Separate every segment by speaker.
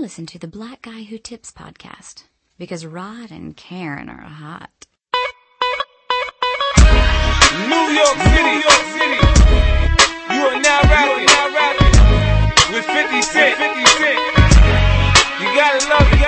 Speaker 1: Listen to the Black Guy Who Tips podcast because Rod and Karen are hot.
Speaker 2: New York City, New York City. You are now rapping, now rapping with 50 Cent. 50 Cent. You gotta love it,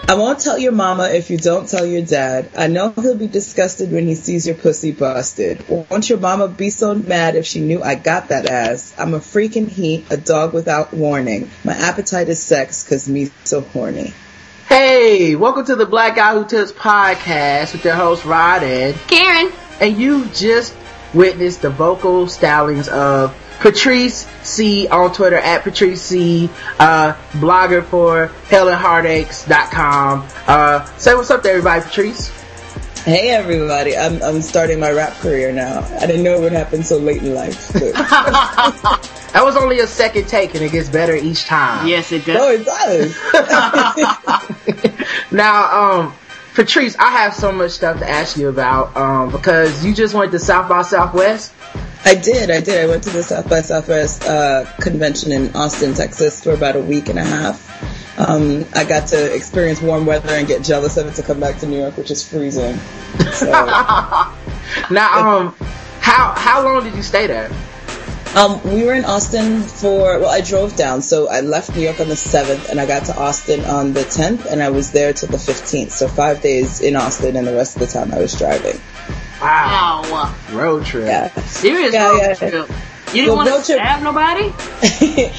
Speaker 3: Like that.
Speaker 4: I won't tell your mama if you don't tell your dad. I know he'll be disgusted when he sees your pussy busted. Won't your mama be so mad if she knew I got that ass? I'm a freaking heat, a dog without warning. My appetite is sex, cause me so horny.
Speaker 5: Hey, welcome to the Black Guy Who Tips podcast with your host Rod and
Speaker 1: Karen!
Speaker 5: and you just witnessed the vocal stylings of Patrice C on Twitter at Patrice C, uh, blogger for HellandHeartaches.com. Uh, say what's up to everybody, Patrice.
Speaker 4: Hey everybody, I'm, I'm starting my rap career now. I didn't know it would happen so late in life.
Speaker 5: That was only a second take and it gets better each time.
Speaker 6: Yes, it does.
Speaker 4: no,
Speaker 6: does.
Speaker 4: it does.
Speaker 5: Now, um, Patrice, I have so much stuff to ask you about, um, because you just went to South by Southwest.
Speaker 4: I did, I did. I went to the South by Southwest uh, convention in Austin, Texas for about a week and a half. Um, I got to experience warm weather and get jealous of it to come back to New York, which is freezing. So,
Speaker 5: Now, um, how, how long did you stay there?
Speaker 4: Um, we were in Austin for, well, I drove down. So I left New York on the 7th and I got to Austin on the 10th and I was there till the 15th. So five days in Austin and the rest of the time I was driving.
Speaker 5: Wow.
Speaker 6: Wow.
Speaker 5: Road trip.
Speaker 4: Yeah.
Speaker 6: Serious
Speaker 4: Yeah,
Speaker 6: road
Speaker 4: yeah.
Speaker 6: trip. You didn't
Speaker 4: Well,
Speaker 6: want to stab nobody?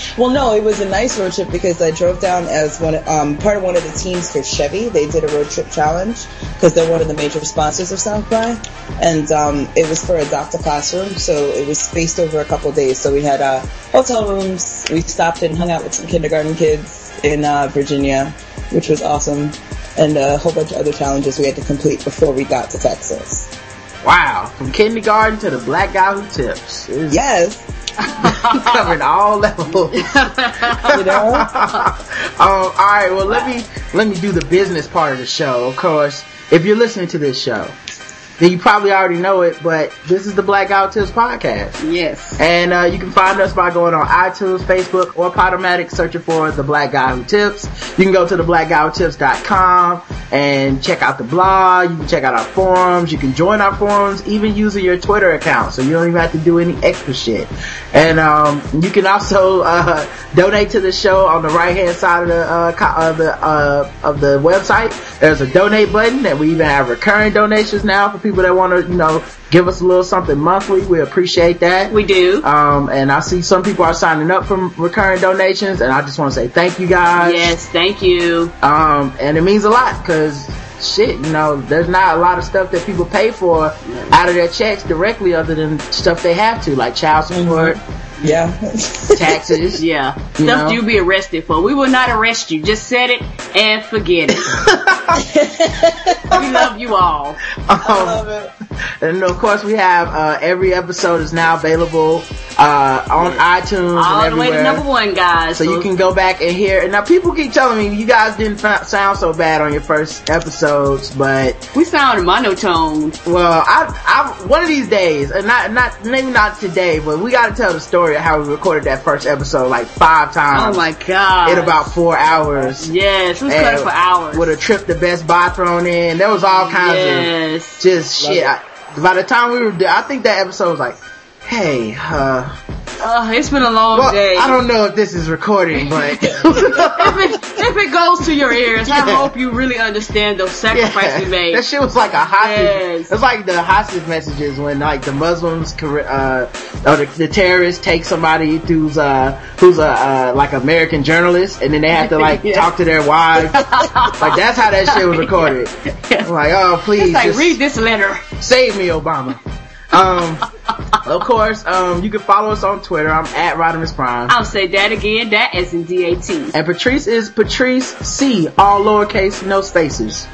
Speaker 4: well, no, it was a nice road trip because I drove down as one, um, part of one of the teams for Chevy. They did a road trip challenge because they're one of the major sponsors of South by, and um, it was for Adopt-a-Classroom, so it was spaced over a couple days. So we had uh, hotel rooms. We stopped and hung out with some kindergarten kids in uh, Virginia, which was awesome, and a whole bunch of other challenges we had to complete before we got to Texas.
Speaker 5: Wow. From kindergarten to the black guy who tips. It's
Speaker 4: Yes,
Speaker 5: covered all levels.
Speaker 4: you know.
Speaker 5: um, all right. Well, let me let me do the business part of the show. Of course, if you're listening to this show, then you probably already know it. But this is the Black Guy Tips podcast.
Speaker 6: Yes.
Speaker 5: And uh, you can find us by going on iTunes, Facebook, or Podomatic, searching for The Black Guy Who Tips. You can go to theblackguywhotips.com and check out the blog. You can check out our forums. You can join our forums, even using your Twitter account, so you don't even have to do any extra shit. And um, you can also uh, donate to the show on the right hand side of the uh, co- of the uh, of the website. There's a donate button, and we even have recurring donations now for people that want to, you know, give us a little something monthly. We appreciate that.
Speaker 6: We do.
Speaker 5: Um, and I see some people are signing up for recurring donations, and I just want to say thank you guys.
Speaker 6: Yes, thank you.
Speaker 5: Um, and it means a lot because shit, you know, there's not a lot of stuff that people pay for out of their checks directly, other than stuff they have to, like child support,
Speaker 4: Yeah.
Speaker 5: taxes.
Speaker 6: Yeah.
Speaker 5: You
Speaker 6: Stuff
Speaker 5: know?
Speaker 6: you'll be arrested for. We will not arrest you. Just set it and forget it. we love you all.
Speaker 5: Um,
Speaker 4: love it.
Speaker 5: and of course, we have uh, every episode is now available uh, on iTunes
Speaker 6: All
Speaker 5: and
Speaker 6: the way to number one, guys.
Speaker 5: So you can go back and hear. And now people keep telling me you guys didn't f- sound so bad on your first episodes, but
Speaker 6: We sound monotone.
Speaker 5: well, I, I one of these days, and not not maybe not today, but we got to tell the story of how we recorded that first episode like five times Oh
Speaker 6: my god.
Speaker 5: in about four hours.
Speaker 6: Yes, we
Speaker 5: And
Speaker 6: for hours.
Speaker 5: With a trip to Best Buy thrown in, there was all kinds of
Speaker 6: yes.
Speaker 5: just shit. I, by the time we were, there, I think that episode was like, "Hey, uh,
Speaker 6: Uh, it's been a long
Speaker 5: well,
Speaker 6: day.
Speaker 5: I don't know if this is recording, but
Speaker 6: if, it, if it goes to your ears, I hope you really understand those sacrifices we made.
Speaker 5: that shit was like a hostage.
Speaker 6: Yes.
Speaker 5: It's like the hostage messages when like the Muslims, uh, or the, the terrorists take somebody who's uh who's a uh, like American journalist, and then they have to like
Speaker 6: Yeah.
Speaker 5: talk to their wives. like that's how that shit was recorded. I'm like, oh please,
Speaker 6: like, read this letter.
Speaker 5: Save me, Obama. Um, of course, um, you can follow us on Twitter. I'm at Rodimus Prime.
Speaker 6: I'll say that again. That is in D-A-T.
Speaker 5: And Patrice is Patrice C, all lowercase, no spaces.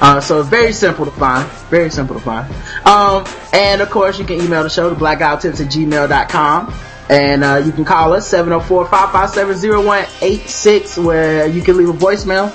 Speaker 5: Uh, so very simple to find. Very simple to find. Um, and of course, you can email the show to blackouttips at gmail.com. And uh, you can call us 704-557-0186 where you can leave a voicemail.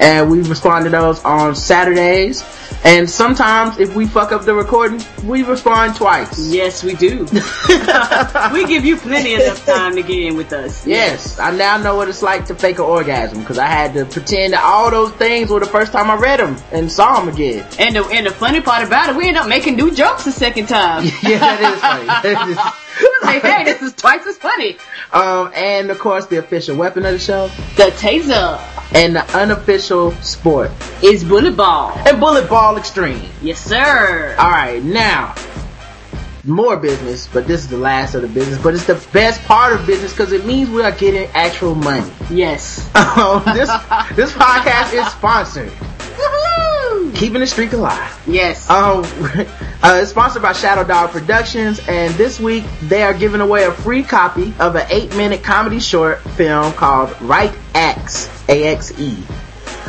Speaker 5: And we respond to those on Saturdays. And sometimes if we fuck up the recording, we respond twice.
Speaker 6: Yes, we do. we give you plenty enough time to get in with us.
Speaker 5: Yes, I now know what it's like to fake an orgasm because I had to pretend that all those things were the first time I read them and saw them again.
Speaker 6: And the, and the funny part about it, we end up making new jokes the second time.
Speaker 5: yeah, that is funny. That is-
Speaker 6: like, hey, this is twice as funny.
Speaker 5: um, and of course, the official weapon of the show
Speaker 6: The taser
Speaker 5: and the unofficial sport
Speaker 6: is bullet ball.
Speaker 5: and bullet ball extreme.
Speaker 6: Yes, sir.
Speaker 5: All right, now more business, but this is the last of the business. But it's the best part of business because it means we are getting actual money.
Speaker 6: Yes.
Speaker 5: Um, this this podcast is sponsored. Keeping the streak alive.
Speaker 6: Yes.
Speaker 5: Um, uh, it's sponsored by Shadow Dog Productions, and this week they are giving away a free copy of an eight-minute comedy short film called Right Axe, A-X-E.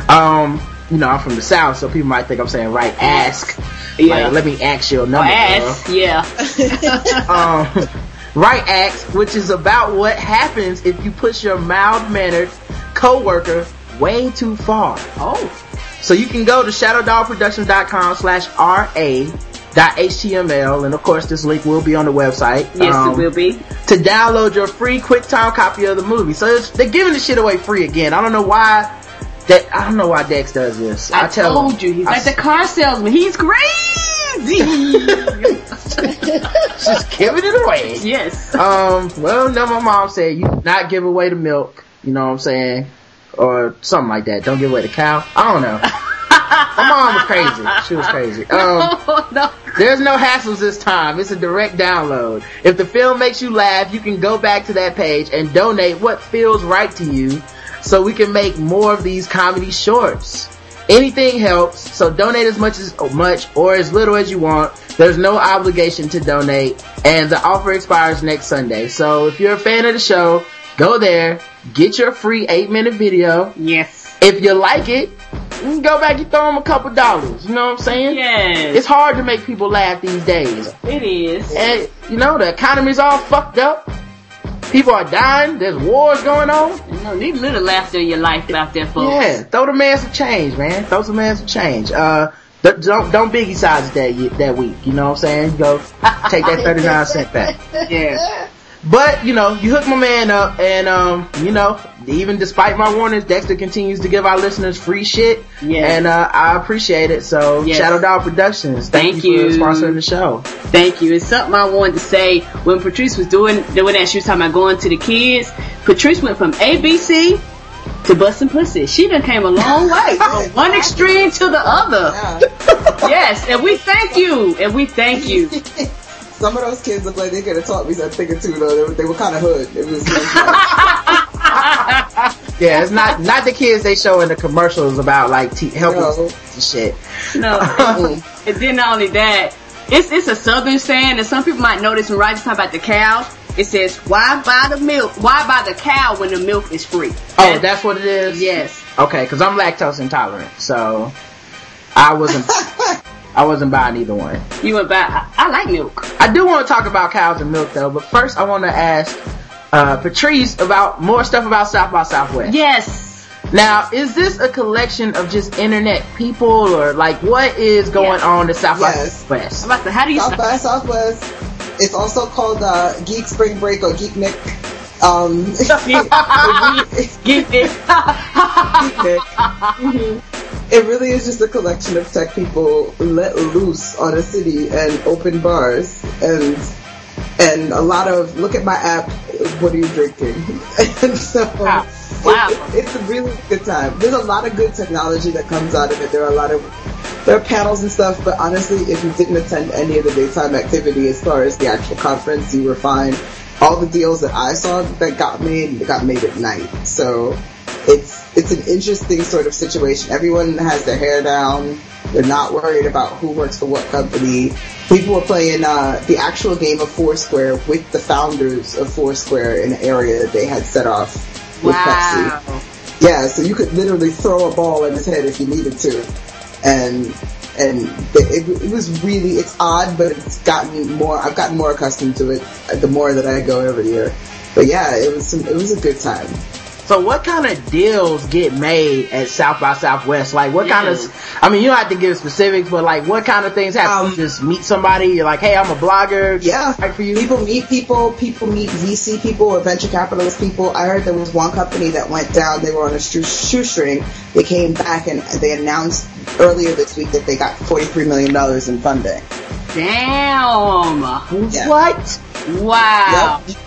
Speaker 5: Um, you know, I'm from the South, so people might think I'm saying right ask.
Speaker 6: Yeah.
Speaker 5: Like, let me ask you a
Speaker 6: Or
Speaker 5: number.
Speaker 6: ass. Yeah.
Speaker 5: Um, right axe, which is about what happens if you push your mild-mannered coworker way too far.
Speaker 6: Oh.
Speaker 5: So you can go to shadowdogproductions.com slash RA dot HTML and of course this link will be on the website.
Speaker 6: Yes,
Speaker 5: um,
Speaker 6: it will be.
Speaker 5: To download your free QuickTime copy of the movie. So it's, they're giving the shit away free again. I don't know why that, I don't know why Dex does this. I,
Speaker 6: I,
Speaker 5: tell
Speaker 6: told
Speaker 5: him,
Speaker 6: you, he's
Speaker 5: I
Speaker 6: like the car salesman. He's crazy.
Speaker 5: just giving it away.
Speaker 6: yes.
Speaker 5: Um, well, no, my mom said you not give away the milk. You know what I'm saying? Or something like that. Don't give away the cow. I don't know. my mom was crazy. She was crazy. Um,
Speaker 6: oh no.
Speaker 5: There's no hassles this time. It's a direct download. If the film makes you laugh, you can go back to that page and donate what feels right to you so we can make more of these comedy shorts. Anything helps, so donate as much as much or as little as you want. There's no obligation to donate and the offer expires next Sunday. So if you're a fan of the show, go there, get your free 8 minute video.
Speaker 6: Yes.
Speaker 5: If you like it, you go back and throw them a couple dollars. You know what I'm saying?
Speaker 6: Yes.
Speaker 5: It's hard to make people laugh these days.
Speaker 6: it is.
Speaker 5: And, you know, the economy's all fucked up. People are dying. There's wars going on.
Speaker 6: No, need a little laughter in your life out there, folks.
Speaker 5: Yeah, throw the man some change, man. Throw some man some change. Uh, don't, don't biggie size that, that week. You know what I'm saying? Go take that 39 cent back.
Speaker 6: Yeah.
Speaker 5: But, you know, you hook my man up and, um, you know, even despite my warnings, Dexter continues to give our listeners free shit.
Speaker 6: Yeah.
Speaker 5: And, uh, I appreciate it. So,
Speaker 6: Yes.
Speaker 5: Shadow Dog Productions, thank,
Speaker 6: Thank
Speaker 5: you,
Speaker 6: you.
Speaker 5: for sponsoring the show.
Speaker 6: Thank you. It's something I wanted to say when Patrice was doing doing that. She was talking about going to the kids. Patrice went from ABC to busting pussy. She done came a long way from one extreme to the other. Yes, and we thank you, and we thank you.
Speaker 4: Some of those kids look like they could have taught me something or two though. They were, they were kind of hood. It was,
Speaker 5: Yeah, it's not not the kids they show in the commercials about like te- helping
Speaker 4: No.
Speaker 5: and shit.
Speaker 6: No, and then not only that, it's it's a southern saying, and some people might know this when Roger's talking about the cow. It says, "Why buy the milk? Why buy the cow when the milk is free?"
Speaker 5: Oh, that's what it is.
Speaker 6: Yes.
Speaker 5: Okay, because I'm lactose intolerant, so I wasn't. I wasn't buying either one.
Speaker 6: You went back. I, I like milk.
Speaker 5: I do want to talk about cows and milk though, but first I want to ask uh, Patrice about more stuff about South by Southwest.
Speaker 6: Yes.
Speaker 5: Now, is this a collection of just internet people, or like what is going
Speaker 6: Yeah.
Speaker 5: on at South by Southwest?
Speaker 6: I'm about to. How do you?
Speaker 4: South by Southwest. It's also called uh, Geek Spring Break or Geek Nick. Um,
Speaker 6: Get it.
Speaker 4: it really is just a collection of tech people let loose on a city and open bars and and a lot of look at my app. What are you drinking? and so
Speaker 6: Wow. Wow.
Speaker 4: it- it's a really good time. There's a lot of good technology that comes out of it. There are a lot of there are panels and stuff, but honestly, if you didn't attend any of the daytime activity as far as the actual conference, you were fine. All the deals that I saw that got made got made at night. So it's it's an interesting sort of situation. Everyone has their hair down. They're not worried about who works for what company. People were playing uh, the actual game of Foursquare with the founders of Foursquare in an area that they had set off with
Speaker 6: Wow.
Speaker 4: Pepsi. Yeah, so you could literally throw a ball in his head if you needed to, and and it, it was really it's odd, but it's gotten more. I've gotten more accustomed to it the more that I go every year. But yeah, it was some, it was a good time.
Speaker 5: So what kind of deals get made at South by Southwest? Like what kind
Speaker 6: Yes.
Speaker 5: of, I mean, you don't have to give specifics, but like what kind of things happen?
Speaker 4: Um,
Speaker 5: you just meet somebody, you're like, hey, I'm a blogger.
Speaker 4: Yeah,
Speaker 5: Right for you.
Speaker 4: People meet people. People meet VC people or venture capitalist people. I heard there was one company that went down. They were on a shoestring. They came back and they announced earlier this week that they got forty-three million dollars in funding.
Speaker 6: Damn.
Speaker 4: Yeah.
Speaker 5: What?
Speaker 6: Wow.
Speaker 4: Yep.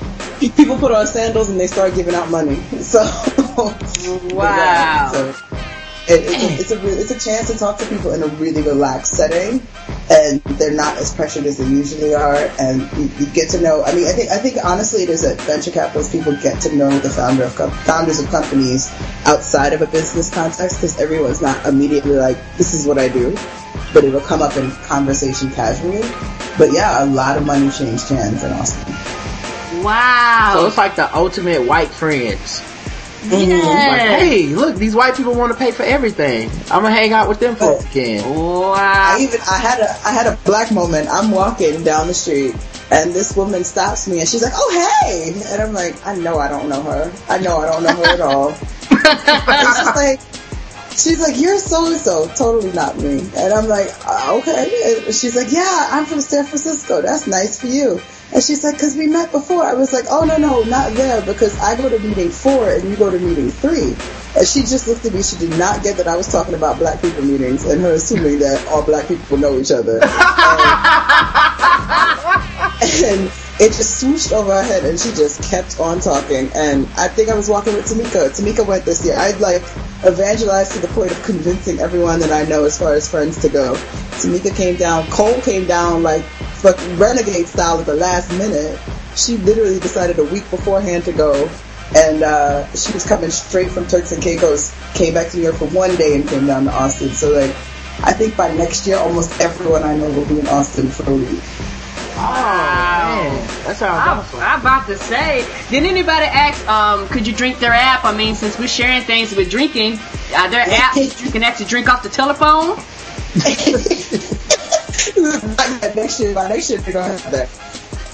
Speaker 4: People put on sandals and they start giving out money. So
Speaker 6: Wow.
Speaker 4: So it, it's, a, it's a it's a chance to talk to people in a really relaxed setting, and they're not as pressured as they usually are, and you, you get to know. I mean, I think I think honestly, it is that venture capitalists people get to know the founder of com- founders of companies outside of a business context because everyone's not immediately like, "This is what I do," but it'll come up in conversation casually. But yeah, a lot of money changed hands in Austin.
Speaker 6: Wow.
Speaker 5: So it's like the ultimate white friends. Like,
Speaker 6: yes.
Speaker 5: hey, look, these white people want to pay for everything. I'm gonna hang out with them for a weekend.
Speaker 4: I
Speaker 6: Wow.
Speaker 4: even I had a I had a black moment. I'm walking down the street and this woman stops me and she's like, "Oh hey!" And I'm like, "I know I don't know her. I know I don't know her at all." she's like, she's like, "You're so and so." Totally not me. And I'm like, uh, "Okay." And she's like, "Yeah, I'm from San Francisco. That's nice for you." And she's like, "Cause we met before." I was like, "Oh no no, not there because I go to meeting four and you go to meeting three. And she just looked at me. She did not get that I was talking about black people meetings and her assuming that all black people know each other. And, and it just swooshed over her head and she just kept on talking. And I think I was walking with Tamika. Tamika went this year. I'd like evangelized to the point of convincing everyone that I know as far as friends to go. Tamika came down. Cole came down like fucking renegade style at the last minute. She literally decided a week beforehand to go. And uh, she was coming straight from Turks and Caicos, came back to New York for one day and came down to Austin. So like, I think by next year, almost everyone I know will be in Austin for a week.
Speaker 6: Wow.
Speaker 5: Man, that sounds
Speaker 6: I'm,
Speaker 5: awesome.
Speaker 6: I'm about to say, did anybody ask, um, could you drink their app? I mean, since we're sharing things with drinking, are there apps you can actually drink off the telephone?
Speaker 4: next year, by next year, they're gonna have that.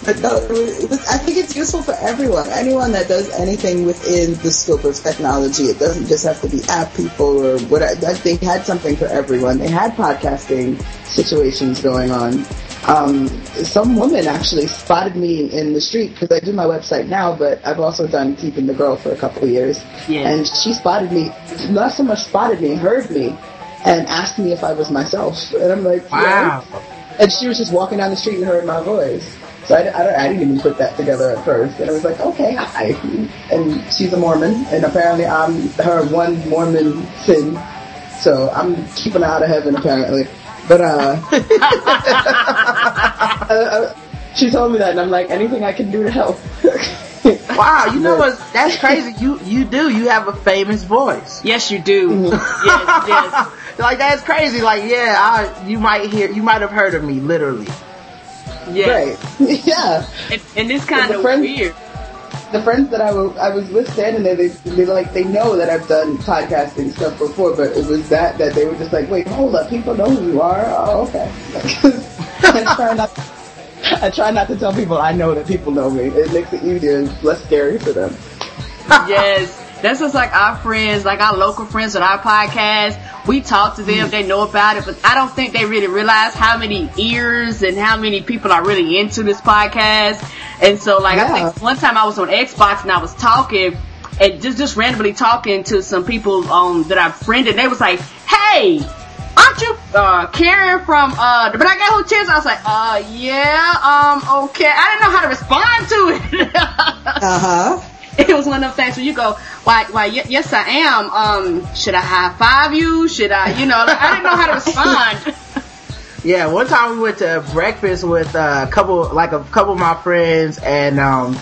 Speaker 4: But no, it was, it was, I think it's useful for everyone. Anyone that does anything within the scope of technology. It doesn't just have to be app people or what. I, I had something for everyone. They had podcasting situations going on. Um, some woman actually spotted me in the street because I do my website now, but I've also done Keeping the Girl for a couple of years.
Speaker 6: Yeah.
Speaker 4: And she spotted me, not so much spotted me, heard me, and asked me if I was myself. And I'm like, yeah.
Speaker 5: Wow.
Speaker 4: And she was just walking down the street and heard my voice. So I, I, I didn't even put that together at first. And I was like, okay, hi. And she's a Mormon, and apparently I'm her one Mormon sin. So I'm keeping her out of heaven, apparently. But, uh, she told me that, and I'm like, anything I can do to help.
Speaker 5: Wow, you know what? That's crazy. You you do. You have a famous voice.
Speaker 6: Yes, you do.
Speaker 4: Mm-hmm.
Speaker 6: yes, yes.
Speaker 5: like that's crazy. Like yeah, I, you might hear, you might have heard of me, literally.
Speaker 6: yes.
Speaker 4: Right. yeah.
Speaker 6: And, and it's kind of
Speaker 4: friend-
Speaker 6: weird.
Speaker 4: The friends that I wa- I was with standing there, they, they like, they know that I've done podcasting stuff before, but it was that, that they were just like, wait, hold up, people know who you are? Oh, okay. I try not, I try not to tell people I know that people know me. It makes it easier and less scary for them.
Speaker 6: yes. That's just like our friends, like our local friends on our podcast. We talk to them, they know about it, but I don't think they really realize how many ears and how many people are really into this podcast. And so like I think one time I was on Xbox and I was talking and just just randomly talking to some people um that I've friended. They was like, "Hey, aren't you uh Karen from uh the Black Guy Who Tips?" I was like, "Uh yeah, um okay." I didn't know how to respond to it.
Speaker 4: Uh huh.
Speaker 6: it was one of them things where you go, why, why, y- yes, I am. Um, should I high five you? Should I, you know, like, I didn't know how to respond.
Speaker 5: Yeah, one time we went to breakfast with a couple, like a couple of my friends and, um,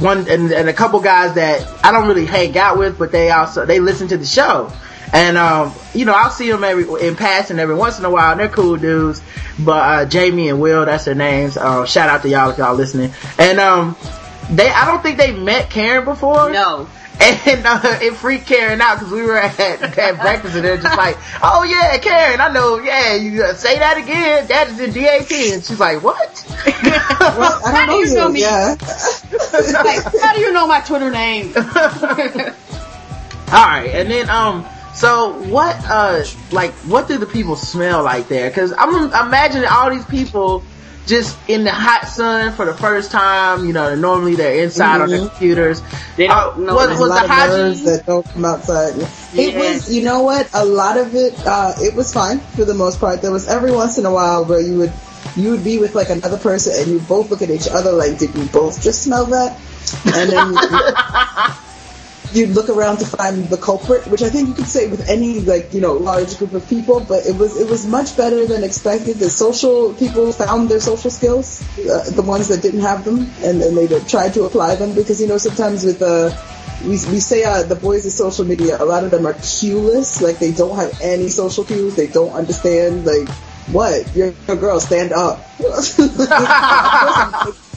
Speaker 5: one, and, and a couple guys that I don't really hang out with, but they also, they listen to the show. And, um, you know, I'll see them every, in passing every once in a while, and they're cool dudes. But, uh, Jamie and Will, that's their names. Uh, shout out to y'all if y'all listening. And, um, they, I don't think they met Karen before.
Speaker 6: No.
Speaker 5: And uh, it freaked Karen out because we were at, at breakfast and they're just like, "Oh yeah, Karen, I know. Yeah, you uh, say that again. That is in DAT." And she's like, "What?"
Speaker 4: Well, I
Speaker 6: How
Speaker 4: don't
Speaker 6: do you
Speaker 4: know
Speaker 6: know me?
Speaker 4: Yeah.
Speaker 6: Like, how do you know my Twitter name?
Speaker 5: All right, and then um, so what uh, like what do the people smell like there? Because I'm imagining all these people just in the hot sun for the first time. You know, normally they're inside on their computers.
Speaker 6: They don't
Speaker 5: Uh,
Speaker 6: know
Speaker 5: what
Speaker 6: there's
Speaker 5: was
Speaker 4: a
Speaker 5: the
Speaker 4: lot of nerves that don't come outside. It
Speaker 6: Yeah.
Speaker 4: was, you know what? A lot of it, uh, it was fine for the most part. There was every once in a while where you would, you would be with like another person and you both look at each other like, did we both just smell that? And then you, you'd look around to find the culprit, which I think you could say with any like you know large group of people. But it was it was much better than expected. The social people found their social skills, uh, the ones that didn't have them, and, and they tried to apply them because you know sometimes with uh, we, we say uh, the boys of social media, a lot of them are cueless, like they don't have any social cues, they don't understand, like, what? You're a girl, stand up.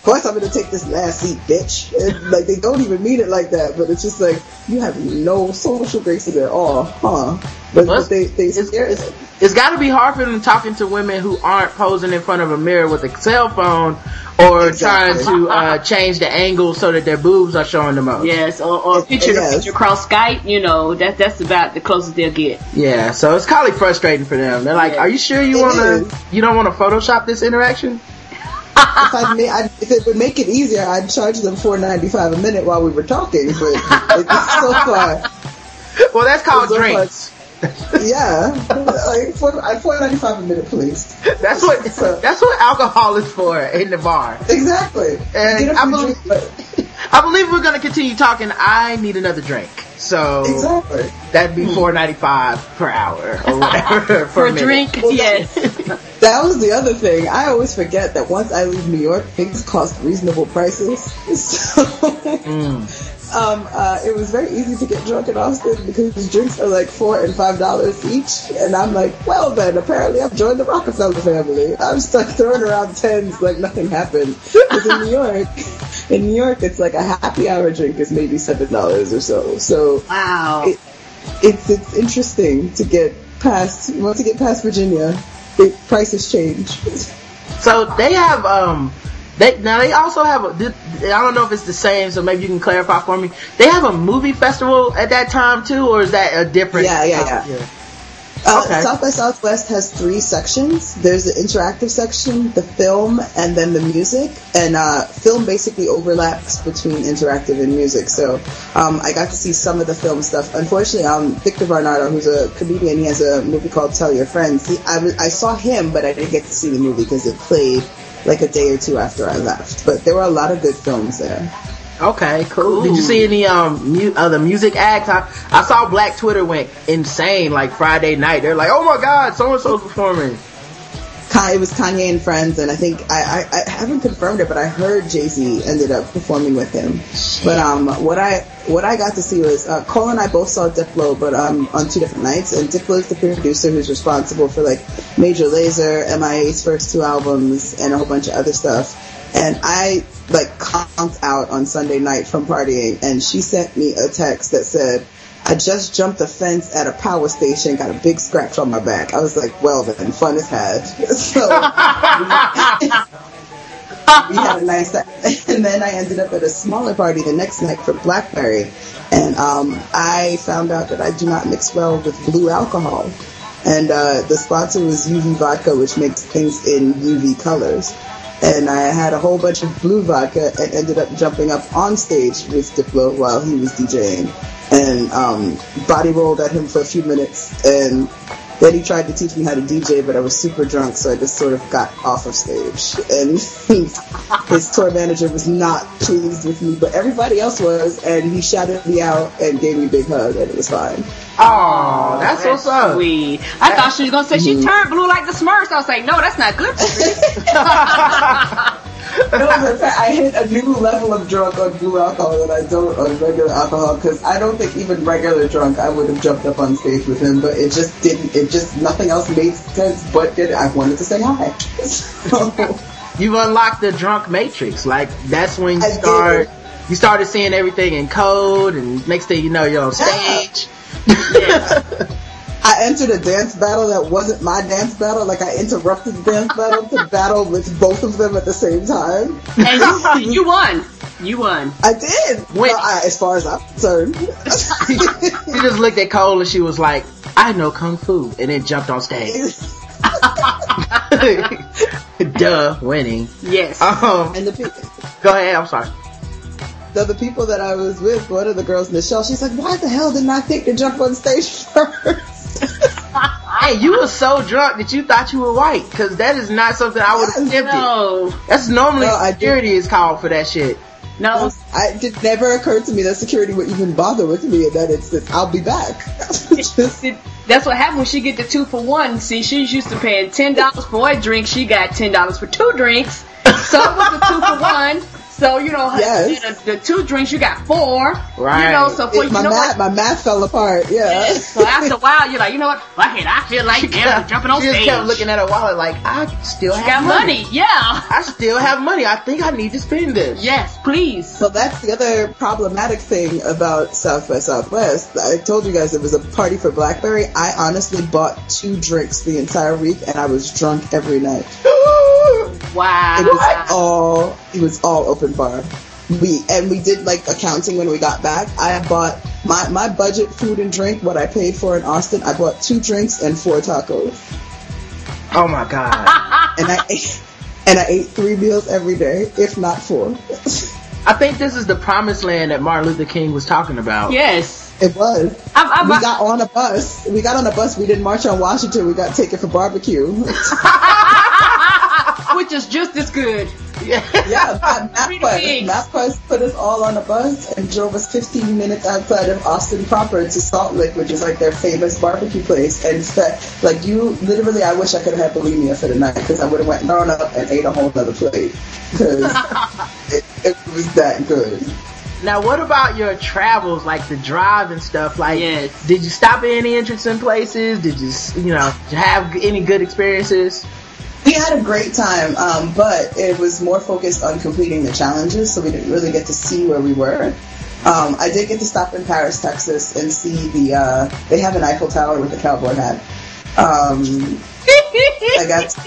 Speaker 4: of course I'm gonna take this last seat, bitch. And, like, they don't even mean it like that, but it's just like, you have no social graces at all, huh? But, but they, they
Speaker 5: it's,
Speaker 4: scare
Speaker 5: it's, it's got to be hard for them talking to women who aren't posing in front of a mirror with a cell phone or
Speaker 4: Exactly.
Speaker 5: trying to uh, change the angle so that their boobs are showing the most.
Speaker 6: yes, or, or picture
Speaker 4: Yes.
Speaker 6: picture across Skype. You know, that that's about the closest they'll get.
Speaker 5: Yeah, so it's kind of frustrating for them. They're like,
Speaker 6: Yeah.
Speaker 5: "Are you sure you want to? You don't want to Photoshop this interaction?"
Speaker 4: If, I'd ma- I'd, if it would make it easier, I'd charge them four ninety five a minute while we were talking. But so far,
Speaker 5: Well, that's called
Speaker 4: so
Speaker 5: drinks.
Speaker 4: Yeah, like four four ninety five a minute, please.
Speaker 5: That's what that's what alcohol is for in the bar.
Speaker 4: Exactly.
Speaker 5: And
Speaker 4: Get a
Speaker 5: I
Speaker 4: free
Speaker 5: believe-
Speaker 4: drink, but-
Speaker 5: I believe we're gonna continue talking. I need another drink, so
Speaker 4: exactly.
Speaker 5: that'd be four ninety five per hour or whatever
Speaker 6: For a
Speaker 5: minute.
Speaker 6: drink, yes.
Speaker 4: That was the other thing. I always forget that once I leave New York, things cost reasonable prices. So, mm. Um, uh, it was very easy to get drunk in Austin because drinks are like four and five dollars each, and I'm like, well then, apparently I've joined the Rockefeller family. I'm stuck throwing around tens like nothing happened. Because in New York, in New York, it's like a happy hour drink is maybe seven dollars or so. So
Speaker 6: Wow.
Speaker 4: it, it's it's interesting to get past once you get past Virginia, it, prices change.
Speaker 5: So they have um they now they also have a. I don't know if it's the same, so maybe you can clarify for me. They have a movie festival at that time too, or is that a different?
Speaker 4: Yeah, yeah, yeah. Uh, South by Southwest has three sections. There's the interactive section, the film, and then the music. And uh, film basically overlaps between interactive and music. So um, I got to see some of the film stuff. Unfortunately, um, Victor Varnado, who's a comedian, he has a movie called Tell Your Friends. He, I, I saw him, but I didn't get to see the movie because it played like a day or two after I left. But there were a lot of good films there.
Speaker 5: Okay, cool. Did you see any um mu- other music acts? I, I saw Black Twitter went insane like Friday night. They're like, oh my god, so and so's performing.
Speaker 4: It was Kanye and friends, and I think I, I, I haven't confirmed it, but I heard Jay Z ended up performing with him. But um, what I what I got to see was uh, Cole and I both saw Diplo, but um on two different nights. And Diplo is the producer who's responsible for like Major Lazer, MIA's first two albums, and a whole bunch of other stuff. and I like conked out on Sunday night from partying, and she sent me a text that said. I just jumped the fence at a power station, got a big scratch on my back. I was like, well then, fun is had. So, we had a nice time. And then I ended up at a smaller party the next night for Blackberry. And um, I found out that I do not mix well with blue alcohol. And uh, the sponsor was UV Vodka, which makes things in UV colors. And I had a whole bunch of blue vodka and ended up jumping up on stage with Diplo while he was DJing. And um, body rolled at him for a few minutes and then he tried to teach me how to DJ, but I was super drunk, so I just sort of got off of stage. And his tour manager was not pleased with me, but everybody else was, and he shouted me out and gave me a big hug, and it was fine.
Speaker 5: Oh, that's, what's up.
Speaker 6: Sweet. I thought she was gonna say she turned blue like the Smurfs. I was like, no, that's not good for you.
Speaker 4: No, in fact, I hit a new level of drunk on blue alcohol that I don't on regular alcohol because I don't think even regular drunk I would have jumped up on stage with him, but it just didn't. It just nothing else made sense. But did I wanted to say hi. So,
Speaker 5: You unlocked the drunk matrix. Like that's when you
Speaker 4: I
Speaker 5: start.
Speaker 4: did.
Speaker 5: You started seeing everything in code, and next thing you know, you're on stage.
Speaker 4: I entered a dance battle that wasn't my dance battle. Like I interrupted the dance battle to battle with both of them at the same time.
Speaker 6: and you, you won. You won.
Speaker 4: I did.
Speaker 5: Wait.
Speaker 4: Well, I, as far as I'm concerned.
Speaker 5: She just looked at Cole and she was like, "I know kung fu," and then jumped on stage. Duh, winning.
Speaker 6: Yes.
Speaker 5: Um,
Speaker 4: and the people.
Speaker 5: go ahead. I'm sorry.
Speaker 4: the, the people that I was with, one of the girls, Michelle, she's like, why the hell didn't I think to jump on stage first?
Speaker 5: Hey, you were so drunk that you thought you were white, because that is not something I would have attempted.
Speaker 6: no.
Speaker 5: That's normally
Speaker 4: No, I
Speaker 5: security is called for that shit.
Speaker 6: No.
Speaker 4: I, it never occurred to me that security would even bother with me in that instance. I'll be back. Just-
Speaker 6: That's what happened when she get the two for one. See, she's used to paying ten dollars for a drink. She got ten dollars for two drinks. So it was a two for one. So you know,
Speaker 4: Yes.
Speaker 6: the, the two drinks you got four.
Speaker 5: Right.
Speaker 6: You know, so for you
Speaker 4: my,
Speaker 6: know
Speaker 4: math,
Speaker 6: what?
Speaker 4: my math fell apart, yeah.
Speaker 6: So after a while, you're like, you know what? Fuck it, I feel like damn, jumping on
Speaker 5: she just
Speaker 6: stage.
Speaker 5: kept looking at her wallet like, I still
Speaker 6: She
Speaker 5: have
Speaker 6: got money. Yeah.
Speaker 5: I still have money. I think I need to spend this.
Speaker 6: Yes, please.
Speaker 4: So that's the other problematic thing about South by Southwest. I told you guys it was a party for Blackberry. I honestly bought two drinks the entire week and I was drunk every night.
Speaker 6: Wow.
Speaker 4: It was all it was all open bar. We and we did like accounting when we got back. I bought my my budget food and drink, what I paid for in Austin. I bought two drinks and four tacos,
Speaker 5: Oh my god.
Speaker 4: and I ate and I ate three meals every day, if not four.
Speaker 5: I think this is the promised land that Martin Luther King was talking about.
Speaker 6: Yes.
Speaker 4: It was.
Speaker 6: I, I,
Speaker 4: We got on a bus. We got on a bus. We didn't march on Washington. We got taken for barbecue.
Speaker 6: which is just as good.
Speaker 4: Yeah,
Speaker 6: yeah
Speaker 4: MapQuest. MapQuest put us all on a bus and drove us 15 minutes outside of Austin proper to Salt Lick, which is like their famous barbecue place. And fe- like you, literally, I wish I could have had bulimia for the night because I would have went thrown up and ate a whole other plate because it, it was that good.
Speaker 5: Now, what about your travels, like the drive and stuff? Like,
Speaker 6: Yes.
Speaker 5: did you stop at any interesting places? Did you, you know, have any good experiences?
Speaker 4: We had a great time, um, but it was more focused on completing the challenges, so we didn't really get to see where we were. Um, I did get to stop in Paris, Texas, and see the. Uh, they have an Eiffel Tower with a cowboy hat. Um, I got.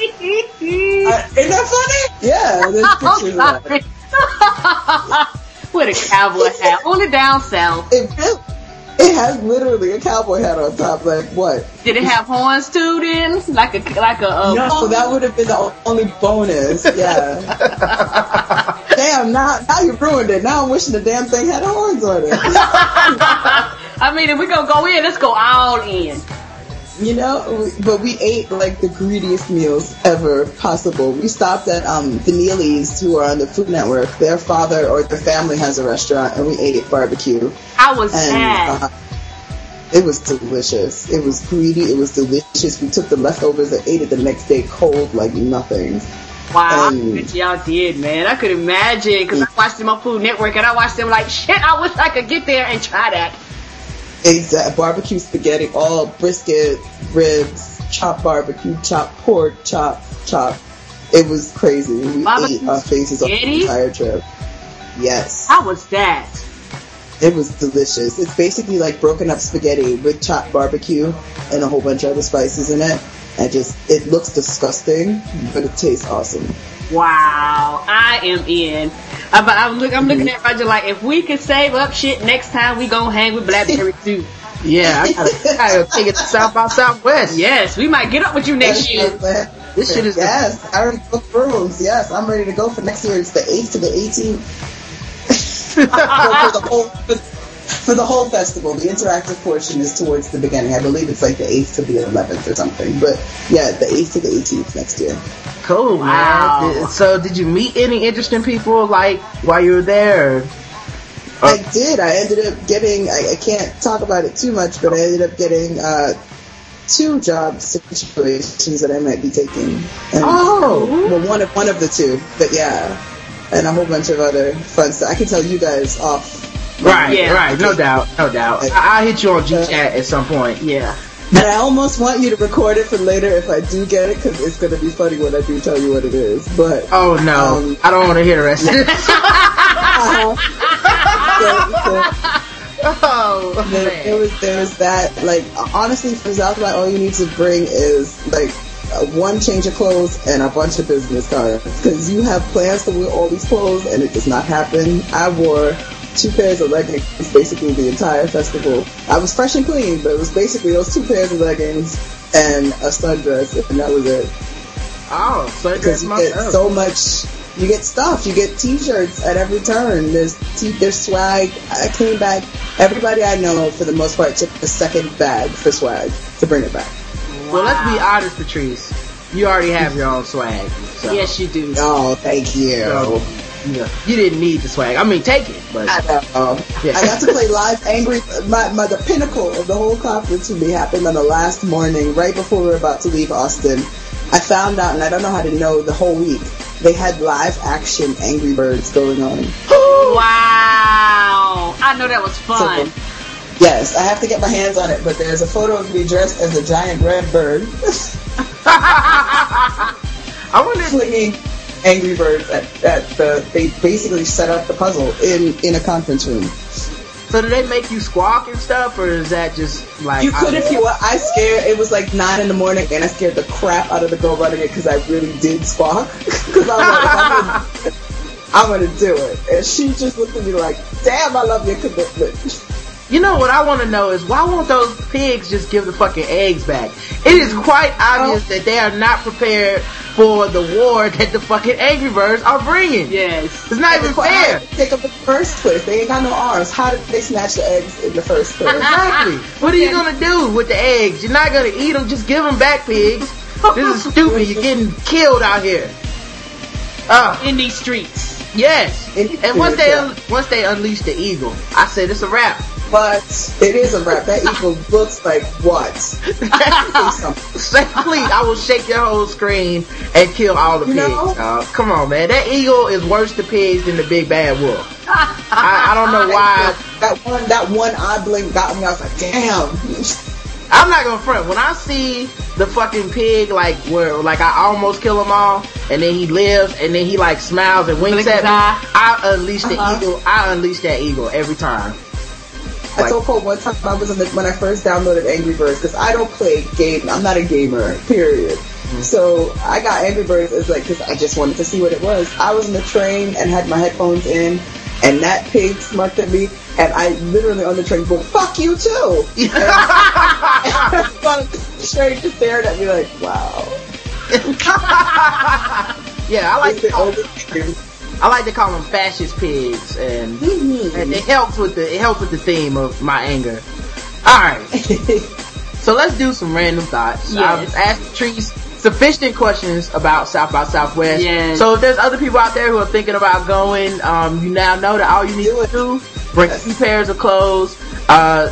Speaker 4: Uh, isn't that funny? Yeah, there's pictures of that.
Speaker 6: With a cowboy hat. on Only down south.
Speaker 4: It, really- it has literally a cowboy hat on top. Like what?
Speaker 6: Did it have horns too then? Like a like a uh,
Speaker 4: No, so that would have been the only bonus. Yeah. damn, now now you ruined it. Now I'm wishing the damn thing had horns on it.
Speaker 6: I mean, if we're gonna go in, let's go all in.
Speaker 4: You know, but we ate like the greediest meals ever possible. We stopped at um, the Neelys, who are on the Food Network. Their father or their family has a restaurant, and we ate barbecue.
Speaker 6: I was
Speaker 4: And
Speaker 6: mad.
Speaker 4: uh, it was delicious. It was greedy. It was delicious. We took the leftovers and ate it the next day cold like nothing.
Speaker 6: Wow,
Speaker 4: um,
Speaker 6: y'all did, man. I could imagine because I watched them on Food Network and I watched them like shit. I wish I could get there and try that.
Speaker 4: Exact barbecue spaghetti, all brisket, ribs, chopped barbecue, chopped pork, chopped, chopped. It was crazy. We
Speaker 6: Barbecue
Speaker 4: ate our faces off the entire trip. Yes.
Speaker 6: How was that?
Speaker 4: It was delicious. It's basically like broken up spaghetti with chopped barbecue and a whole bunch of other spices in it. And just, it looks disgusting, but it tastes awesome.
Speaker 6: Wow, I am in. Uh, I'm, I'm, look, I'm looking at Roger like, if we can save up shit next time, we gonna hang with Blackberry too.
Speaker 5: Yeah, I gotta, I gotta take it to South by Southwest.
Speaker 6: Yes, we might get up with you next year.
Speaker 5: This shit is the-
Speaker 4: Yes, I already booked rooms. Yes, I'm ready to go for next year. It's the 8th to the 18th. for, for the whole for, for the whole festival. The interactive portion is towards the beginning. I believe it's like the 8th to the 11th or something. But yeah, the 8th to the 18th next year.
Speaker 5: Cool,
Speaker 6: Wow.
Speaker 5: man. So, did you meet any interesting people like while you were there? or-
Speaker 4: I did. I ended up getting. I, I can't talk about it too much, but I ended up getting uh, two job situations that I might be taking. And,
Speaker 5: Oh.
Speaker 4: well, one of one of the two, but yeah, and a whole bunch of other fun stuff. I can tell you guys off.
Speaker 5: Right,
Speaker 6: Yeah.
Speaker 5: right. No doubt, no doubt. I- I'll hit you on G chat at some point.
Speaker 6: Yeah.
Speaker 4: And I almost want you to record it for later if I do get it, because it's gonna be funny when I do tell you what it is. But
Speaker 5: Oh no,
Speaker 4: Um,
Speaker 5: I don't want to hear the rest of it.
Speaker 4: uh,
Speaker 5: oh,
Speaker 4: there,
Speaker 5: man.
Speaker 4: there was there was that like honestly for South by all you need to bring is like uh, one change of clothes and a bunch of business cards because you have plans to wear all these clothes and it does not happen. I wore two pairs of leggings basically the entire festival. I was fresh and clean, but it was basically those two pairs of leggings and a sundress and that was it.
Speaker 5: Oh, so
Speaker 4: Because you
Speaker 5: my
Speaker 4: get so much, you get stuff. You get T-shirts at every turn. There's t- there's swag. I came back. Everybody I know, for the most part, took a second bag for swag to bring it back.
Speaker 5: Well, let's be honest, Patrice. You already have your own swag. So,
Speaker 6: Yes, you do.
Speaker 4: Oh, thank you.
Speaker 5: so, yeah, you didn't need the swag. I mean, take it, but
Speaker 4: I know.
Speaker 5: Um, yeah.
Speaker 4: I got to play live Angry. My, my the pinnacle of the whole conference for me happened on the last morning, right before we were about to leave Austin. I found out, and I don't know how to know the whole week. They had live action Angry Birds going on.
Speaker 6: Wow. I know that was fun.
Speaker 4: Yes, I have to get my hands on it, but there's a photo of me dressed as a giant red bird
Speaker 5: I wonder.
Speaker 4: flinging Angry Birds at, at the. They basically set up the puzzle in in a conference room.
Speaker 5: So, do they make you squawk and stuff, or is that just like
Speaker 4: You could if you want. I scared. It was like nine in the morning, and I scared the crap out of the girl running it because I really did squawk. Because I was like, I'm gonna, I'm gonna do it, and she just looked at me like, "Damn, I love your commitment."
Speaker 5: You know what I want to know is why won't those pigs just give the fucking eggs back? It is quite obvious that they are not prepared for the war that the fucking Angry Birds are bringing.
Speaker 6: Yes.
Speaker 5: It's not even fair.
Speaker 4: Take in the first place. They ain't got no arms. How did they snatch the eggs in the first place?
Speaker 5: Exactly. What are you gonna do with the eggs? You're not gonna eat them. Just give them back, pigs. This is stupid. You're getting killed out here. Uh,
Speaker 6: In these streets.
Speaker 5: yes. And once they un- once they unleash the eagle, I said it's a wrap.
Speaker 4: But it is a wrap. That eagle looks like what? Say
Speaker 5: please, I will shake your whole screen and kill all the
Speaker 4: You
Speaker 5: pigs.
Speaker 4: know?
Speaker 5: dawg. come on, man. That eagle is worse to pigs than the big bad wolf. I, I don't know why.
Speaker 4: That one, that one eye blink got me. I was like, damn.
Speaker 5: I'm not gonna front. When I see the fucking pig, like where, like I almost kill him all, and then he lives, and then he like smiles and winks
Speaker 6: Blink
Speaker 5: at me,
Speaker 6: eye.
Speaker 5: I unleash the
Speaker 4: Uh-huh.
Speaker 5: eagle. I unleash that eagle every time.
Speaker 4: I told Cole one time I was in the, when I first downloaded Angry Birds because I don't play game. I'm not a gamer. Period.
Speaker 5: Mm-hmm.
Speaker 4: So I got Angry Birds as like because I just wanted to see what it was. I was in the train and had my headphones in, and that pig smirked at me, and I literally on the train go, "Fuck you too." And the train just stared at me like, "Wow."
Speaker 5: Yeah, I like
Speaker 4: the thing.
Speaker 5: I like to call them fascist pigs, and, and it helps with the it helps with the theme of my anger. All right. So let's do some random thoughts.
Speaker 6: Yes.
Speaker 5: I've asked Trees sufficient questions about South by Southwest.
Speaker 6: Yes.
Speaker 5: So if there's other people out there who are thinking about going, um, you now know that all you need to do bring two pairs of clothes, uh,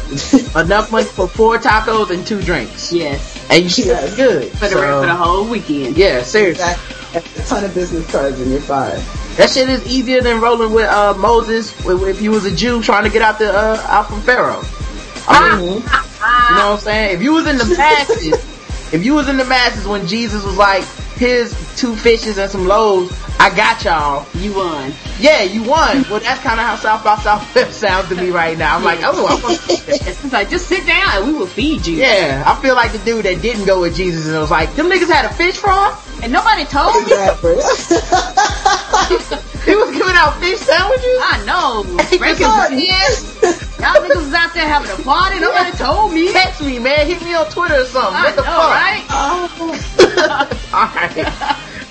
Speaker 5: enough money for four tacos and two drinks,
Speaker 6: Yes.
Speaker 5: and you should
Speaker 4: Yes.
Speaker 5: good.
Speaker 6: For the,
Speaker 5: So,
Speaker 6: for the whole weekend.
Speaker 5: yeah, seriously.
Speaker 4: Exactly. A ton of business cards and you're fine.
Speaker 5: That shit is easier than rolling with uh, Moses if if you was a Jew trying to get out the uh, out from Pharaoh. I mean, you know what I'm saying? If you was in the masses, if you was in the masses when Jesus was like, here's two fishes and some loaves. I got y'all.
Speaker 6: You won.
Speaker 5: Yeah, you won. Well, that's kind of how South by Southwest sounds to me right now. I'm like, oh, I want-
Speaker 6: It's like, just sit down and we will feed you.
Speaker 5: yeah. I feel like the dude that didn't go with Jesus and was like, them niggas had a fish fry.
Speaker 6: And nobody told me.
Speaker 4: Exactly.
Speaker 5: He was giving out fish sandwiches.
Speaker 6: I know.
Speaker 5: Hey,
Speaker 6: Breaking
Speaker 5: son.
Speaker 6: Y'all niggas was out there having a party. Nobody told me.
Speaker 5: Text me, man. Hit me on Twitter or something.
Speaker 6: I
Speaker 5: what the
Speaker 6: know,
Speaker 5: fuck?
Speaker 6: right?
Speaker 5: Alright.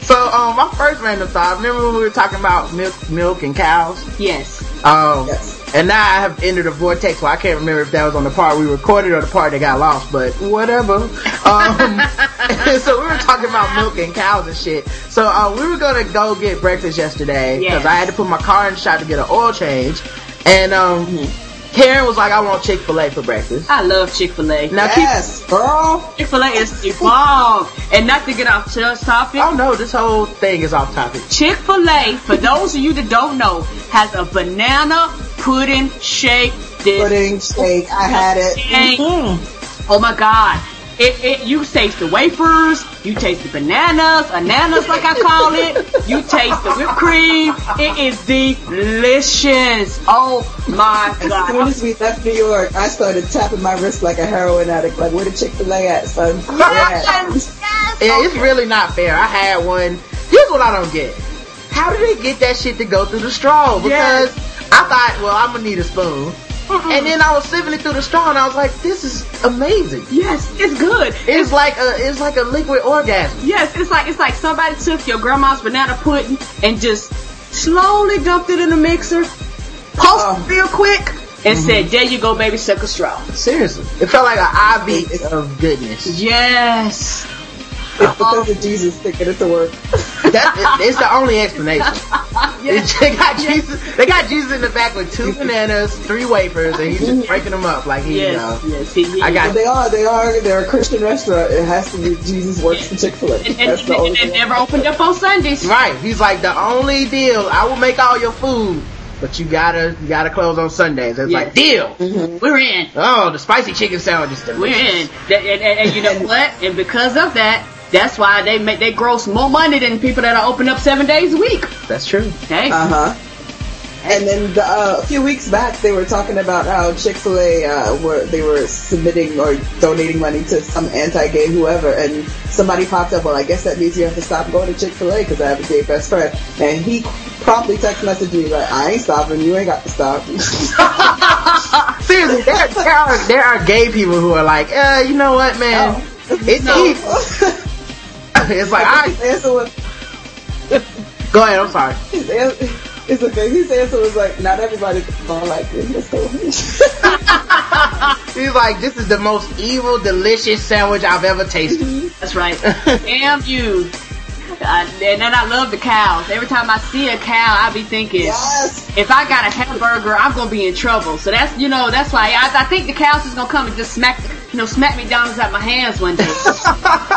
Speaker 5: So, um, my first random thought, remember when we were talking about milk, milk and cows?
Speaker 6: Yes.
Speaker 5: Um,
Speaker 4: Yes.
Speaker 5: And now I have entered a vortex Well, I can't remember if that was on the part we recorded or the part that got lost, but whatever. Um, so we were talking about milk and cows and shit. So, uh, we were gonna go get breakfast yesterday because
Speaker 6: Yes.
Speaker 5: I had to put my car in the shop to get an oil change. And, um, Karen was like, I want Chick-fil-A for breakfast.
Speaker 6: I love Chick-fil-A.
Speaker 5: Now, keep,
Speaker 4: yes, girl.
Speaker 6: Chick-fil-A is the bomb. And not to get off topic,
Speaker 5: oh no, this whole thing is off topic.
Speaker 6: Chick-fil-A, for those of you that don't know, has a banana pudding shake. This
Speaker 4: Pudding shake. I had it.
Speaker 6: Shake.
Speaker 4: Mhm.
Speaker 6: Oh my god. It, it, you taste the wafers, you taste the bananas, ananas like I call it, you taste the whipped cream, it is delicious. Oh my god.
Speaker 4: As soon
Speaker 6: god.
Speaker 4: as we left New York, I started tapping my wrist like a heroin addict. Like, where the Chick Fil A at, son? Yeah.
Speaker 5: Yeah, it's really not fair. I had one. Here's what I don't get. How do they get that shit to go through the straw? Because I thought, well, I'm gonna need a spoon. And then I was sipping it through the straw and I was like, this is amazing.
Speaker 6: Yes, it's good.
Speaker 5: It's like a, it's like a liquid orgasm.
Speaker 6: Yes, it's like it's like somebody took your grandma's banana pudding and just slowly dumped it in the mixer, pulsed real quick, and mm-hmm. said, "There you go, baby, suck a straw."
Speaker 5: Seriously. It felt like an IV of goodness.
Speaker 6: Yes.
Speaker 4: It's because of Jesus thinking it to work.
Speaker 5: That, it's the only explanation. They got Jesus, they got Jesus in the back with two bananas, three wafers, and he's just breaking them up like he, you know.
Speaker 6: Yes, yes, he, he,
Speaker 5: I got
Speaker 4: they are, they are, they're a Christian restaurant. It has to be Jesus works for Chick Fil A.
Speaker 6: and, and,
Speaker 4: the
Speaker 6: and, and
Speaker 4: thing.
Speaker 6: never opened up on Sundays.
Speaker 5: Right. He's like the only deal. I will make all your food, but you gotta you gotta close on Sundays. It's like deal. Mm-hmm.
Speaker 6: We're in.
Speaker 5: Oh, the spicy chicken sandwich is
Speaker 6: We're in. That- And, and, and you know what? And because of that, that's why they make they gross more money than people that are open up seven days a week.
Speaker 5: That's true.
Speaker 6: Okay.
Speaker 4: Uh huh. And then the, uh, a few weeks back, they were talking about how Chick Fil A uh, were they were submitting or donating money to some anti-gay whoever, and somebody popped up. Well, I guess that means you have to stop going to Chick Fil A because I have a gay best friend. And he promptly text messaged me like, "I ain't stopping. You ain't got to stop."
Speaker 5: Seriously, there, there are there are gay people who are like, uh, you know what, man?
Speaker 4: Oh.
Speaker 5: It's evil. it's like I
Speaker 4: his answer was,
Speaker 5: go ahead. I'm sorry.
Speaker 4: his answer, it's okay. His answer was like, "Not everybody don't like it." Let's go.
Speaker 5: He's like, this is the most evil, delicious sandwich I've ever tasted.
Speaker 6: That's right. Damn you. Uh, and then I love the cows. Every time I see a cow, I be thinking,
Speaker 4: yes.
Speaker 6: if I got a hamburger, I'm gonna be in trouble. So that's you know that's why I, I think the cows is gonna come and just smack you know smack me down inside my hands one day.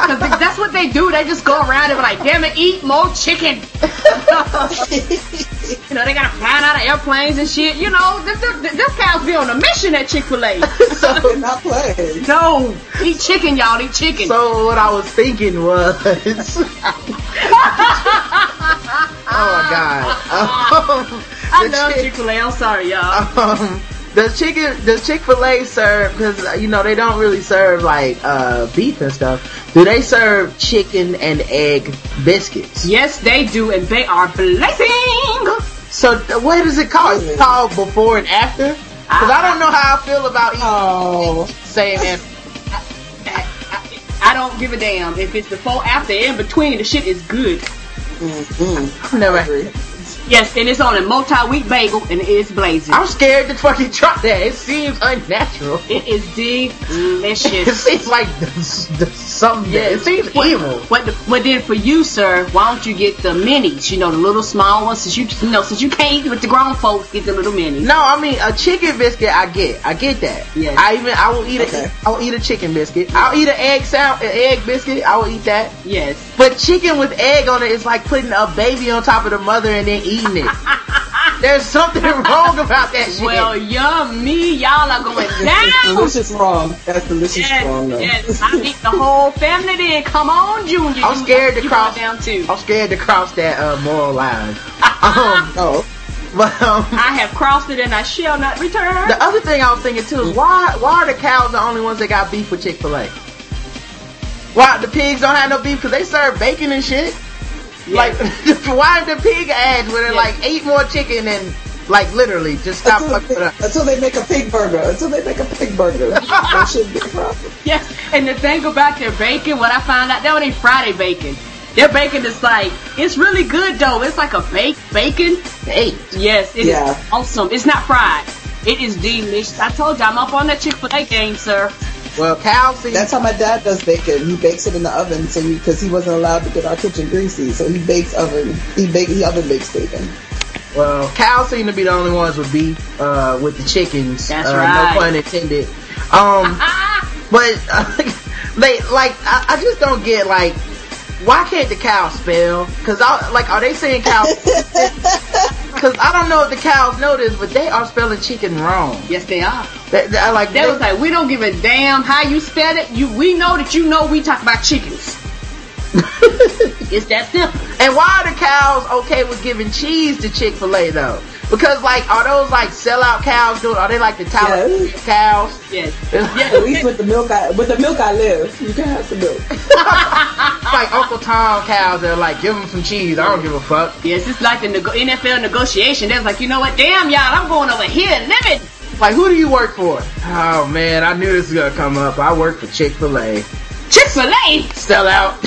Speaker 6: Because that's what they do. They just go around and be like, damn it, eat more chicken. you know they gotta fly out of airplanes and shit. You know this, this, this cows be on a mission at Chick Fil A.
Speaker 4: They're not playing.
Speaker 6: no, eat chicken, y'all. Eat chicken.
Speaker 5: So what I was thinking was, oh my god, um,
Speaker 6: I
Speaker 5: the
Speaker 6: love
Speaker 5: chick-
Speaker 6: Chick Fil A. I'm sorry, y'all.
Speaker 5: um, does chicken does Chick Fil A serve because you know they don't really serve like uh, beef and stuff. Do they serve chicken and egg biscuits?
Speaker 6: Yes, they do, and they are blazing.
Speaker 5: So th- what is it called? It's called before and after. Because I don't know how I feel about eating
Speaker 4: Oh,
Speaker 5: same and
Speaker 6: I, I, I don't give a damn if it's before, after, in between. The shit is good.
Speaker 4: mm-hmm.
Speaker 5: I've never.
Speaker 6: Yes, and it's on a multi-week bagel, and it is blazing.
Speaker 5: I'm scared to fucking try that. It seems unnatural.
Speaker 6: It is delicious.
Speaker 5: It seems like the, the, something. It seems evil.
Speaker 6: What, the, what then for you, sir? Why don't you get the minis? You know, the little small ones. Since you, you know, since you can't eat with the grown folks, get the little minis.
Speaker 5: No, I mean a chicken biscuit. I get, I get that.
Speaker 6: Yes.
Speaker 5: I even I will eat
Speaker 4: Okay.
Speaker 5: a I will eat a chicken biscuit. I'll eat an egg sound, an egg biscuit. I will eat that.
Speaker 6: Yes.
Speaker 5: But chicken with egg on it is like putting a baby on top of the mother and then eating it. There's something wrong about that shit.
Speaker 6: Well, yummy, y'all are going
Speaker 4: It's
Speaker 6: down.
Speaker 4: delicious wrong. That's delicious wrong, though.
Speaker 6: Yes, yes. I need the whole family then. Come on, Junior.
Speaker 5: I'm
Speaker 6: You-
Speaker 5: scared to
Speaker 6: you
Speaker 5: cross.
Speaker 6: down too.
Speaker 5: I'm scared to cross that uh, moral line. um,
Speaker 4: Oh,
Speaker 5: but um,
Speaker 6: I have crossed it and I shall not return.
Speaker 5: the other thing I was thinking too is why why are the cows the only ones that got beef with Chick Fil A? Why the pigs don't have no beef because they serve bacon and shit? Like why the pig ads where they're
Speaker 6: Yeah.
Speaker 5: like eat more chicken and like literally just stop
Speaker 4: until,
Speaker 5: fucking it up.
Speaker 4: until they make a pig burger. Until they make a pig burger. that shouldn't be a problem.
Speaker 6: Yes, and the thing about their bacon, what I found out, that ain't Friday bacon. Their bacon is like, it's really good though. It's like a baked bacon.
Speaker 5: Hey,
Speaker 6: Yes, it is
Speaker 4: Yeah.
Speaker 6: awesome. It's not fried. It is delicious. I told you, I'm up on that Chick-fil-A game, sir.
Speaker 5: Well cow seed
Speaker 4: That's how my dad does bacon. He bakes it in the oven, so because he wasn't allowed to get our kitchen greasy, so he bakes oven. He bake he oven bakes bacon.
Speaker 5: Well, cows seem to be the only ones with beef, uh, with the chickens.
Speaker 6: That's
Speaker 5: uh,
Speaker 6: right.
Speaker 5: No pun intended. Um, but uh, they like, I, I just don't get like, why can't the cow spell? Cause I, like, are they saying cow? Cause I don't know if the cows know this, but they are spelling chicken wrong.
Speaker 6: Yes, they are.
Speaker 5: They, they, I like,
Speaker 6: They
Speaker 5: they-
Speaker 6: was like, we don't give a damn how you spell it. You, we know that you know we talk about chickens. It's that simple.
Speaker 5: and why are the cows okay with giving cheese to Chick Fil A though? Because like, are those like sellout cows? Dude, are they like the tower
Speaker 4: Yes.
Speaker 5: cows?
Speaker 6: Yes. yes.
Speaker 4: At least with the milk, I, with the milk I live. You can have the milk.
Speaker 5: like Uncle Tom cows that are like, give them some cheese. I don't give a fuck.
Speaker 6: Yes, it's like the nego- NFL negotiation. They're like, you know what? Damn, y'all, I'm going over here. Limit.
Speaker 5: Like, who do you work for? Oh man, I knew this was gonna come up. I work for Chick Fil A.
Speaker 6: Chick-fil-A.
Speaker 5: Sell out.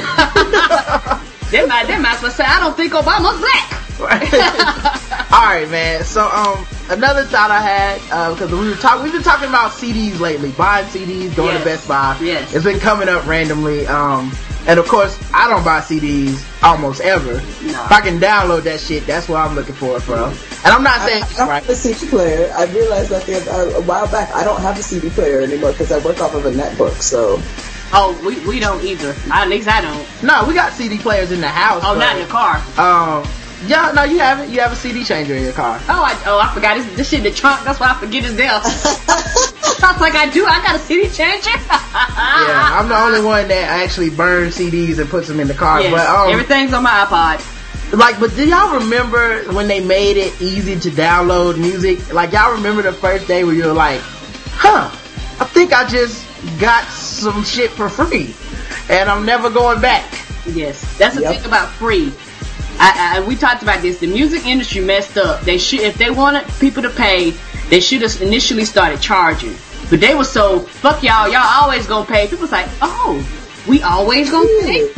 Speaker 6: They might, they might as well say, I don't think Obama's black.
Speaker 5: All right, man. So, um, another thought I had uh, because we were talking, we've been talking about CDs lately, buying CDs, going
Speaker 6: Yes.
Speaker 5: to Best Buy.
Speaker 6: Yes.
Speaker 5: It's been coming up randomly. Um, and of course, I don't buy CDs almost ever. If I can download that shit, that's what I'm looking for it from. And I'm not saying
Speaker 4: I don't
Speaker 5: right.
Speaker 4: have a CD player. I realized that uh, a while back I don't have a CD player anymore because I work off of a netbook. So
Speaker 6: Oh, we, we don't either. At least I don't.
Speaker 5: No, we got CD players in the house.
Speaker 6: Oh,
Speaker 5: but,
Speaker 6: not in the car.
Speaker 5: Um, yeah, no, you have it. You have a CD changer in your car.
Speaker 6: Oh, I, oh, I forgot. This, this shit in the trunk. That's why I forget it's there. I was like, I do. I got a CD changer.
Speaker 5: Yeah, I'm the only one that actually burns CDs and puts them in the car.
Speaker 6: Yes,
Speaker 5: But um,
Speaker 6: everything's on my iPod.
Speaker 5: like, but do y'all remember when they made it easy to download music? Like, y'all remember the first day where you were like, "Huh, I think I just got some shit for free, and I'm never going back."
Speaker 6: Yes, that's the
Speaker 4: Yep.
Speaker 6: thing about free. I, I, we talked about this. The music industry messed up. They should, if they wanted people to pay, they should have initially started charging. But they were so fuck y'all. Y'all always gonna pay. People's like, oh, we always gonna pay.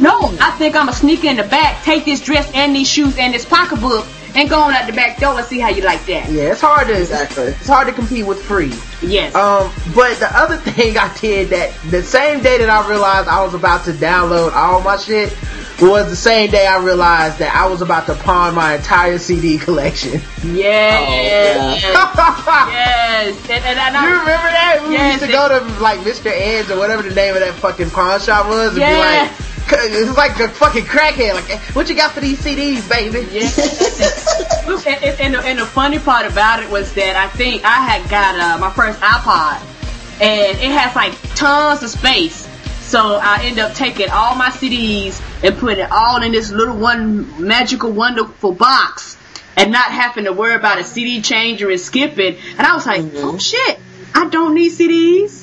Speaker 6: No, I think I'ma sneak in the back, take this dress and these shoes and this pocketbook, and go on out the back door and see how you like that.
Speaker 5: Yeah, it's hard to
Speaker 4: exactly.
Speaker 5: it's hard to compete with free.
Speaker 6: Yes.
Speaker 5: Um, but the other thing I did that the same day that I realized I was about to download all my shit was the same day I realized that I was about to pawn my entire CD collection.
Speaker 6: yes.
Speaker 4: Oh,
Speaker 6: Yes. And, and, and I-
Speaker 5: You remember that? We
Speaker 6: Yes,
Speaker 5: used to
Speaker 6: it-
Speaker 5: go to like Mr. Ed's or whatever the name of that fucking pawn shop was and
Speaker 6: Yeah.
Speaker 5: be like, it was like a fucking crackhead. Like, what you got for these CDs, baby?
Speaker 6: Yeah. Look, and, and, and, the, and the funny part about it was that I think I had got uh, my first iPod, and it has like tons of space. So I end up taking all my CDs and putting it all in this little one magical, wonderful box, and not having to worry about a CD changer and skipping. And I was like, oh shit, I don't need CDs.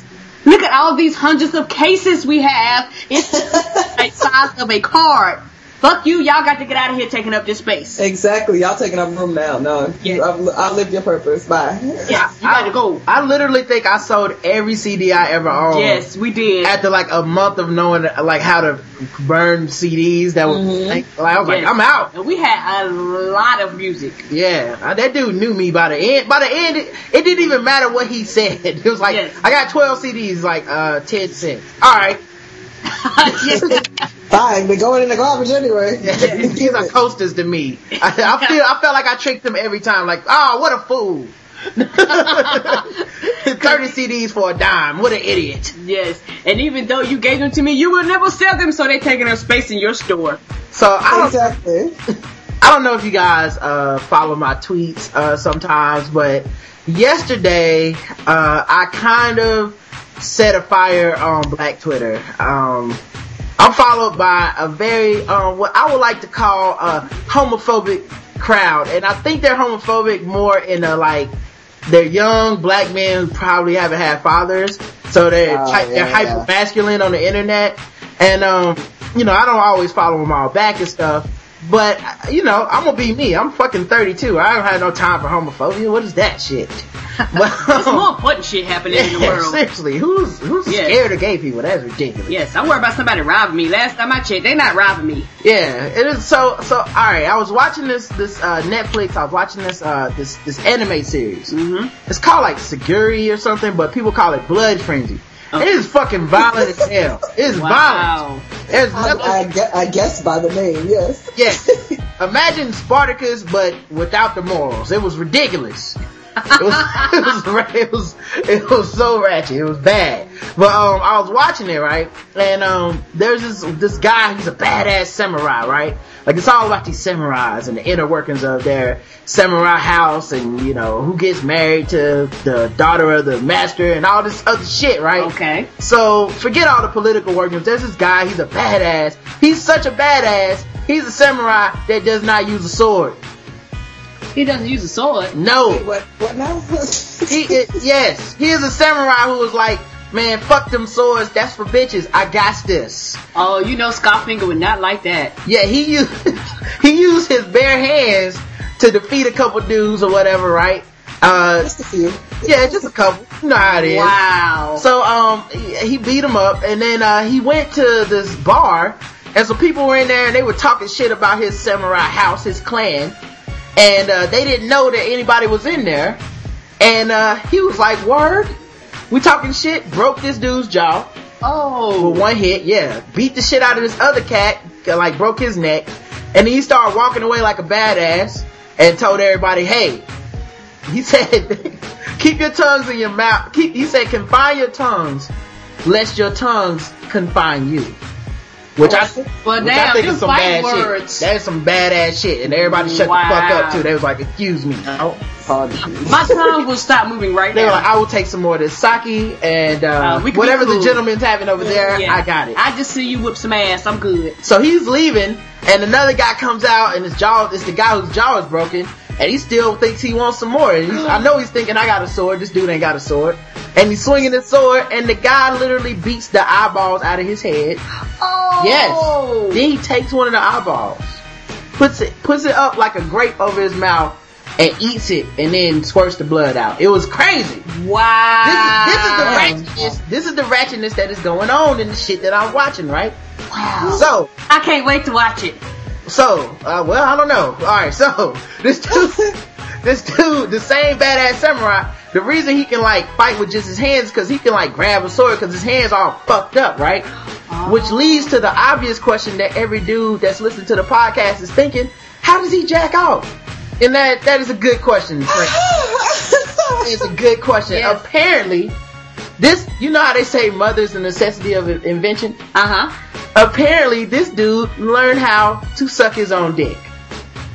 Speaker 6: Look at all these hundreds of cases we have. It's the size of a card. Fuck you, y'all got to get out of here taking up this space.
Speaker 4: Exactly. Y'all taking up room now. No,
Speaker 6: Yeah.
Speaker 4: you, I've, outlived your purpose. Bye.
Speaker 6: Yeah, you gotta go.
Speaker 5: I literally think I sold every CD I ever owned.
Speaker 6: Yes, we did.
Speaker 5: After like a month of knowing like how to burn CDs, that was like, i was like i'm out.
Speaker 6: And we had a lot of music.
Speaker 5: Yeah, uh, that dude knew me by the end. By the end, it, it didn't even matter what he said. It was like,
Speaker 6: Yes.
Speaker 5: I got 12 CDs, like, uh, 10 cents. Alright.
Speaker 4: Fine. They're going in the garbage anyway.
Speaker 5: These are coasters to me. I, I feel, I felt like I tricked them every time. Like, oh, what a fool. 30 CDs for a dime. What an idiot.
Speaker 6: yes, and even though you gave them to me, you will never sell them, so they're taking up space in your store.
Speaker 5: So I don't,
Speaker 4: exactly.
Speaker 5: I don't know if you guys uh, follow my tweets uh, sometimes, but yesterday uh, I kind of set a fire on Black Twitter. Um, I'm followed by a very um, what I would like to call a homophobic crowd, and I think they're homophobic more in a like they're young black men who probably haven't had fathers, so they're
Speaker 4: Oh,
Speaker 5: ty-
Speaker 4: yeah,
Speaker 5: they're hyper
Speaker 4: yeah.
Speaker 5: masculine on the internet, and um, you know I don't always follow them all back and stuff. But you know, I'm gonna be me. I'm fucking 32. I don't have no time for homophobia. What is that shit?
Speaker 6: There's more important shit happening in the
Speaker 5: yeah,
Speaker 6: world.
Speaker 5: seriously, who's who's
Speaker 6: Yes.
Speaker 5: scared of gay people? That's ridiculous.
Speaker 6: Yes, I'm worried about somebody robbing me. Last time I checked, they not robbing me.
Speaker 5: Yeah, it is so so. All right, I was watching this this uh, Netflix. I was watching this uh this this anime series.
Speaker 6: Mm-hmm.
Speaker 5: It's called like Seguri or something, but people call it Blood Frenzy. It is fucking violent as hell. It is violent. There's
Speaker 4: I,
Speaker 5: nothing.
Speaker 4: I, gue- I guess by the name, yes.
Speaker 5: Yes. Imagine Spartacus, but without the morals. It was ridiculous. It was, it was, it was, it was so ratchet. It was bad. But, um, I was watching it, right? And, um, there's this, this guy, he's a badass samurai, right? Like, it's all about these samurais and the inner workings of their samurai house and, you know, who gets married to the daughter of the master and all this other shit, right?
Speaker 6: Okay.
Speaker 5: So forget all the political workings. There's this guy. He's a badass. He's such a badass. He's a samurai that does not use a sword.
Speaker 6: He doesn't use a sword.
Speaker 5: No.
Speaker 4: What, what now?
Speaker 5: He is, yes. He is a samurai who was like, man, fuck them swords. That's for bitches. I got this.
Speaker 6: Oh, you know Scarfinger would not like that.
Speaker 5: Yeah, he used he used his bare hands to defeat a couple dudes or whatever, right? Uh,
Speaker 4: Just a few.
Speaker 5: yeah, just a couple. You know how it is.
Speaker 6: Wow.
Speaker 5: So um, he, he beat him up, and then uh, he went to this bar, and some people were in there, and they were talking shit about his samurai house, his clan, and uh, they didn't know that anybody was in there, and uh, he was like, "Word, we talking shit." Broke this dude's jaw
Speaker 6: oh.
Speaker 5: with one hit, yeah. Beat the shit out of this other cat, like broke his neck, and he started walking away like a badass, and told everybody, "Hey," he said, "Keep your tongues in your mouth." Keep, he said, "Confine your tongues, lest your tongues confine you." Which I,
Speaker 6: Well,
Speaker 5: which I think
Speaker 6: them
Speaker 5: is some bad
Speaker 6: words.
Speaker 5: shit. That's some badass shit, and everybody shut the fuck up too. They was like, "Excuse me."
Speaker 4: Oh.
Speaker 6: My tongue will stop moving right
Speaker 5: They
Speaker 6: now.
Speaker 5: They were like, "I will take some more of this sake and uh,
Speaker 6: Uh, we can be
Speaker 5: whatever the gentleman's having over there.
Speaker 6: Yeah.
Speaker 5: I got it."
Speaker 6: I just see you whip some ass. I'm good.
Speaker 5: So he's leaving, and another guy comes out, and his jaw, it's the guy whose jaw is broken, and he still thinks he wants some more. And he's, I know he's thinking, I got a sword, this dude ain't got a sword. And he's swinging his sword, and the guy literally beats the eyeballs out of his head.
Speaker 6: Oh.
Speaker 5: Yes. Then he takes one of the eyeballs, puts it, puts it up like a grape over his mouth, and eats it, and then squirts the blood out. It was crazy.
Speaker 6: Wow.
Speaker 5: This is, this is the ratchetness, this is the ratchetness that is going on in the shit that I'm watching, right?
Speaker 6: Wow.
Speaker 5: So,
Speaker 6: I can't wait to watch it.
Speaker 5: So, uh, well, I don't know. Alright, so, this dude, this dude, the same badass samurai, the reason he can like fight with just his hands cause he can like grab a sword cause his hands all fucked up, right? Which leads to the obvious question that every dude that's listening to the podcast is thinking, how does he jack off? And that, that is a good question, It's a good question.
Speaker 6: Yes.
Speaker 5: Apparently, this, you know how they say mother's the necessity of invention?
Speaker 6: Uh huh.
Speaker 5: Apparently, this dude learned how to suck his own dick.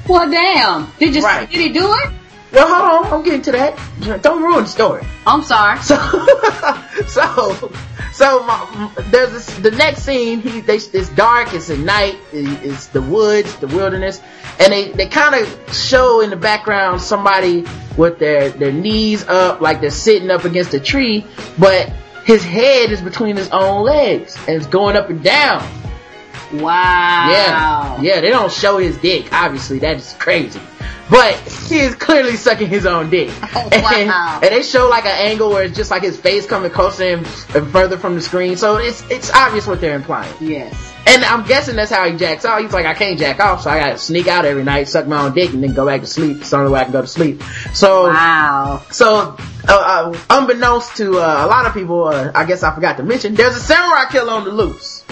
Speaker 6: Well, damn. Did you?
Speaker 5: Right.
Speaker 6: Did he do it?
Speaker 5: Well, hold on, I'm getting to that. Don't ruin the story.
Speaker 6: I'm sorry.
Speaker 5: So, so, so my, there's this, the next scene. He, they, it's dark. It's at night. it- It's the woods, the wilderness, and they, they kind of show in the background somebody with their their knees up, like they're sitting up against a tree, but his head is between his own legs and it's going up and down.
Speaker 6: Wow.
Speaker 5: Yeah, yeah. They don't show his dick. Obviously, that is crazy. But he is clearly sucking his own dick.
Speaker 6: Oh,
Speaker 5: and,
Speaker 6: wow.
Speaker 5: and they show like an angle where it's just like his face coming closer and, and further from the screen. So it's it's obvious what they're implying.
Speaker 6: Yes.
Speaker 5: And I'm guessing that's how he jacks off. He's like, I can't jack off, so I gotta sneak out every night, suck my own dick, and then go back to sleep. It's the only way I can go to sleep. So,
Speaker 6: Wow.
Speaker 5: so, uh, uh, unbeknownst to uh, a lot of people, uh, I guess I forgot to mention, there's a samurai killer on the loose.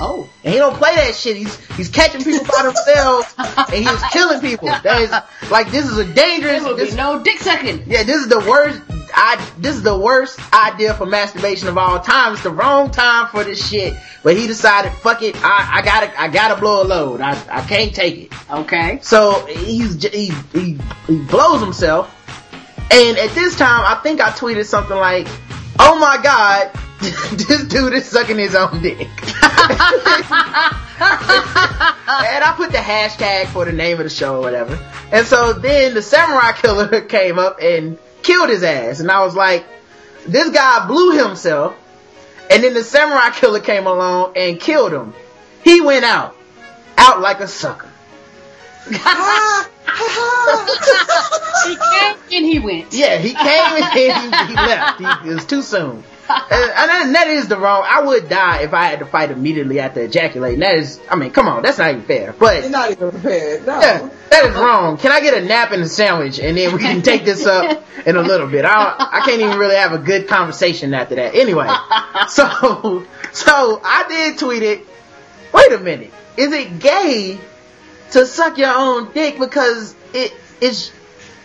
Speaker 6: Oh.
Speaker 5: And he don't play that shit. He's he's catching people by themselves and he's killing people. That is like this is a
Speaker 6: There
Speaker 5: dangerous.
Speaker 6: will be
Speaker 5: This,
Speaker 6: no dick sucking.
Speaker 5: yeah, this is the worst. I, this is the worst idea for masturbation of all time. It's the wrong time for this shit. But he decided, fuck it, I, I gotta, I gotta blow a load. I, I can't take it.
Speaker 6: Okay.
Speaker 5: So he's, he, he, he blows himself. And at this time, I think I tweeted something like, oh my god, this dude is sucking his own dick. and I put the hashtag for the name of the show or whatever. And so then the samurai killer came up and killed his ass. And I was like, this guy blew himself. And then the samurai killer came along and killed him. He went out. Out like a sucker.
Speaker 6: He came and he went.
Speaker 5: Yeah, he came and he, he left. He, it was too soon. And, and that- is the wrong. I would die if I had to fight immediately after ejaculating. That is, I mean, come on, that's not even fair. But
Speaker 4: You're not even prepared. No.
Speaker 5: yeah, that is wrong. Can I get a nap and a sandwich, and then we can take this up in a little bit? I I can't even really have a good conversation after that. Anyway, so so I did tweet it. Wait a minute, is it gay to suck your own dick because it is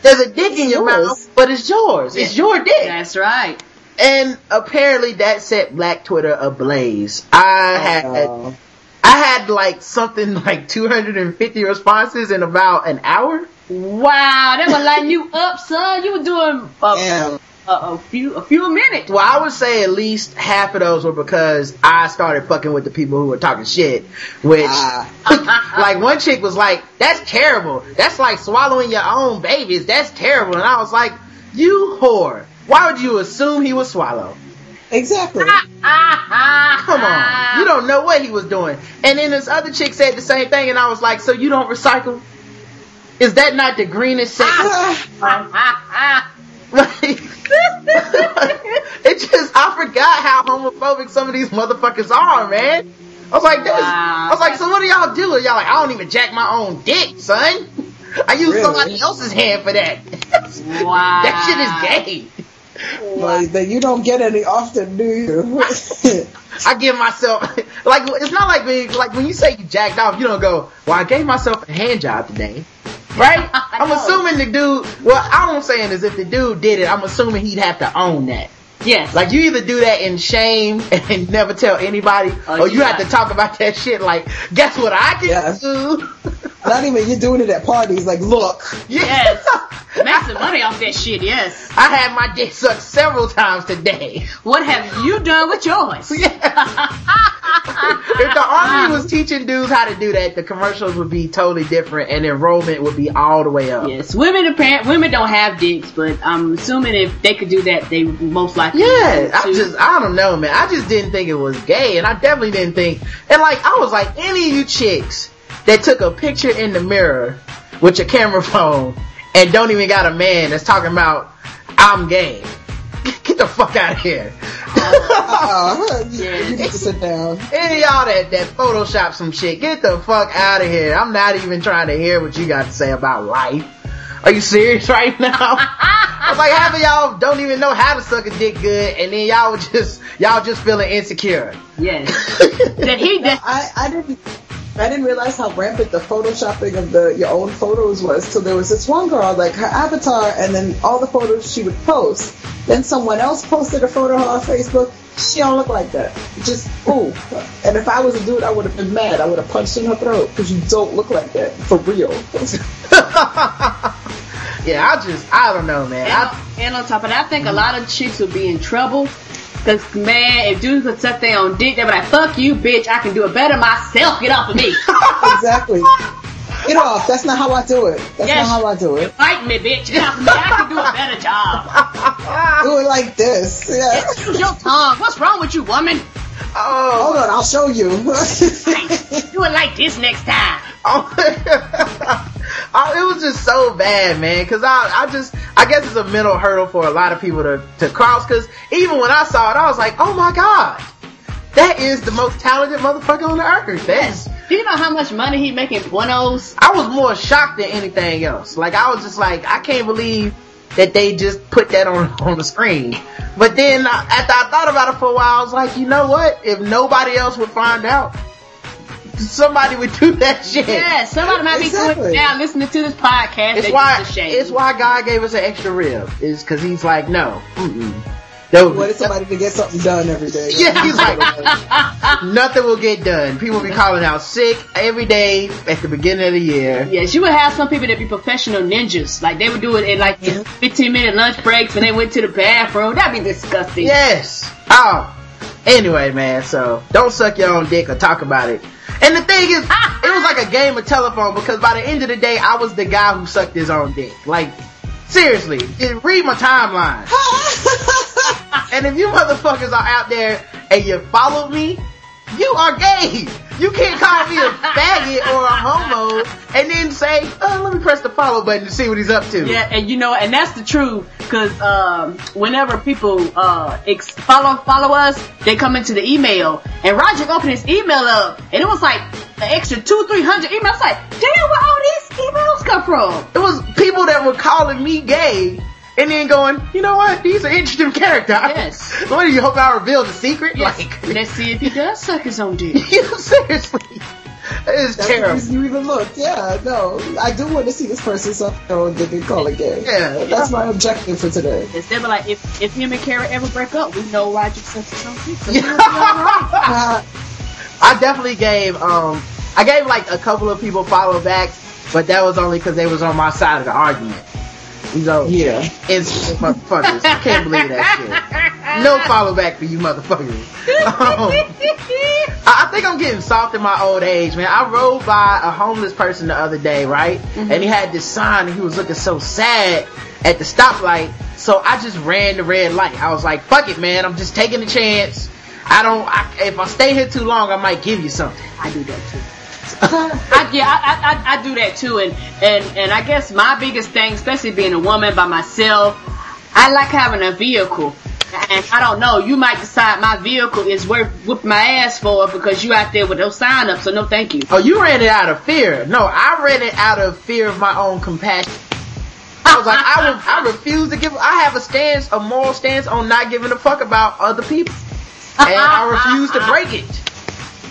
Speaker 5: there's a dick in your
Speaker 4: yours.
Speaker 5: mouth, but it's yours. It's your dick.
Speaker 6: That's right.
Speaker 5: And apparently that set Black Twitter ablaze. I had I had like something like 250 responses in about an hour.
Speaker 6: Wow, that was lighting you up, son. You were doing a,
Speaker 4: damn.
Speaker 6: a, a few a few minutes.
Speaker 5: Well, I would say at least half of those were because I started fucking with the people who were talking shit, which
Speaker 4: Ah.
Speaker 5: like one chick was like, that's terrible. That's like swallowing your own babies. That's terrible. And I was like, you whore. Why would you assume he was swallow?
Speaker 4: Exactly.
Speaker 5: Come on. You don't know what he was doing. And then this other chick said the same thing and I was like, so you don't recycle? Is that not the greenest sex? Ah. Like, it just, I forgot how homophobic some of these motherfuckers are, man. I was like, this, I was like, so what do y'all do? Y'all like, I don't even jack my own dick, son. I use
Speaker 4: Really?
Speaker 5: somebody else's hand for that.
Speaker 6: Wow.
Speaker 5: that shit is gay.
Speaker 4: Like that you don't get any often, do you?
Speaker 5: I give myself like it's not like when like when you say you jacked off, you don't go, Well, I gave myself a hand job today. Right? I'm assuming the dude well, all I'm saying is if the dude did it, I'm assuming he'd have to own that.
Speaker 6: Yes.
Speaker 5: Like you either do that in shame and never tell anybody,
Speaker 6: Oh,
Speaker 5: or you
Speaker 6: yeah.
Speaker 5: have to talk about that shit like, guess what I can
Speaker 4: Yes.
Speaker 5: do?
Speaker 4: Not even you're doing it at parties. Like, look,
Speaker 6: Yes. Make some money off that shit, yes.
Speaker 5: I had my dick sucked several times today.
Speaker 6: What have you done with yours?
Speaker 5: if the army was teaching dudes how to do that, the commercials would be totally different and enrollment would be all the way up.
Speaker 6: Yes, women apparent women don't have dicks, but I'm assuming if they could do that, they would most likely
Speaker 5: Yeah, I just, I don't know, man. I just didn't think it was gay, and I definitely didn't think, and like, I was like, any of you chicks that took a picture in the mirror with your camera phone and don't even got a man that's talking about, I'm gay. Get the fuck out of here.
Speaker 4: uh, you,
Speaker 6: Yeah.
Speaker 4: you need to sit down.
Speaker 5: Any of y'all that, that Photoshop some shit, get the fuck out of here. I'm not even trying to hear what you got to say about life. Are you serious right now? I was like, half of y'all don't even know how to suck a dick good, and then y'all were just, y'all just feeling insecure.
Speaker 6: yes. that he that
Speaker 4: I, I didn't I didn't realize how rampant the photoshopping of the your own photos was. So there was this one girl, like her avatar, and then all the photos she would post. Then someone else posted a photo on Facebook. She don't look like that. Just ooh. And if I was a dude, I would have been mad. I would have punched in her throat because you don't look like that for real.
Speaker 5: yeah, I just, I don't know, man.
Speaker 6: and,
Speaker 5: I,
Speaker 6: on, and on top of that, I think a lot of chicks would be in trouble. Cause man, if dudes could suck their own dick, they'd be like, "Fuck you, bitch! I can do it better myself. Get off of me!
Speaker 4: exactly. Get off. That's not how I do it. That's
Speaker 6: Yes.
Speaker 4: not how I do it.
Speaker 6: Fight me, bitch! Get off of me! I can do a better job.
Speaker 4: Do it like this. Yeah.
Speaker 6: Use your tongue. What's wrong with you, woman?
Speaker 5: oh,
Speaker 4: Hold on, I'll show you.
Speaker 6: Do it like this next time.
Speaker 5: oh, Oh, it was just so bad, man. Cause I, I just, I guess it's a mental hurdle for a lot of people to, to cross. Cause even when I saw it, I was like, oh my god, that is the most talented motherfucker on the earth. That's,
Speaker 6: Do you know how much money he making buenos?
Speaker 5: I was more shocked than anything else. Like I was just like, I can't believe that they just put that on on the screen. But then uh, after I thought about it for a while, I was like, you know what? If nobody else would find out, somebody would do that shit.
Speaker 6: Yeah, somebody might be
Speaker 4: Exactly.
Speaker 6: doing now listening to this podcast.
Speaker 5: It's why it's why God gave us an extra rib. Is because he's like, no, mm-mm. That would-
Speaker 4: Wanted somebody to get something done every day.
Speaker 5: Yeah, he's like, nothing will get done. People will be calling out sick every day at the beginning of the year.
Speaker 6: Yes, you would have some people that be professional ninjas. Like they would do it in like mm-hmm. 15 minute lunch breaks when they went to the bathroom. That'd be disgusting.
Speaker 5: Yes. Oh. Anyway, man, so don't suck your own dick or talk about it. And the thing is, ah. it was like a game of telephone because by the end of the day, I was the guy who sucked his own dick. Like, seriously, read my timeline. and if you motherfuckers are out there and you follow me, you are gay. You can't call me a faggot or a homo and then say, oh, let me press the follow button to see what he's up to.
Speaker 6: Yeah, and you know, and that's the truth, cause, um, whenever people, uh, ex- follow, follow us, they come into the email, and Roger opened his email up, and it was like an extra two, three hundred emails. I was like, damn, where all these emails come from?
Speaker 5: It was people that were calling me gay and then going, you know what? He's an interesting character.
Speaker 6: Yes.
Speaker 5: what do you hope I reveal the secret? Like,
Speaker 6: Let's see if he does suck his own dick.
Speaker 5: you seriously. It's
Speaker 4: That's the
Speaker 5: terrible.
Speaker 4: you even look. Yeah, no. I do want to see this person suffer and they call it gay.
Speaker 5: Yeah.
Speaker 4: That's my objective for today.
Speaker 6: Instead of like, if, if him and Kara ever break up, we know Roger sucks his own dick. So we'll be alright.
Speaker 4: Uh,
Speaker 5: I definitely gave, um, I gave like a couple of people follow back, but that was only because they was on my side of the argument. So,
Speaker 4: yeah.
Speaker 5: it's motherfuckers. I can't believe that shit. No follow back for you motherfuckers. Um, I I think I'm getting soft in my old age, man. I rode by a homeless person the other day, right? And he had this sign and he was looking so sad at the stoplight. So I just ran the red light. I was like, fuck it, man. I'm just taking a chance. I don't, I, if I stay here too long, I might give you something.
Speaker 6: I do that too. I, yeah, I, I, I do that too, and, and, and I guess my biggest thing, especially being a woman by myself, I like having a vehicle. And I don't know, you might decide my vehicle is worth whooping my ass for because you out there with no sign up, so no thank you.
Speaker 5: Oh, you ran it out of fear. No, I read it out of fear of my own compassion. I was like, I, re- I refuse to give, I have a stance, a moral stance on not giving a fuck about other people. And I refuse to break it.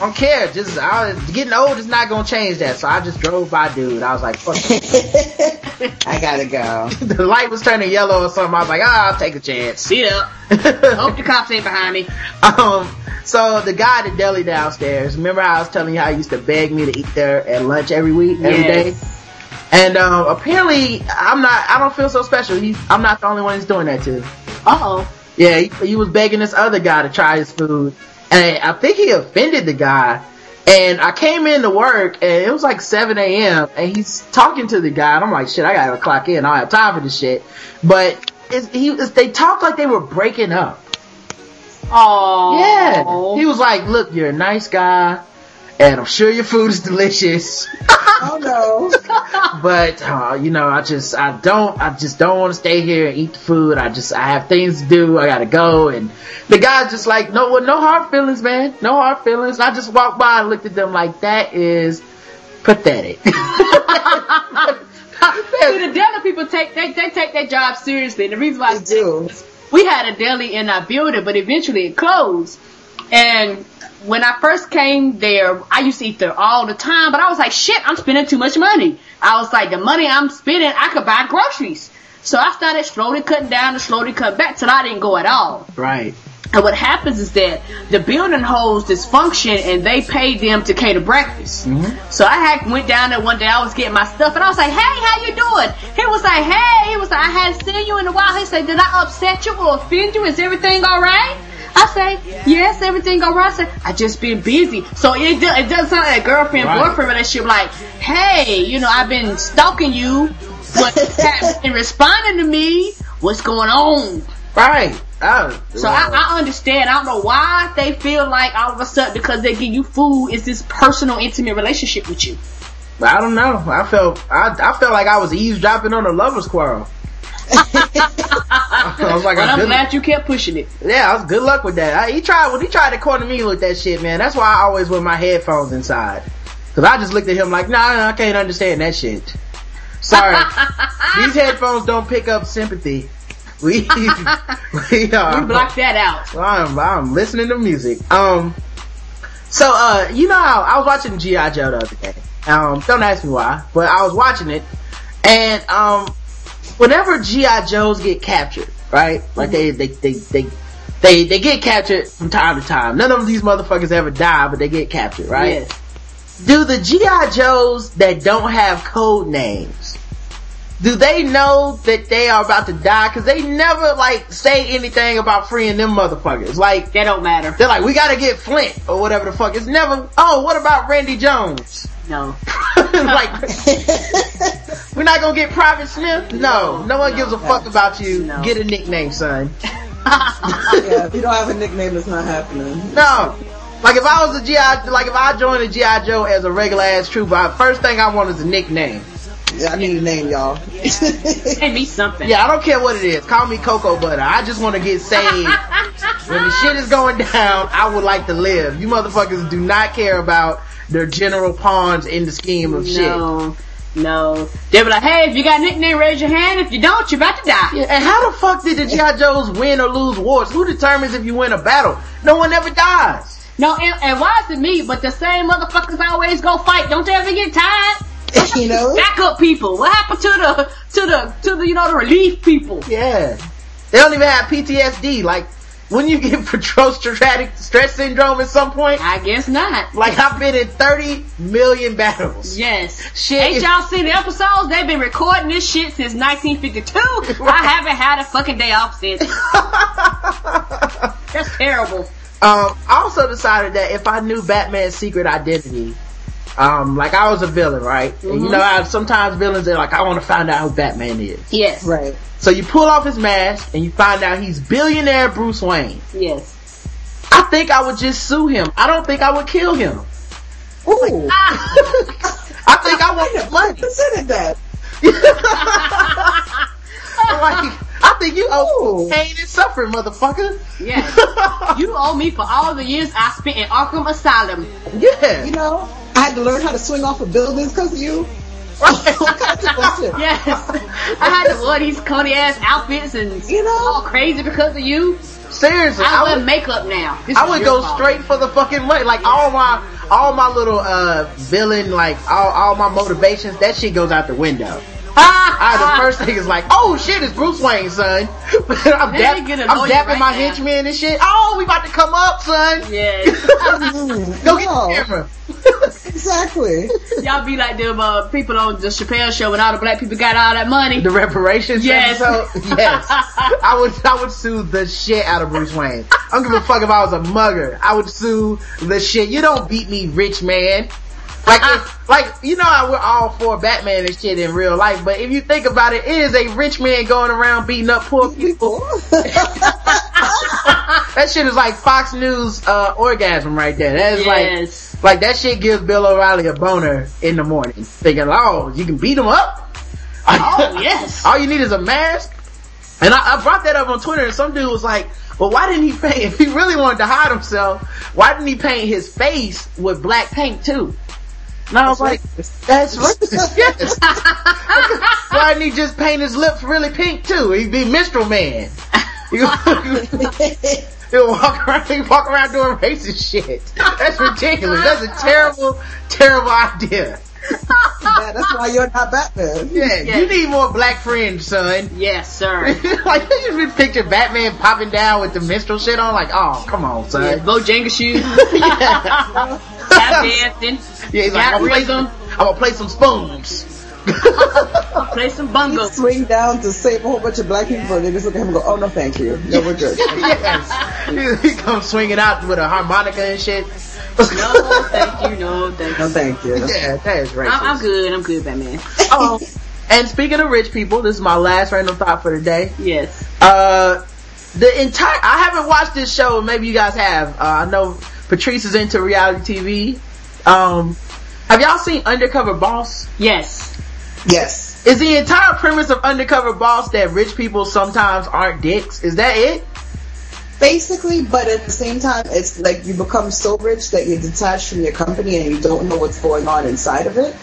Speaker 5: I don't care. Just, I, getting old is not gonna change that. So I just drove by dude. I was like, fuck it.
Speaker 4: I gotta go.
Speaker 5: the light was turning yellow or something. I was like, ah, I'll take a chance.
Speaker 6: See ya. Hope the cops ain't behind me.
Speaker 5: Um, so the guy at the deli downstairs, remember I was telling you how he used to beg me to eat there at lunch every week, every day?
Speaker 6: Yes.
Speaker 5: And um, apparently, I'm not. I don't feel so special. He's. I'm not the only one he's doing that to.
Speaker 6: Uh oh.
Speaker 5: Yeah, he, he was begging this other guy to try his food, and I think he offended the guy. And I came in to work, and it was like 7 a.m. and he's talking to the guy, and I'm like, shit, I gotta clock in. I don't have time for this shit. But he, they talked like they were breaking up.
Speaker 6: Oh.
Speaker 5: Yeah. He was like, look, you're a nice guy, and I'm sure your food is delicious.
Speaker 4: Oh no.
Speaker 5: but uh, you know, I just I don't I just don't want to stay here and eat the food. I just I have things to do. I gotta go. And the guy's just like, no, well, no hard feelings, man. No hard feelings. I just walked by and looked at them like that is pathetic.
Speaker 6: See, the deli people take they, they take their job seriously. And The reason why
Speaker 4: They do.
Speaker 6: we had a deli in our building, but eventually it closed. And when I first came there, I used to eat there all the time, but I was like, shit, I'm spending too much money. I was like, the money I'm spending, I could buy groceries. So I started slowly cutting down and slowly cutting back till I didn't go at all.
Speaker 5: right.
Speaker 6: And what happens is that the building holds this function and they paid them to cater breakfast. Mm-hmm. So I had went down there one day, I was getting my stuff and I was like, hey, how you doing? He was like, hey, he was like, I hadn't seen you in a while. He said, did I upset you or offend you? Is everything alright? I say, yes, everything alright. I said, I just been busy. So it, do, it doesn't sound like a girlfriend,
Speaker 5: Right.
Speaker 6: boyfriend relationship like, hey, you know, I've been stalking you, but you been responding to me. What's going on?
Speaker 5: Right. Oh,
Speaker 6: So I, I understand. I don't know why they feel like all of a sudden because they give you food is this personal, intimate relationship with you.
Speaker 5: I don't know. I felt I, I felt like I was eavesdropping on a lover's quarrel. I was like,
Speaker 6: But I'm glad you kept pushing it.
Speaker 5: yeah, I was good luck with that. I, he tried when he tried to corner me with that shit, man. That's why I always wear my headphones inside. Cause I just looked at him like, nah, nah I can't understand that shit. Sorry, these headphones don't pick up sympathy. We we are
Speaker 6: We blocked that out.
Speaker 5: I'm, I'm listening to music. Um, So, uh, you know how I was watching G.I. Joe the other day. Um, don't ask me why, but I was watching it, and um, whenever G.I. Joes get captured, right? Like they, they, they, they, they, they get captured from time to time. None of these motherfuckers ever die, but they get captured, right?
Speaker 6: Yes.
Speaker 5: Do the G.I. Joes that don't have code names, do they know that they are about to die? Cause they never like say anything about freeing them motherfuckers. Like,
Speaker 6: That don't matter.
Speaker 5: they're like, we gotta get Flint or whatever the fuck. It's never, oh, what about Randy Jones?
Speaker 6: No.
Speaker 5: like, we're not gonna get Private Smith? No, no one gives a fuck about you.
Speaker 6: No.
Speaker 5: Get a nickname, son.
Speaker 4: yeah, if you don't have a nickname, it's not happening.
Speaker 5: No. Like if I was a GI, like if I joined a GI Joe as a regular ass trooper, first thing I want is a nickname.
Speaker 4: Yeah, I need a name, y'all.
Speaker 6: Give me something.
Speaker 5: Yeah, I don't care what it is. Call me Cocoa Butter. I just want to get saved. when the shit is going down, I would like to live. You motherfuckers do not care about their general pawns in the scheme of shit.
Speaker 6: No. No. They were like, hey, if you got a nickname, raise your hand. If you don't, you're about to die.
Speaker 5: Yeah, and how the fuck did the G.I. Joes win or lose wars? Who determines if you win a battle? No one ever dies.
Speaker 6: No, and, and why is it me? But the same motherfuckers always go fight. Don't they ever get tired?
Speaker 4: you know?
Speaker 6: Backup people. What happened to the to the to the you know the relief people?
Speaker 5: Yeah. They don't even have PTSD. Like, when you get post-traumatic stress syndrome at some point,
Speaker 6: I guess not.
Speaker 5: like I've been in 30 million battles.
Speaker 6: Yes.
Speaker 5: Shit
Speaker 6: Ain't y'all seen the episodes? They've been recording this shit since 1952. I haven't had a fucking day off since. That's terrible.
Speaker 5: Um, I also decided that if I knew Batman's secret identity, um, like I was a villain, right? And you know how sometimes villains are like, I want to find out who Batman is.
Speaker 6: Yes.
Speaker 4: Right.
Speaker 5: So you pull off his mask and you find out he's billionaire Bruce Wayne.
Speaker 6: Yes.
Speaker 5: I think I would just sue him. I don't think I would kill him.
Speaker 4: Ooh.
Speaker 5: I think I want the money.
Speaker 4: considered that.
Speaker 5: like, I think you owe
Speaker 4: Ooh.
Speaker 5: pain and suffering, motherfucker.
Speaker 6: Yes. You owe me for all the years I spent in Arkham Asylum.
Speaker 5: yeah.
Speaker 4: You know, I had to learn how to swing off of buildings because of you. All kinds of bullshit.
Speaker 6: Yes. I had to wear these corny ass outfits and
Speaker 4: You know?
Speaker 6: all crazy because of you.
Speaker 5: Seriously,
Speaker 6: I
Speaker 5: I
Speaker 6: wear
Speaker 5: would,
Speaker 6: makeup now. This
Speaker 5: I would go
Speaker 6: fault.
Speaker 5: straight for the fucking money. Like all my, all my little, uh, villain, like all, all my motivations, that shit goes out the window. I, the first thing is like, oh shit, it's Bruce Wayne, son. I'm,
Speaker 6: Let
Speaker 5: dap-
Speaker 6: me get a
Speaker 5: I'm dapping
Speaker 6: right
Speaker 5: my
Speaker 6: now.
Speaker 5: henchmen and shit. Oh, we about to come up, son.
Speaker 6: Yeah.
Speaker 5: Go get the camera.
Speaker 4: Exactly.
Speaker 6: Y'all be like them uh, people on the Chappelle show when all the black people got all that money.
Speaker 5: The reparations
Speaker 6: Yes.
Speaker 5: episode? Yes. I would, I would sue the shit out of Bruce Wayne. I don't give a fuck if I was a mugger. I would sue the shit. You don't beat me, rich man. Like, if, like, you know how we're all for Batman and shit in real life, but if you think about it, it is a rich man going around beating up poor people. That shit is like Fox News, uh, orgasm right there. That is
Speaker 6: Yes.
Speaker 5: like, like that shit gives Bill O'Reilly a boner in the morning. Thinking, oh, you can beat him up?
Speaker 6: Oh, yes.
Speaker 5: All you need is a mask. And I, I brought that up on Twitter and some dude was like, well, why didn't he paint, if he really wanted to hide himself, why didn't he paint his face with black paint too? And I was like, that's racist. yes. why didn't he just paint his lips really pink too? He'd be Minstrel Man. He- He'll walk around, he'll walk around doing racist shit. That's ridiculous. That's a terrible, terrible idea.
Speaker 4: Yeah, that's why you're not Batman.
Speaker 5: Yeah,
Speaker 6: Yeah.
Speaker 5: you need more black friends, son.
Speaker 6: Yes, sir.
Speaker 5: like you just picture Batman popping down with the minstrel shit on, like, oh, come on,
Speaker 6: Yeah,
Speaker 5: son.
Speaker 6: Bojangles shoes.
Speaker 5: yeah,
Speaker 6: Tap dancing.
Speaker 5: He's like, I'm gonna, play
Speaker 6: rhythm.
Speaker 5: some, I'm gonna play some spoons.
Speaker 6: Play some bungo.
Speaker 4: Swing down to save a whole bunch of black people, and they just look at him and go, "Oh no, thank you. No, we're good."
Speaker 5: yes, he, he comes swinging out with a harmonica and shit.
Speaker 6: No, thank you. No, thank you.
Speaker 4: No,
Speaker 6: you.
Speaker 4: thank you.
Speaker 5: Yeah, that is racist.
Speaker 6: I'm, I'm good. I'm good, Batman.
Speaker 5: Oh, and speaking of rich people, this is my last random thought for the day.
Speaker 6: Yes.
Speaker 5: Uh, the entire, I haven't watched this show, maybe you guys have. Uh, I know Patrice is into reality TV. Um, have y'all seen Undercover Boss?
Speaker 6: Yes.
Speaker 4: Yes.
Speaker 5: Is the entire premise of Undercover Boss that rich people sometimes aren't dicks? Is that it?
Speaker 4: Basically, but at the same time, it's like you become so rich that you're detached from your company and you don't know what's going on inside of it.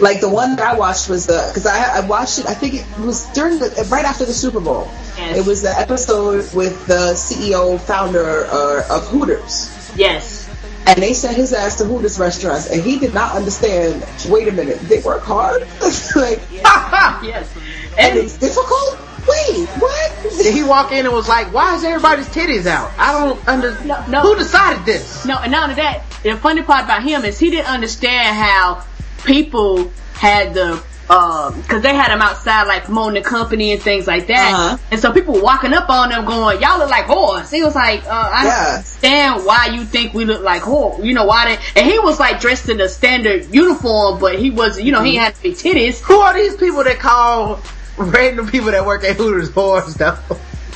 Speaker 4: Like the one that I watched was the because I, I watched it. I think it was during the right after the Super Bowl.
Speaker 6: Yes.
Speaker 4: It was the episode with the CEO founder uh, of Hooters.
Speaker 6: Yes.
Speaker 4: And they sent his ass to Hooters restaurants, and he did not understand. Wait a minute, they work hard, like,
Speaker 6: yes.
Speaker 4: and
Speaker 6: And
Speaker 4: it's difficult. Wait, what?
Speaker 5: Did he walk in and was like, why is everybody's titties out? I don't understand.
Speaker 6: No, no.
Speaker 5: Who decided this?
Speaker 6: No, and not only that, the funny part about him is he didn't understand how people had the, um, cause they had him outside like promoting the company and things like that.
Speaker 4: Uh-huh.
Speaker 6: And so people were walking up on them going, y'all look like whores. He was like, uh, I don't
Speaker 4: Yeah.
Speaker 6: understand why you think we look like whores. You know why they, and he was like dressed in a standard uniform, but he was, you know, he had big titties.
Speaker 5: Who are these people that call random people that work at Hooters whores though?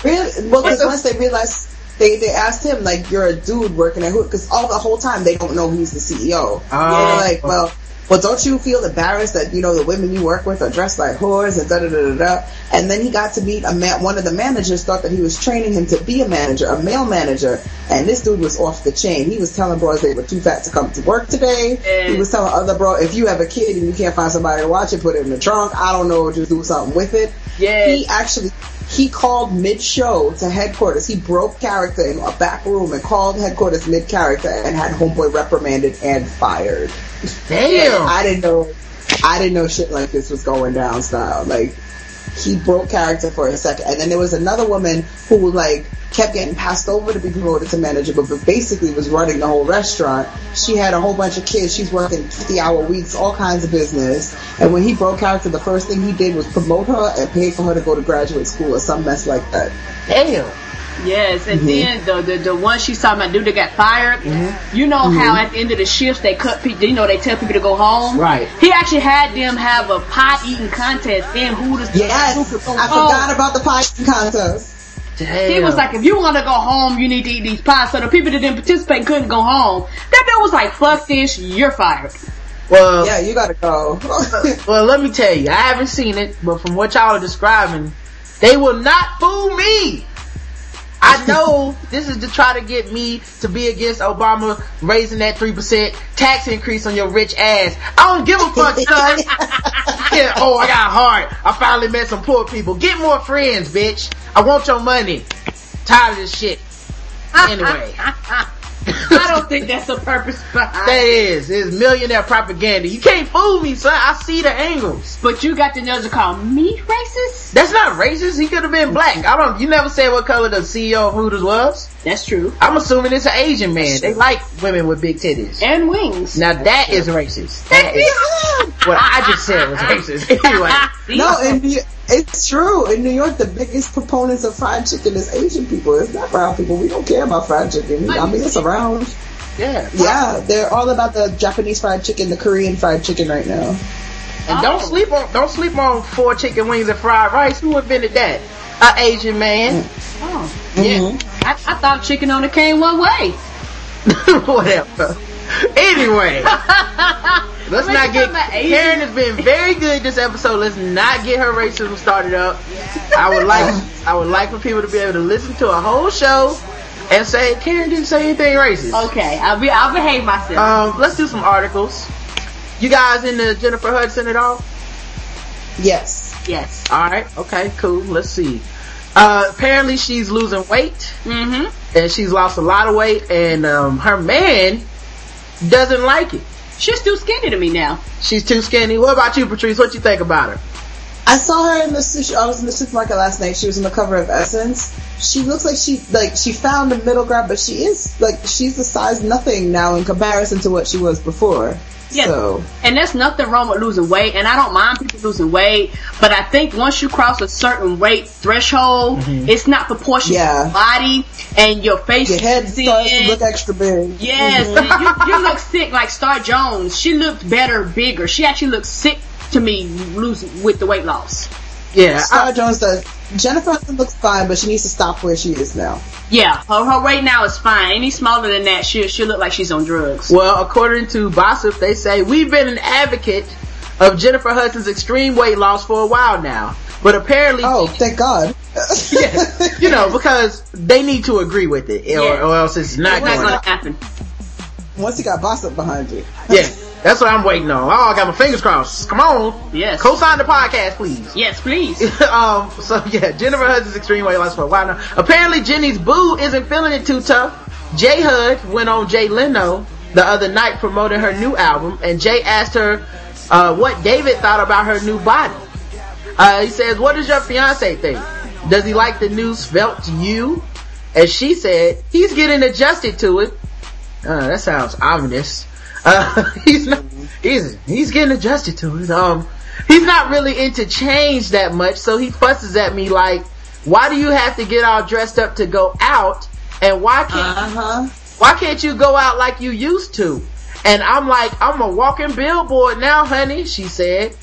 Speaker 4: Really? Well, because once they realized, they, they asked him, like, you're a dude working at Hooters, because all the whole time they don't know he's the CEO.
Speaker 5: Oh.
Speaker 4: They're like, well, well, don't you feel embarrassed that, you know, the women you work with are dressed like whores and da da da da da? And then he got to meet a man, one of the managers thought that he was training him to be a manager, a male manager, and this dude was off the chain. He was telling bros they were too fat to come to work today. He was telling other bro, if you have a kid and you can't find somebody to watch it, put it in the trunk. I don't know, just do something with it.
Speaker 6: Yeah.
Speaker 4: He actually he called mid show to headquarters. He broke character in a back room and called headquarters mid character and had homeboy reprimanded and fired.
Speaker 5: Damn.
Speaker 4: I didn't know I didn't know shit like this was going down style. Like he broke character for a second. And then there was another woman who like kept getting passed over to be promoted to manager, but, but basically was running the whole restaurant. She had a whole bunch of kids. She's working 50 hour weeks, all kinds of business. And when he broke character, the first thing he did was promote her and pay for her to go to graduate school or some mess like that.
Speaker 5: Damn.
Speaker 6: Yes, and
Speaker 4: Mm-hmm.
Speaker 6: then the, the the one she's talking about, dude that got fired. You know
Speaker 4: Mm-hmm.
Speaker 6: how at the end of the shifts they cut people. You know they tell people to go home.
Speaker 5: Right.
Speaker 6: He actually had them have a pie eating contest in Hooters.
Speaker 4: Yes,
Speaker 6: Who could go
Speaker 4: I
Speaker 6: home.
Speaker 4: forgot about the pie eating contest.
Speaker 5: Damn.
Speaker 6: He was like, if you want to go home, you need to eat these pies. So the people that didn't participate couldn't go home. That dude was like, fuck this, you're fired.
Speaker 5: well,
Speaker 4: Yeah, you gotta go.
Speaker 5: well, let me tell you, I haven't seen it, but from what y'all are describing, they will not fool me. I know this is to try to get me to be against Obama raising that 3% tax increase on your rich ass. I don't give a fuck, son. yeah, oh, I got heart. I finally met some poor people. Get more friends, bitch. I want your money. Tired of this shit. Anyway.
Speaker 6: I don't think that's the purpose behind
Speaker 5: That is, it's millionaire propaganda. You can't fool me, son. I see the angles.
Speaker 6: But you got the nerve to call me racist?
Speaker 5: That's not racist. He could have been black. I don't. You never said what color the CEO of Hooters was.
Speaker 6: That's true.
Speaker 5: I'm assuming it's an Asian man. They like women with big titties.
Speaker 6: And wings.
Speaker 5: Now that is racist. That is what I just said was racist. Anyway,
Speaker 4: No, in New, it's true. In New York, the biggest proponents of fried chicken is Asian people. It's not brown people. We don't care about fried chicken. I mean, it's around.
Speaker 5: yeah.
Speaker 4: Yeah, they're all about the Japanese fried chicken, the Korean fried chicken right now.
Speaker 5: And don't oh. sleep on don't sleep on four chicken wings and fried rice. Who invented that? A Asian man.
Speaker 6: Oh.
Speaker 5: Yeah.
Speaker 6: I, I thought chicken only came one way.
Speaker 5: Whatever. Anyway, let's
Speaker 6: When
Speaker 5: not get.
Speaker 6: talking about Asian-
Speaker 5: Karen has been very good this episode. Let's not get her racism started up. I would like, I would like for people to be able to listen to a whole show and say Karen didn't say anything racist.
Speaker 6: Okay, I'll be I'll behave myself.
Speaker 5: Um, let's do some articles. You guys into Jennifer Hudson at all?
Speaker 4: Yes.
Speaker 6: Yes.
Speaker 5: All right. Okay. Cool. Let's see. Uh, apparently she's losing weight
Speaker 6: Mm-hmm.
Speaker 5: and she's lost a lot of weight, and um, her man doesn't like it.
Speaker 6: She's too skinny to me now.
Speaker 5: She's too skinny. What about you, Patrice? What do you think about her?
Speaker 4: I saw her in the su- I was in the supermarket last night. She was on the cover of Essence. She looks like she like she found the middle ground, but she is like she's the size nothing now in comparison to what she was before.
Speaker 6: Yeah.
Speaker 4: So
Speaker 6: And there's nothing wrong with losing weight, and I don't mind people losing weight, but I think once you cross a certain weight threshold, mm-hmm. it's not proportional to
Speaker 4: Yeah.
Speaker 6: your body and your face.
Speaker 4: your head starts to look extra big.
Speaker 6: Yes, mm-hmm. you, you look sick like Star Jones. She looked better, bigger. She actually looked sick to me losing with the weight loss.
Speaker 5: Yeah,
Speaker 4: Star
Speaker 5: I,
Speaker 4: Jones does. Jennifer Hudson looks fine, but she needs to stop where she is now.
Speaker 6: Yeah, her, her weight now is fine. Any smaller than that, she'll, she'll look like she's on drugs.
Speaker 5: well, according to Bossip, they say we've been an advocate of Jennifer Hudson's extreme weight loss for a while now, but apparently,
Speaker 4: Oh, thank God.
Speaker 5: yeah, you know, because they need to agree with it, or,
Speaker 6: Yeah.
Speaker 5: or else it's not
Speaker 6: It's not
Speaker 5: going.
Speaker 6: gonna happen.
Speaker 4: Once you got Bossip behind you.
Speaker 5: Yeah, that's what I'm waiting on. Oh, I got my fingers crossed. Come on,
Speaker 6: Yes.
Speaker 5: co-sign the podcast, please.
Speaker 6: Yes, please.
Speaker 5: um, so yeah, Jennifer Hudson's extreme weight loss for a while now. Apparently, Jenny's boo isn't feeling it too tough. Jay Hud went on Jay Leno the other night promoting her new album, and Jay asked her uh, what David thought about her new body. Uh, he says, "What does your fiance think? Does he like the new svelte you?" And she said, "He's getting adjusted to it." Uh, that sounds ominous. Uh, he's not. He's he's getting adjusted to it. Um, he's not really into change that much, so he fusses at me like, "Why do you have to get all dressed up to go out? And why can't
Speaker 4: Uh-huh.
Speaker 5: why can't you go out like you used to?" And I'm like, "I'm a walking billboard now, honey." She said.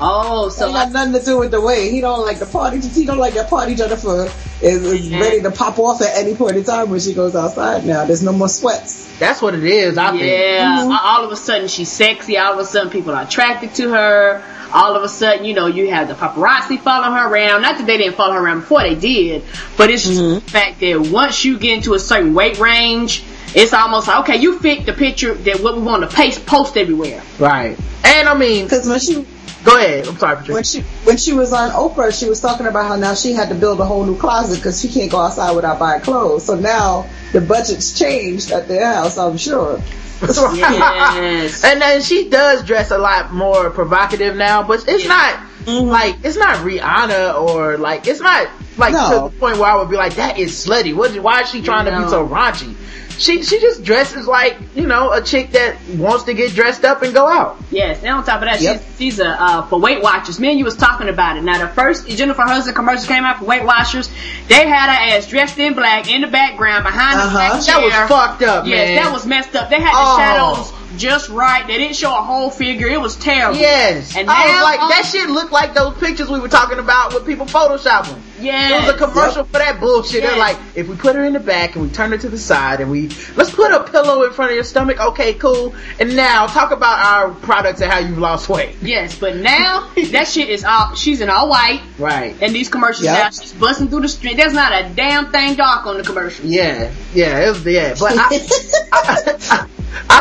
Speaker 6: Oh, so
Speaker 4: So it got nothing to do with the way he don't like the party. He don't like that party. Jennifer is, is ready to pop off at any point in time when she goes outside. Now there's no more sweats.
Speaker 5: That's what it is. I think.
Speaker 6: Yeah, mm-hmm. all of a sudden she's sexy. All of a sudden people are attracted to her. All of a sudden, you know, you have the paparazzi following her around. Not that they didn't follow her around before they did, but it's just mm-hmm. the fact that once you get into a certain weight range, it's almost like, okay, you fit the picture that what we want to paste, post everywhere.
Speaker 5: Right. And I mean,
Speaker 4: Because when she
Speaker 5: go ahead. I'm sorry, Patricia.
Speaker 4: when she when she was on Oprah, she was talking about how now she had to build a whole new closet because she can't go outside without buying clothes. So now the budget's changed at their house. I'm sure.
Speaker 6: Yes.
Speaker 5: And then she does dress a lot more provocative now, but it's not mm-hmm. like it's not Rihanna or like it's not like
Speaker 4: No.
Speaker 5: to the point where I would be like that is slutty. What? Why is she trying to be so raunchy? She she just dresses like you know a chick that wants to get dressed up and go out.
Speaker 6: Yes, and on top of that,
Speaker 4: Yep.
Speaker 6: she's, she's a uh, for Weight Watchers. Me and you was talking about it. Now, the first Jennifer Hudson commercial came out for Weight Watchers. They had her ass dressed in black in the background behind the
Speaker 4: Uh-huh.
Speaker 6: black
Speaker 5: That was fucked up,
Speaker 6: Yes,
Speaker 5: man.
Speaker 6: that was messed up. They had the
Speaker 5: Oh.
Speaker 6: shadows just right. They didn't show a whole figure. It was terrible.
Speaker 5: Yes,
Speaker 6: And
Speaker 5: I was like that um, shit looked like those pictures we were talking about with people photoshopping.
Speaker 6: Yeah.
Speaker 5: It was a commercial for that bullshit. They're like, if we put her in the back and we turn her to the side and we let's put a pillow in front of your stomach. Okay, cool. And now talk about our products and how you've lost weight.
Speaker 6: Yes, but now that shit is all. She's in all white.
Speaker 5: Right.
Speaker 6: And these commercials
Speaker 4: Yep.
Speaker 6: now, she's busting through the street. There's not a damn thing dark on the commercial.
Speaker 5: Yeah, yeah, it was yeah. But I, I, I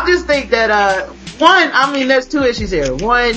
Speaker 5: just think that uh, one, I mean, there's two issues here. One,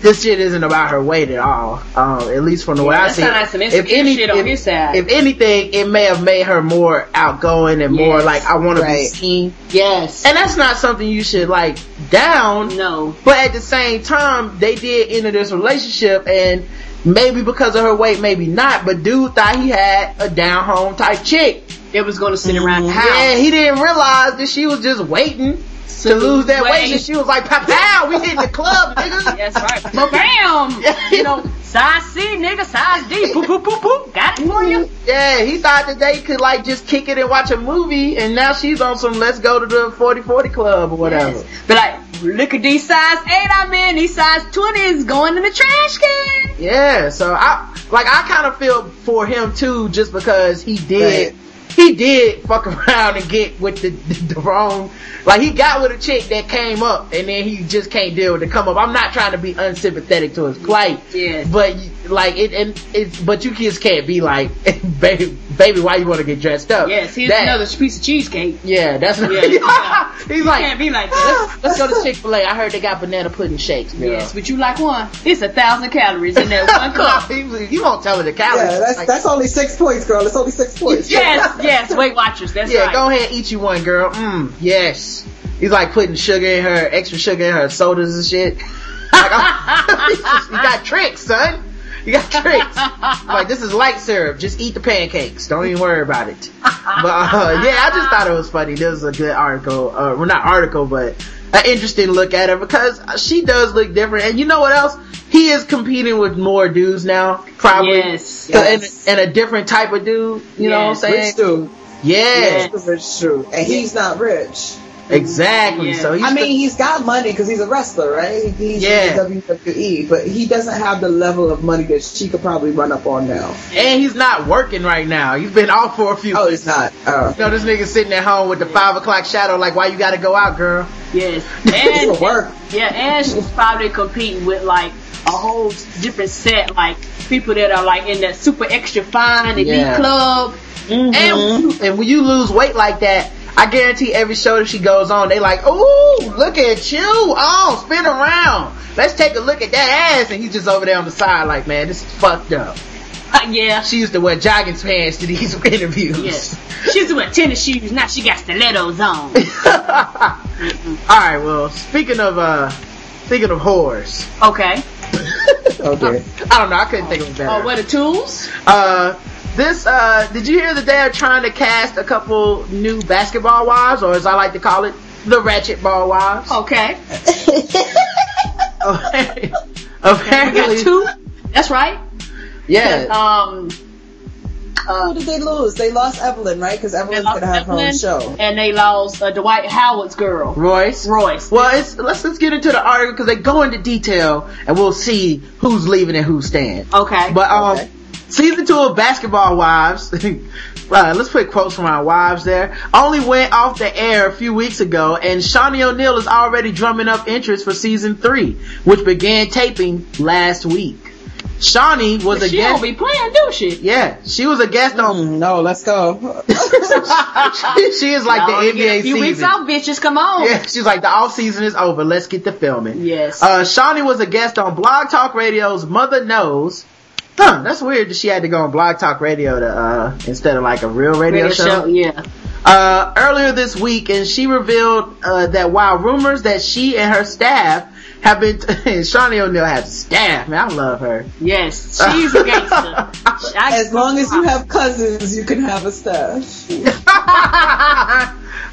Speaker 5: this shit isn't about her weight at all. Um, at least from the way I see it.
Speaker 6: like some insecure shit on
Speaker 5: if, if anything, it may have made her more outgoing and more like I want to be
Speaker 4: Right.
Speaker 5: seen.
Speaker 6: Yes.
Speaker 5: And that's not something you should like down.
Speaker 6: no.
Speaker 5: But at the same time, they did enter this relationship and maybe because of her weight, maybe not, but dude thought he had a down home type chick.
Speaker 6: It was going to sit around the mm, house.
Speaker 5: Yeah, he didn't realize that she was just waiting to lose that weight.
Speaker 6: weight.
Speaker 5: And she was like, pow, pow, we hit the club, nigga.
Speaker 6: That's right. But bam! You know, size C, nigga, size D. Boop, boop, boop, boop. Got it for you.
Speaker 5: Mm, yeah, he thought that they could like just kick it and watch a movie and now she's on some let's go to the 40-40 club or whatever.
Speaker 6: Yes. But like, look at these size 8 I'm in. These size 20s going in the trash can.
Speaker 5: Yeah, so I like I kind of feel for him too, just because he did
Speaker 4: Right.
Speaker 5: He did fuck around and get with the, the, the wrong. Like he got with a chick that came up, and then he just can't deal with the come up. I'm not trying to be unsympathetic to his plight,
Speaker 6: Yes.
Speaker 5: but like it and it's but you kids can't be like, baby, baby, why you want to get dressed up?
Speaker 6: Yes, here's
Speaker 5: That-
Speaker 6: another piece of cheesecake.
Speaker 5: Yeah, that's what
Speaker 6: Yeah, yeah.
Speaker 5: He's like,
Speaker 6: can't be like that.
Speaker 5: let's, let's go to Chick-fil-A. I heard they got banana pudding shakes. Girl.
Speaker 6: Yes, but you like one. It's a thousand calories in that one cup.
Speaker 5: he, you won't tell her the calories.
Speaker 4: Yeah, that's
Speaker 5: Like,
Speaker 4: that's only six points, girl. It's only six points.
Speaker 6: Yes, yes, Weight Watchers. That's it.
Speaker 5: Yeah,
Speaker 6: right.
Speaker 5: go ahead, eat you one, girl. Mmm, yes. He's like putting sugar in her, extra sugar in her sodas and shit. Like, you got tricks, son. You got tricks. like this is light syrup. Just eat the pancakes. Don't even worry about it. But uh, yeah, I just thought it was funny. This was a good article. Uh, well, not article, but an interesting look at her because she does look different. And you know what else? He is competing with more dudes now, probably.
Speaker 6: Yes.
Speaker 4: Yes.
Speaker 5: And, and a different type of dude. You know what I'm saying?
Speaker 4: Rich dude.
Speaker 5: Yeah,
Speaker 4: Rich, rich dude. And he's not rich.
Speaker 5: Exactly.
Speaker 6: Yeah.
Speaker 5: So he's
Speaker 4: I mean, he's got money because he's a wrestler, right? He's
Speaker 5: Yeah.
Speaker 4: WWE, but he doesn't have the level of money that she could probably run up on now.
Speaker 5: and he's not working right now. He's been off for a few.
Speaker 4: Oh, he's not. Uh,
Speaker 5: You know, this nigga sitting at home with the five o'clock shadow. Like, why you gotta go out, girl?
Speaker 6: Yes. And
Speaker 4: work.
Speaker 6: yeah, and she's probably competing with like a whole different set, like people that are like in that super extra fine elite
Speaker 5: Yeah.
Speaker 6: club.
Speaker 5: And and when you lose weight like that, I guarantee every show that she goes on, they like, ooh, look at you, oh, spin around. Let's take a look at that ass. And he's just over there on the side, like, man, this is fucked up.
Speaker 6: Uh, yeah.
Speaker 5: She used to wear jogging pants to these interviews.
Speaker 6: Yes. She's wearing tennis shoes, now she got stilettos on.
Speaker 5: Alright, well, speaking of, uh, speaking of whores.
Speaker 6: Okay.
Speaker 4: Okay.
Speaker 5: I don't know, I couldn't think of a better.
Speaker 6: Oh, what are the tools?
Speaker 5: Uh, this, uh, did you hear that they're trying to cast a couple new basketball wives, or as I like to call it, the ratchet ball wives?
Speaker 6: Okay. We
Speaker 5: Apparently,
Speaker 6: got two. That's right.
Speaker 5: yeah.
Speaker 6: Um,
Speaker 4: Who did they lose? They lost Evelyn, right? Because
Speaker 6: they
Speaker 4: Evelyn's
Speaker 6: lost
Speaker 4: gonna have her own show.
Speaker 6: and they lost uh, Dwight Howard's girl,
Speaker 5: Royce.
Speaker 6: Royce.
Speaker 5: Well, it's, let's let's get into the article because they go into detail and we'll see who's leaving and who's staying.
Speaker 6: Okay.
Speaker 5: But um,
Speaker 4: Okay.
Speaker 5: Season two of Basketball Wives. uh, let's put quotes from our wives there. Only went off the air a few weeks ago, and Shaunie O'Neal is already drumming up interest for season three, which began taping last week. Shaunie was a
Speaker 6: she
Speaker 5: guest.
Speaker 6: don't be playing, do she?
Speaker 5: yeah, she was a guest on.
Speaker 4: Mm, no, let's go.
Speaker 5: she is like
Speaker 6: No,
Speaker 5: the
Speaker 6: you get
Speaker 5: NBA
Speaker 6: a few
Speaker 5: season.
Speaker 6: weeks out, bitches. Come on.
Speaker 5: Yeah, she's like the off season is over. Let's get to filming.
Speaker 6: Yes.
Speaker 5: Uh, Shaunie was a guest on Blog Talk Radio's Mother Knows. Huh, that's weird that she had to go on Blog Talk Radio to, uh, instead of like a real radio,
Speaker 6: Radio
Speaker 5: show.
Speaker 6: show, yeah.
Speaker 5: Uh, earlier this week, and she revealed, uh, that while rumors that she and her staff have been, Shaunie O'Neal has staff, man, I love her.
Speaker 6: Yes, she's a gangster.
Speaker 4: As long as you have cousins, you can have a stash.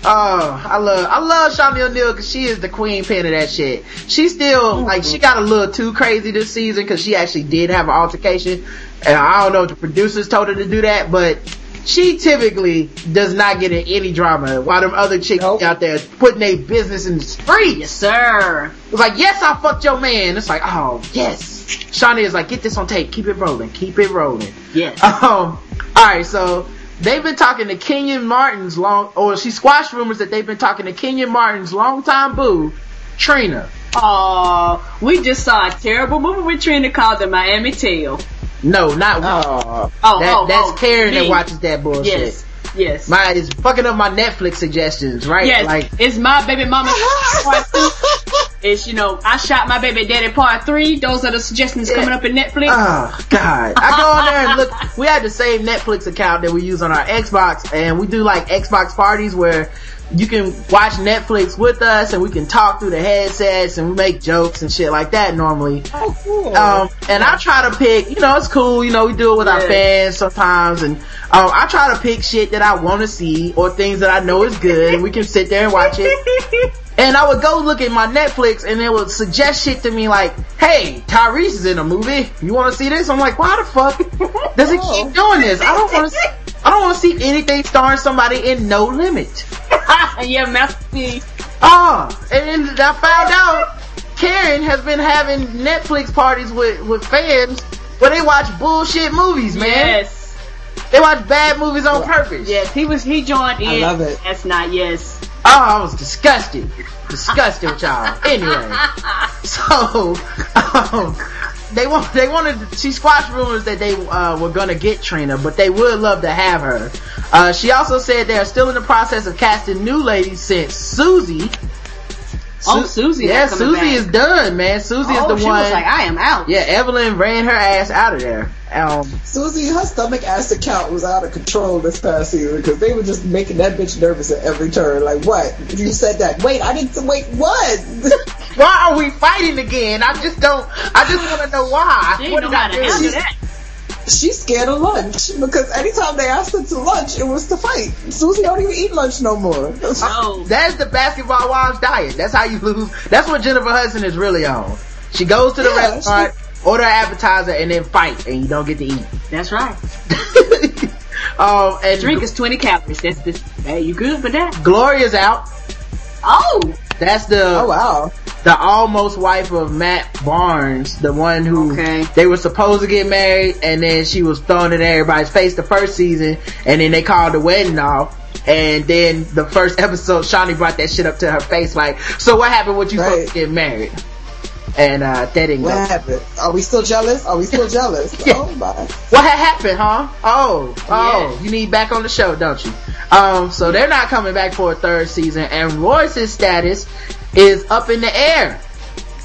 Speaker 5: Oh, I love, I love Shaunie O'Neal because she is the queen pin of that shit. She still, like, she got a little too crazy this season because she actually did have an altercation. And I don't know if the producers told her to do that, but she typically does not get in any drama while them other chicks
Speaker 4: Nope.
Speaker 5: out there putting their business in the street.
Speaker 6: yes, sir.
Speaker 5: It's like, yes, I fucked your man. It's like, oh, yes. Shaunie is like, get this on tape. Keep it rolling. Keep it rolling.
Speaker 6: Yes.
Speaker 5: Um, alright, so they've been talking to Kenyon Martin's long, or she squashed rumors that they've been talking to Kenyon Martin's longtime boo, Trina.
Speaker 6: Oh, we just saw a terrible movie with Trina called The Miami Tail.
Speaker 5: No, not
Speaker 4: Oh,
Speaker 6: Oh,
Speaker 5: that.
Speaker 6: oh,
Speaker 5: that's
Speaker 6: oh,
Speaker 5: Karen that watches that bullshit.
Speaker 6: Yes, yes.
Speaker 5: My is fucking up my Netflix suggestions, right?
Speaker 6: Yes,
Speaker 5: Like,
Speaker 6: it's my baby mama part two. It's, you know, I shot my baby daddy part three. Those are the suggestions coming up in Netflix.
Speaker 5: Oh God! I go on there and look. We have the same Netflix account that we use on our Xbox, and we do like Xbox parties where you can watch Netflix with us, and we can talk through the headsets, and we make jokes and shit like that normally.
Speaker 4: oh cool.
Speaker 5: Um, and I try to pick, you know, it's cool, you know, we do it with our fans sometimes, and um, I try to pick shit that I want to see or things that I know is good, and we can sit there and watch it. And I would go look at my Netflix and it would suggest shit to me like, hey, Tyrese is in a movie. You want to see this? I'm like, why the fuck does it keep doing this? I don't want to. I don't want to see anything starring somebody in No Limit.
Speaker 6: yeah, Master P.
Speaker 5: Oh, and then I found out Karen has been having Netflix parties with with fans where they watch bullshit movies, man.
Speaker 6: Yes.
Speaker 5: They watch bad movies on purpose.
Speaker 6: Yes, he was, he joined in.
Speaker 4: I love it.
Speaker 6: That's not, yes.
Speaker 5: Oh, I was disgusted. Disgusted with y'all. Anyway. So, um, they want, they wanted, she squashed rumors that they, uh, were gonna get Trina, but they would love to have her. Uh, she also said they're still in the process of casting new ladies since Suzie.
Speaker 6: Oh, Suzie
Speaker 5: Yeah,
Speaker 6: is
Speaker 5: Suzie
Speaker 6: back.
Speaker 5: is done, man. Suzie
Speaker 6: oh,
Speaker 5: is the
Speaker 6: she
Speaker 5: one.
Speaker 6: was like, I am out.
Speaker 5: yeah, Evelyn ran her ass out of there. Um,
Speaker 4: Suzie, her stomach acid count was out of control this past season because they were just making that bitch nervous at every turn. Like, what? You said that. Wait, I didn't. Wait, what?
Speaker 5: why are we fighting again? I just don't, I just want to know why.
Speaker 6: She ain't
Speaker 5: What
Speaker 6: know
Speaker 5: did
Speaker 6: how
Speaker 5: I
Speaker 6: to
Speaker 5: do?
Speaker 6: Handle that.
Speaker 4: She's scared of lunch because anytime they asked her to lunch, it was to fight. Suzie don't even eat lunch no more.
Speaker 6: No.
Speaker 5: That's the basketball wives diet. That's how you lose. That's what Jennifer Hudson is really on. She goes to the
Speaker 4: Yeah,
Speaker 5: restaurant, order an appetizer, and then fight, and you don't get to eat.
Speaker 6: That's right.
Speaker 5: um, and
Speaker 6: Drink is 20 calories. That's this. Hey, you good for that?
Speaker 5: Gloria's out.
Speaker 6: Oh!
Speaker 5: That's the
Speaker 4: Oh wow.
Speaker 5: The almost wife of Matt Barnes, the one who
Speaker 6: Okay.
Speaker 5: they were supposed to get married, and then she was thrown in everybody's face the first season, and then they called the wedding off. And then the first episode, Shaunie brought that shit up to her face, like, "So what happened? What you
Speaker 4: Right.
Speaker 5: supposed to get married?" And uh, that didn't
Speaker 4: What
Speaker 5: go.
Speaker 4: happened? Are we still jealous? Are we still jealous?
Speaker 5: Yeah.
Speaker 4: Oh my.
Speaker 5: What had happened, huh? Oh, oh,
Speaker 6: Yeah.
Speaker 5: you need back on the show, don't you? Um, so they're not coming back for a third season, and Royce's status is up in the air.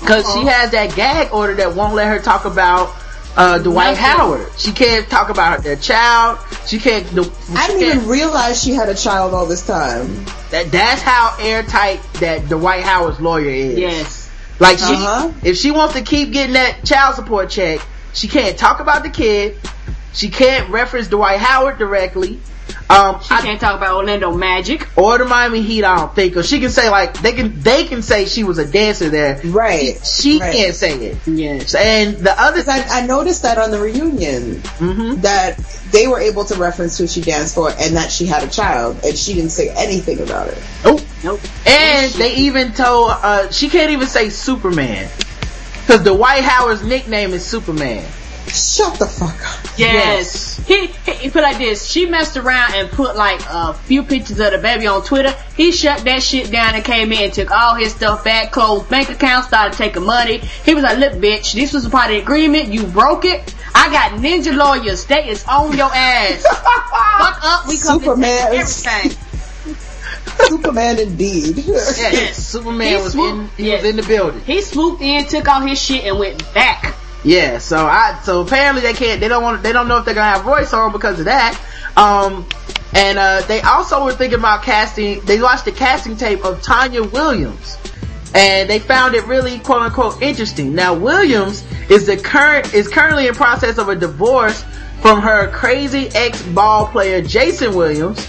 Speaker 5: Cause she has that gag order that won't let her talk about uh, Dwight
Speaker 6: Nothing.
Speaker 5: Howard. She can't talk about their child. She can't. The, she
Speaker 4: I didn't
Speaker 5: can't-
Speaker 4: even realize she had a child all this time.
Speaker 5: That that's how airtight that Dwight Howard's lawyer is.
Speaker 6: Yes.
Speaker 5: Like she,
Speaker 4: Uh-huh.
Speaker 5: if she wants to keep getting that child support check, she can't talk about the kid. She can't reference Dwight Howard directly. Um,
Speaker 6: She
Speaker 5: I-
Speaker 6: can't talk about Orlando Magic.
Speaker 5: or the Miami Heat, I don't think. Or she can say like they can they can say she was a dancer there.
Speaker 4: Right.
Speaker 5: She
Speaker 4: right.
Speaker 5: can't say it.
Speaker 6: Yes.
Speaker 5: And the other
Speaker 4: 'Cause I, I noticed that on the reunion
Speaker 5: hmm
Speaker 4: that they were able to reference who she danced for and that she had a child and she didn't say anything about it.
Speaker 5: Nope.
Speaker 6: Nope.
Speaker 5: And they even told uh she can't even say Superman. Cause Dwight Howard's nickname is Superman.
Speaker 4: Shut the fuck up.
Speaker 6: Yes. He, he, he put like this. She messed around and put like a few pictures of the baby on Twitter. He shut that shit down and came in and took all his stuff back, closed bank accounts, started taking money. He was like, look bitch, this was a part of the agreement. You broke it. I got ninja lawyers. They is on your ass. Fuck up. We come to
Speaker 4: Superman
Speaker 6: take everything.
Speaker 4: Superman indeed.
Speaker 5: Yes, Superman
Speaker 6: He
Speaker 5: was in
Speaker 6: swooped-
Speaker 5: he was in the building.
Speaker 6: He swooped in, took all his shit and went back.
Speaker 5: Yeah, so I so apparently they can't they don't want they don't know if they're gonna have Royce on because of that. Um and uh they also were thinking about casting they watched the casting tape of Tanya Williams. And they found it really quote unquote interesting. Now Williams is the current is currently in process of a divorce from her crazy ex ball player Jayson Williams.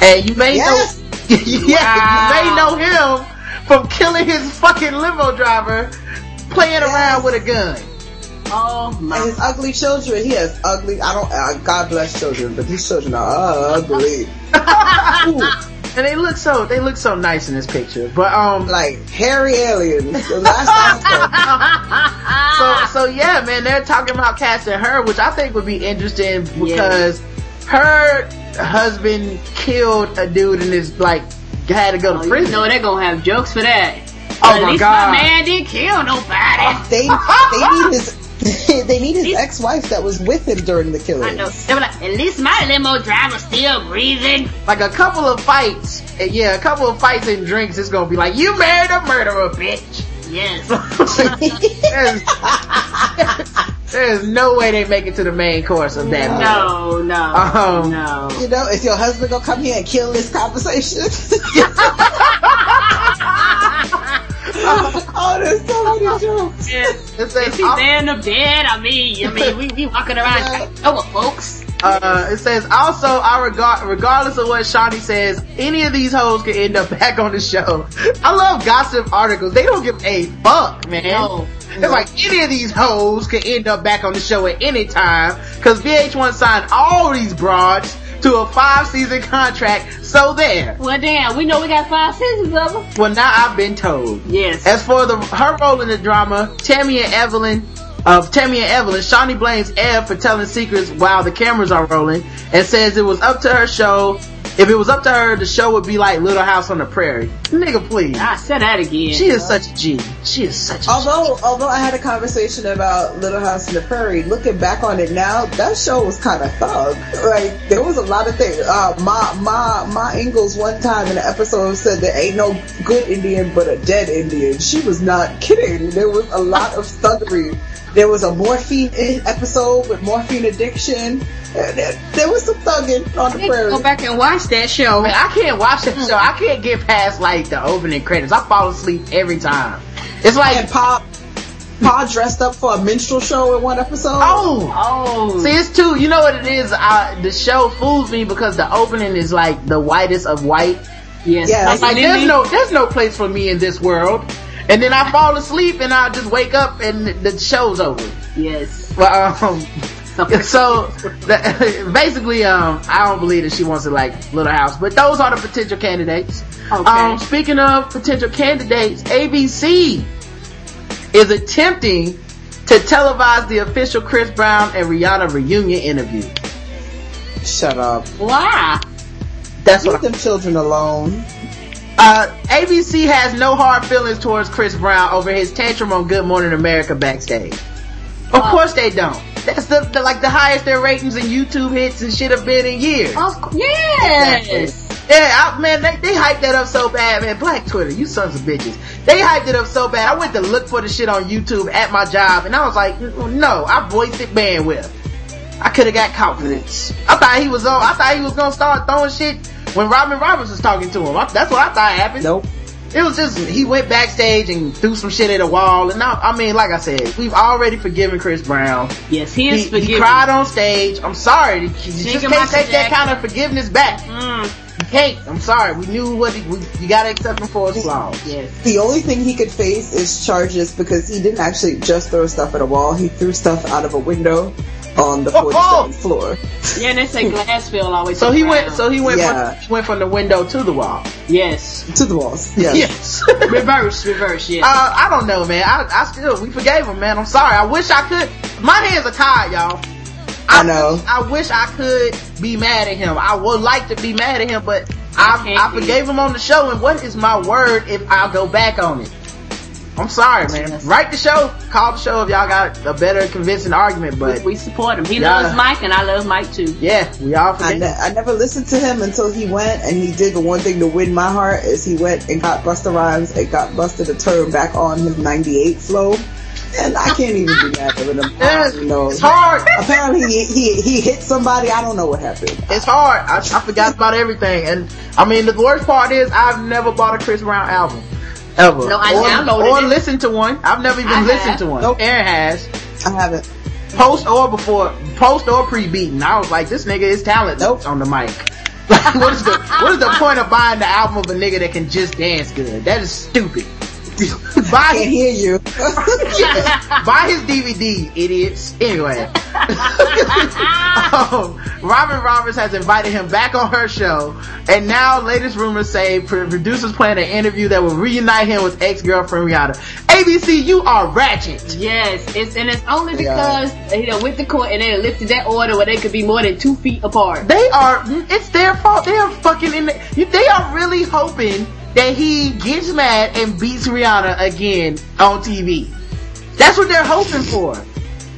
Speaker 5: And you may
Speaker 4: Yes.
Speaker 5: know yeah, you may know him from killing his fucking limo driver playing around with a gun.
Speaker 6: Oh
Speaker 4: And
Speaker 6: my.
Speaker 4: his ugly children, he has ugly, I don't, uh, God bless children, but these children are ugly.
Speaker 5: and they look so they look so nice in this picture. But um
Speaker 4: Like hairy aliens. The last
Speaker 5: so so yeah, man, they're talking about casting her, which I think would be interesting because her husband killed a dude and is like had to go to
Speaker 6: Oh, you
Speaker 5: prison.
Speaker 6: know they're gonna have jokes for that.
Speaker 5: Oh
Speaker 6: At
Speaker 5: my
Speaker 6: least
Speaker 5: God.
Speaker 6: my man didn't kill nobody.
Speaker 4: they, they need his, they need his ex-wife that was with him during the killing.
Speaker 6: I know. They were like, at least my limo driver's still breathing.
Speaker 5: like a couple of fights, eh, yeah, a couple of fights and drinks, it's gonna be like, you married a murderer, bitch.
Speaker 6: Yes.
Speaker 5: there's, there's no way they make it to the main course of that. movie.
Speaker 6: no, no,
Speaker 5: Um,
Speaker 6: no.
Speaker 4: You know, is your husband gonna come here and kill this conversation? oh, there's so many jokes.
Speaker 6: Yes.
Speaker 5: It says,
Speaker 6: Is he there in the bed? I mean, I mean, we we walking around over folks.
Speaker 5: uh, it says also, I regard, regardless of what Shaunie says, any of these hoes can end up back on the show. I love gossip articles. They don't give a fuck, man.
Speaker 6: No.
Speaker 5: It's like any of these hoes can end up back on the show at any time because VH1 signed all these broads to a five season contract. So there.
Speaker 6: Well, damn, we know we got five seasons of them.
Speaker 5: Well, now I've been told.
Speaker 6: Yes.
Speaker 5: As for the her role in the drama, Tami and Evelyn, of Tami and Evelyn, Shaunie blames Ev for telling secrets while the cameras are rolling and says it was up to her show. If it was up to her, the show would be like Little House on the Prairie. Nigga, please.
Speaker 6: I said that again.
Speaker 5: She is such a G. She is such a
Speaker 4: Although, although I had a conversation about Little House on the Prairie, looking back on it now, that show was kind of thug. Like there was a lot of things. Uh, Ma Ma Ma Ingalls one time in an episode said there ain't no good Indian but a dead Indian. She was not kidding. There was a lot of thuggery. There was a morphine episode with morphine addiction. Uh, There, there was some thugging on the prairie.
Speaker 6: Go back and watch that show.
Speaker 5: Man, I can't watch that show. I can't get past like the opening credits. I fall asleep every time. It's like,
Speaker 4: And Pa Pa dressed up for a minstrel show in one episode.
Speaker 5: oh,
Speaker 6: Oh,
Speaker 5: See, it's too. You know what it is? Uh, the show fools me because the opening is like the whitest of white.
Speaker 6: yes.
Speaker 4: Yeah,
Speaker 5: I'm like, there's no, there's no place for me in this world. And then I fall asleep and I just wake up and the, the show's over.
Speaker 6: Yes.
Speaker 5: But um, so the, basically, um, I don't believe that she wants to like Little House. But those are the potential candidates.
Speaker 6: Okay.
Speaker 5: Um, speaking of potential candidates, ABC is attempting to televise the official Chris Brown and Rihanna reunion interview.
Speaker 4: Shut up.
Speaker 6: Why?
Speaker 5: That's
Speaker 4: Leave
Speaker 5: what.
Speaker 4: them children alone.
Speaker 5: Uh, ABC has no hard feelings towards Chris Brown over his tantrum on Good Morning America backstage. Of course they don't. That's the, the like the highest their ratings and YouTube hits and shit have been in years.
Speaker 6: Of course. Yes.
Speaker 5: Yeah, I, man, they, they hyped that up so bad, man. Black Twitter, you sons of bitches. They hyped it up so bad. I went to look for the shit on YouTube at my job, and I was like, mm, mm, no, I voiced it bandwidth. I could have got confidence. I thought he was on. I thought he was gonna start throwing shit when Robin Roberts was talking to him. I, that's what I thought happened.
Speaker 4: Nope.
Speaker 5: It was just he went backstage and threw some shit at a wall, and now I mean, like I said, we've already forgiven Chris Brown.
Speaker 6: Yes, he
Speaker 5: He,
Speaker 6: is
Speaker 5: he
Speaker 6: forgiven.
Speaker 5: cried on stage. I'm sorry, you just can't
Speaker 6: Michael
Speaker 5: take that kind of forgiveness back.
Speaker 6: Mm,
Speaker 5: You can't. I'm sorry. We knew what he, we, you gotta accept him for his flaws.
Speaker 6: yes.
Speaker 4: The only thing he could face is charges because he didn't actually just throw stuff at a wall. He threw stuff out of a window on the
Speaker 5: Oh,
Speaker 4: 47th
Speaker 5: oh!
Speaker 4: floor.
Speaker 6: Yeah, and they say Glassfield always.
Speaker 5: So he went. So he went.
Speaker 4: Yeah.
Speaker 5: From, he went from the window to the wall.
Speaker 6: yes,
Speaker 4: To the walls. Yes.
Speaker 5: Yes.
Speaker 6: reverse, reverse. Yeah.
Speaker 5: Uh, I don't know, man. I, I still, we forgave him, man. I'm sorry. I wish I could. My hands are tied, y'all.
Speaker 4: I know.
Speaker 5: I wish I could be mad at him. I would like to be mad at him, but I,
Speaker 6: can't
Speaker 5: I forgave him on the show. And what is my word if I go back on it? I'm sorry, man. Write the show, call the show if y'all got a better convincing argument. But
Speaker 6: we support him. He loves Mike, and I love Mike too.
Speaker 5: yeah, we all
Speaker 4: I,
Speaker 5: forgave.
Speaker 4: ne- I never listened to him until he went and he did the one thing to win my heart is he went and got Busta Rhymes and got Busta to turn back on his 98 flow. And I can't even be mad at him.
Speaker 5: Yes,
Speaker 4: don't know.
Speaker 5: it's hard.
Speaker 4: Apparently he, he, he hit somebody. I don't know what happened.
Speaker 5: It's hard. I, I forgot about everything. And I mean, the worst part is I've never bought a Chris Brown album. Ever.
Speaker 6: No, I
Speaker 5: or,
Speaker 6: downloaded
Speaker 5: or
Speaker 6: it.
Speaker 5: listened to one. I've never even
Speaker 6: I
Speaker 5: listened
Speaker 6: have.
Speaker 5: to one.
Speaker 4: Nope.
Speaker 5: Aaron has.
Speaker 4: I haven't.
Speaker 5: Post or before, post or pre-beaten. I was like, this nigga is talented
Speaker 4: Nope.
Speaker 5: on the mic. Like, what is the, what is the point of buying the album of a nigga that can just dance good? That is stupid. buy
Speaker 4: Can't
Speaker 5: his,
Speaker 4: hear you.
Speaker 5: buy his DVD, idiots. Anyway. um, Robin Roberts has invited him back on her show, and now latest rumors say producers plan an interview that will reunite him with ex-girlfriend Rihanna. ABC, you are ratchet.
Speaker 6: Yes, it's and it's only
Speaker 4: Yeah.
Speaker 6: because you know with the court and they lifted that order where they could be more than two feet apart.
Speaker 5: They are, it's their fault. They are fucking in the, they are really hoping that he gets mad and beats Rihanna again on TV. That's what they're hoping for.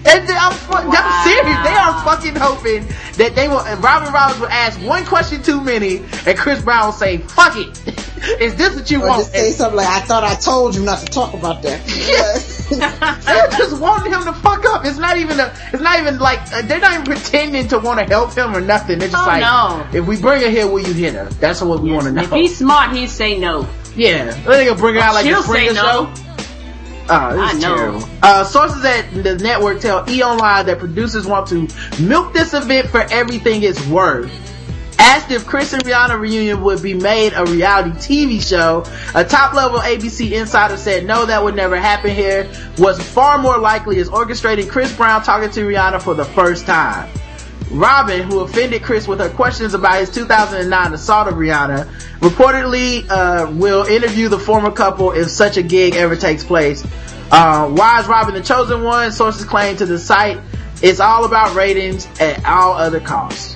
Speaker 5: And they- I'm, fu- I'm serious. They are fucking hoping that they will, and Robin Roberts will ask one question too many, and Chris Brown will say, fuck it. Is this what you
Speaker 4: Or
Speaker 5: want?
Speaker 4: just say something like, I thought I told you not to talk about that.
Speaker 5: they're just wanting him to fuck up. It's not even a, it's not even like, uh, they're not even pretending to want to help him or nothing. They're just
Speaker 6: Oh,
Speaker 5: like,
Speaker 6: no.
Speaker 5: if we bring her here, will you hit her? That's what we want to know.
Speaker 6: If he's smart, he'd say no.
Speaker 5: Yeah, they gonna bring her out like
Speaker 6: She'll say no.
Speaker 5: show. Oh, this
Speaker 6: I
Speaker 5: is
Speaker 6: know.
Speaker 5: terrible. Uh, sources at the network tell E Online that producers want to milk this event for everything it's worth. Asked if Chris and Rihanna reunion would be made a reality TV show, a top level ABC insider said no, that would never happen here. What's far more likely is orchestrating Chris Brown talking to Rihanna for the first time. Robin, who offended Chris with her questions about his 2009 assault of Rihanna, reportedly uh, will interview the former couple if such a gig ever takes place. Uh, why is Robin the chosen one? Sources claim to the site it's all about ratings at all other costs.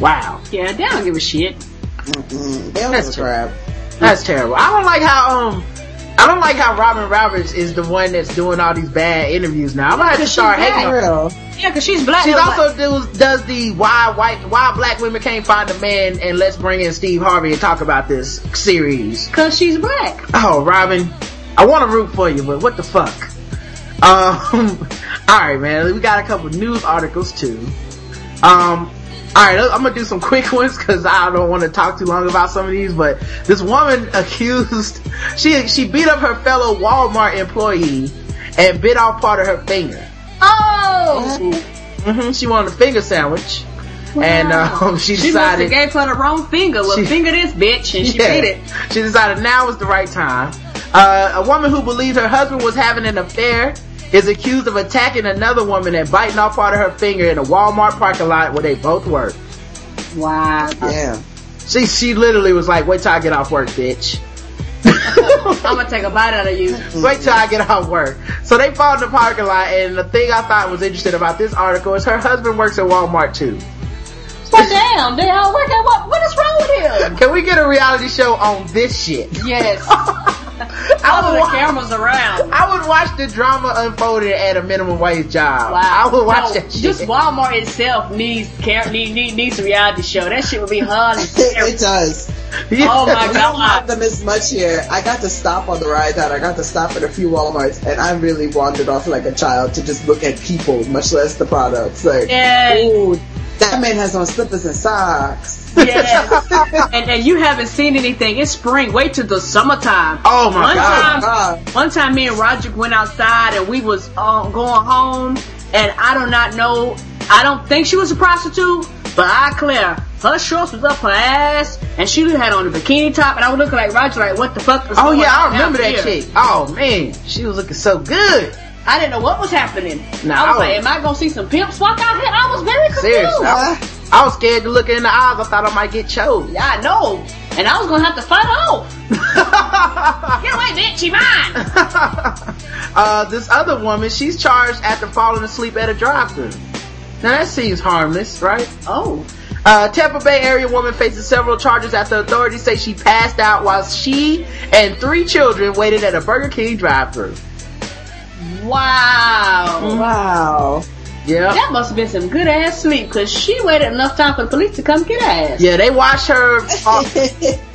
Speaker 5: Wow,
Speaker 6: Yeah, they don't give a shit.
Speaker 4: Mm, they don't
Speaker 5: That's
Speaker 4: give a crap.
Speaker 5: that's terrible. I don't like how um. I don't like how Robin Roberts is the one that's doing all these bad interviews now. I'm gonna have to
Speaker 6: Because
Speaker 5: start
Speaker 6: she's
Speaker 5: hating
Speaker 4: For
Speaker 5: on
Speaker 4: real.
Speaker 6: Yeah, cause she's black.
Speaker 5: She also does, does the why white why black women can't find a man and let's bring in Steve Harvey and talk about this series.
Speaker 6: Cause she's black.
Speaker 5: Oh, Robin, I want to root for you, but what the fuck? Um, all right, man. We got a couple news articles too. Um, all right, I'm gonna do some quick ones because I don't want to talk too long about some of these. But this woman accused she she beat up her fellow Walmart employee and bit off part of her finger.
Speaker 6: Oh,
Speaker 5: hmm She wanted a finger sandwich, and um, she decided she
Speaker 6: gave her the wrong finger. Well,
Speaker 5: She-
Speaker 6: finger this bitch, and she
Speaker 5: Yeah.
Speaker 6: did it.
Speaker 5: She decided now was the right time. Uh, a woman who believed her husband was having an affair is accused of attacking another woman and biting off part of her finger in a Walmart parking lot where they both work.
Speaker 6: Wow.
Speaker 4: Yeah.
Speaker 5: She she literally was like, "Wait till I get off work, bitch."
Speaker 6: I'm gonna take a bite out of you.
Speaker 5: Wait till I get off work. So they fall in the parking lot, and the thing I thought was interesting about this article is her husband works at Walmart too.
Speaker 6: Well, damn, they all work at what? What is wrong with him?
Speaker 5: Can we get a reality show on this shit?
Speaker 6: Yes.
Speaker 5: I
Speaker 6: All
Speaker 5: would,
Speaker 6: the
Speaker 5: wa-
Speaker 6: cameras around.
Speaker 5: I would watch the drama unfolded at a minimum wage job.
Speaker 6: Wow.
Speaker 5: I would watch
Speaker 6: No,
Speaker 5: that shit.
Speaker 6: Just Walmart itself needs care, need, need, needs a reality show. That shit would be hard.
Speaker 4: It, does.
Speaker 5: Yeah.
Speaker 6: Oh my god.
Speaker 4: We don't have
Speaker 6: god.
Speaker 4: them as much here. I got to stop on the ride down. I got to stop at a few Walmarts, and I really wandered off like a child to just look at people, much less the products. Like,
Speaker 6: Yeah.
Speaker 4: ooh, that man has on slippers and socks.
Speaker 6: Yeah. and, and you haven't seen anything. It's spring. Wait till the summertime.
Speaker 5: Oh my
Speaker 6: one
Speaker 5: God.
Speaker 6: Time,
Speaker 4: God.
Speaker 6: One time me and Roger went outside and we was uh, going home and I do not know, I don't think she was a prostitute, but I clear. Her shorts was up her ass and she had on a bikini top and I was looking like Roger like what the fuck was
Speaker 5: Oh
Speaker 6: going
Speaker 5: yeah, I remember that
Speaker 6: here?
Speaker 5: chick. Oh man, she was looking so good.
Speaker 6: I didn't know what was happening.
Speaker 5: Nah,
Speaker 6: I was
Speaker 5: I
Speaker 6: like, am I gonna see some pimps walk out here? I was very confused.
Speaker 5: Seriously, I, I was scared to look in the eyes. I thought I might get choked.
Speaker 6: Yeah, I know. And I was gonna have to fight off. Get away, bitch, she mine.
Speaker 5: uh, this other woman, she's charged after falling asleep at a drive-thru. Now that seems harmless, right?
Speaker 6: Oh.
Speaker 5: Uh, Tampa Bay area woman faces several charges after authorities say she passed out while she and three children waited at a Burger King drive-thru.
Speaker 6: Wow.
Speaker 4: Wow.
Speaker 5: Yeah.
Speaker 6: That must have been some good ass sleep because she waited enough time for the police to come get her ass.
Speaker 5: Yeah, they watched her. Uh,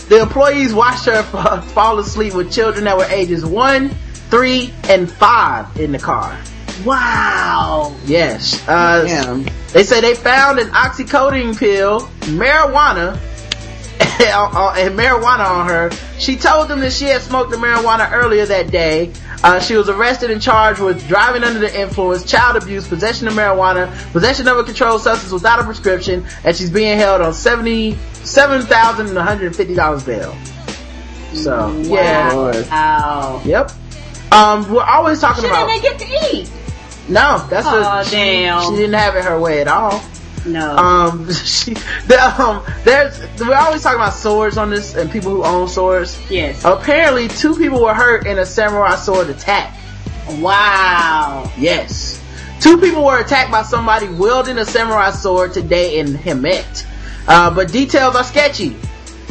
Speaker 5: the employees watched her fall asleep with children that were ages one, three, and five in the car.
Speaker 6: Wow.
Speaker 5: Yes. Uh,
Speaker 4: Damn.
Speaker 5: They say they found an oxycodone pill, marijuana, and marijuana on her. She told them that she had smoked the marijuana earlier that day. Uh, she was arrested and charged with driving under the influence, child abuse, possession of marijuana, possession of a controlled substance without a prescription, and she's being held on seventy-seven thousand one hundred fifty dollars bail. So yeah,
Speaker 6: Wow.
Speaker 5: yep. Um, we're always talking
Speaker 6: She
Speaker 5: about She
Speaker 6: didn't get to eat.
Speaker 5: no. That's
Speaker 6: Aw,
Speaker 5: what she,
Speaker 6: damn.
Speaker 5: she didn't have it her way at all.
Speaker 6: No.
Speaker 5: Um, she, the, um, there's, we're always talking about swords on this and people who own swords.
Speaker 6: yes.
Speaker 5: Apparently, two people were hurt in a samurai sword attack.
Speaker 6: Wow.
Speaker 5: Yes. Two people were attacked by somebody wielding a samurai sword today in Hemet. Uh, but details are sketchy.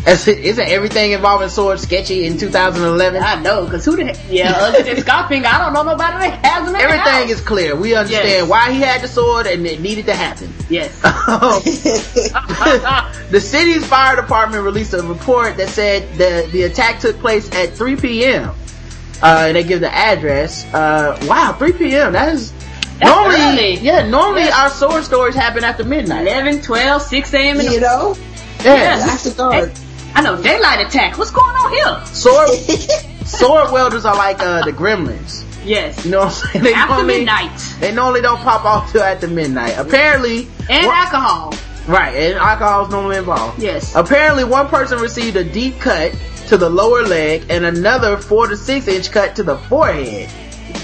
Speaker 5: As it, isn't everything involving swords sketchy in 2011?
Speaker 6: I know, cause who the heck, yeah, other than Scarfinger, I don't know nobody that has them
Speaker 5: Everything
Speaker 6: house.
Speaker 5: is clear. We understand
Speaker 6: Yes.
Speaker 5: why he had the sword and it needed to happen.
Speaker 6: Yes.
Speaker 5: the city's fire department released a report that said the the attack took place at 3 p.m. Uh, and they give the address. Uh, wow, 3 p.m. That is normally,
Speaker 6: early.
Speaker 5: yeah, normally
Speaker 6: Yeah.
Speaker 5: our sword stories happen after midnight.
Speaker 6: 11, 12, 6 a.m. in the
Speaker 4: you know?
Speaker 5: Yeah,
Speaker 4: After dark.
Speaker 6: I know, daylight attack. What's going on here?
Speaker 5: sword sword welders are like uh, the gremlins.
Speaker 6: Yes.
Speaker 5: You know what I'm saying? They
Speaker 6: After
Speaker 5: normally,
Speaker 6: midnight.
Speaker 5: They normally don't pop off till after midnight. Apparently,
Speaker 6: And
Speaker 5: one-
Speaker 6: alcohol.
Speaker 5: right, and alcohol is normally involved.
Speaker 6: Yes.
Speaker 5: Apparently, one person received a deep cut to the lower leg and another four to six inch cut to the forehead.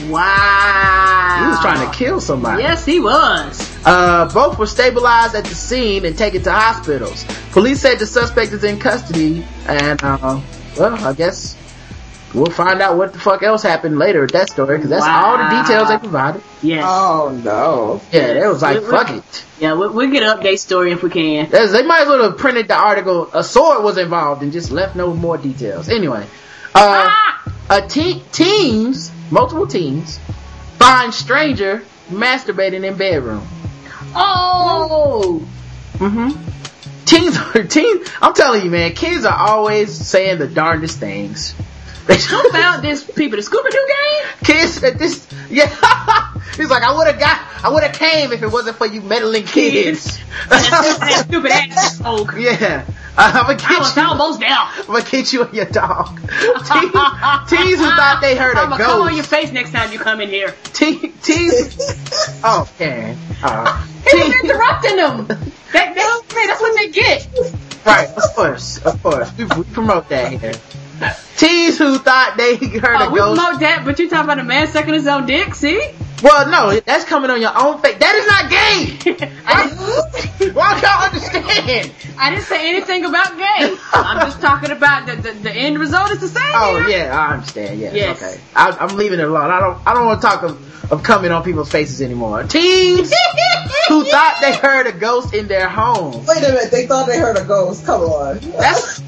Speaker 6: Wow.
Speaker 5: He was trying to kill somebody.
Speaker 6: Yes, he was.
Speaker 5: Uh, both were stabilized at the scene and taken to hospitals. Police said the suspect is in custody, and uh, well, I guess we'll find out what the fuck else happened later with that story because that's all the details they provided.
Speaker 6: Yes.
Speaker 4: Oh no.
Speaker 5: Yeah, they was like,
Speaker 6: We- we-
Speaker 5: fuck it.
Speaker 6: yeah, we, we'll get an update story if we can.
Speaker 5: That's- They might as well have printed the article. A sword was involved and just left no more details. Anyway, uh,
Speaker 6: Ah!
Speaker 5: a te- teens, multiple teens, find stranger masturbating in bedroom.
Speaker 6: Oh!
Speaker 5: Mm-hmm. Teens are teens. I'm telling you, man, kids are always saying the darndest things.
Speaker 6: Who found this people? The Scooby Doo game?
Speaker 5: kids at this, yeah. He's like, I would have got, I would have came if it wasn't for you meddling kids.
Speaker 6: that stupid ass
Speaker 5: yeah. Uh, I'm gonna
Speaker 6: I
Speaker 5: get
Speaker 6: was
Speaker 5: you.
Speaker 6: almost there.
Speaker 5: I'm gonna get you and your dog. Teens, teens who thought they heard a
Speaker 6: I'm gonna come on your face next time you come in here.
Speaker 5: Te- Teens. Oh, Karen. Uh,
Speaker 6: He was interrupting them. That, that, that's what they get.
Speaker 5: right, of course, of course. We, we promote that here. Teens who thought they heard
Speaker 6: Oh,
Speaker 5: a
Speaker 6: we
Speaker 5: ghost.
Speaker 6: promote that, but you talking about a man sucking his own dick, see?
Speaker 5: well, no, that's coming on your own face. That is not gay.
Speaker 6: I,
Speaker 5: Why don't y'all understand?
Speaker 6: I didn't say anything about gay. I'm just talking about the, the, the end result is the same.
Speaker 5: Oh
Speaker 6: here.
Speaker 5: yeah, I understand. Yes,
Speaker 6: Yes.
Speaker 5: okay. I, I'm leaving it alone. I don't. I don't want to talk of, of coming on people's faces anymore. Teens who thought they heard a ghost in their home.
Speaker 4: Wait a minute, they thought they heard a ghost. Come on.
Speaker 5: That's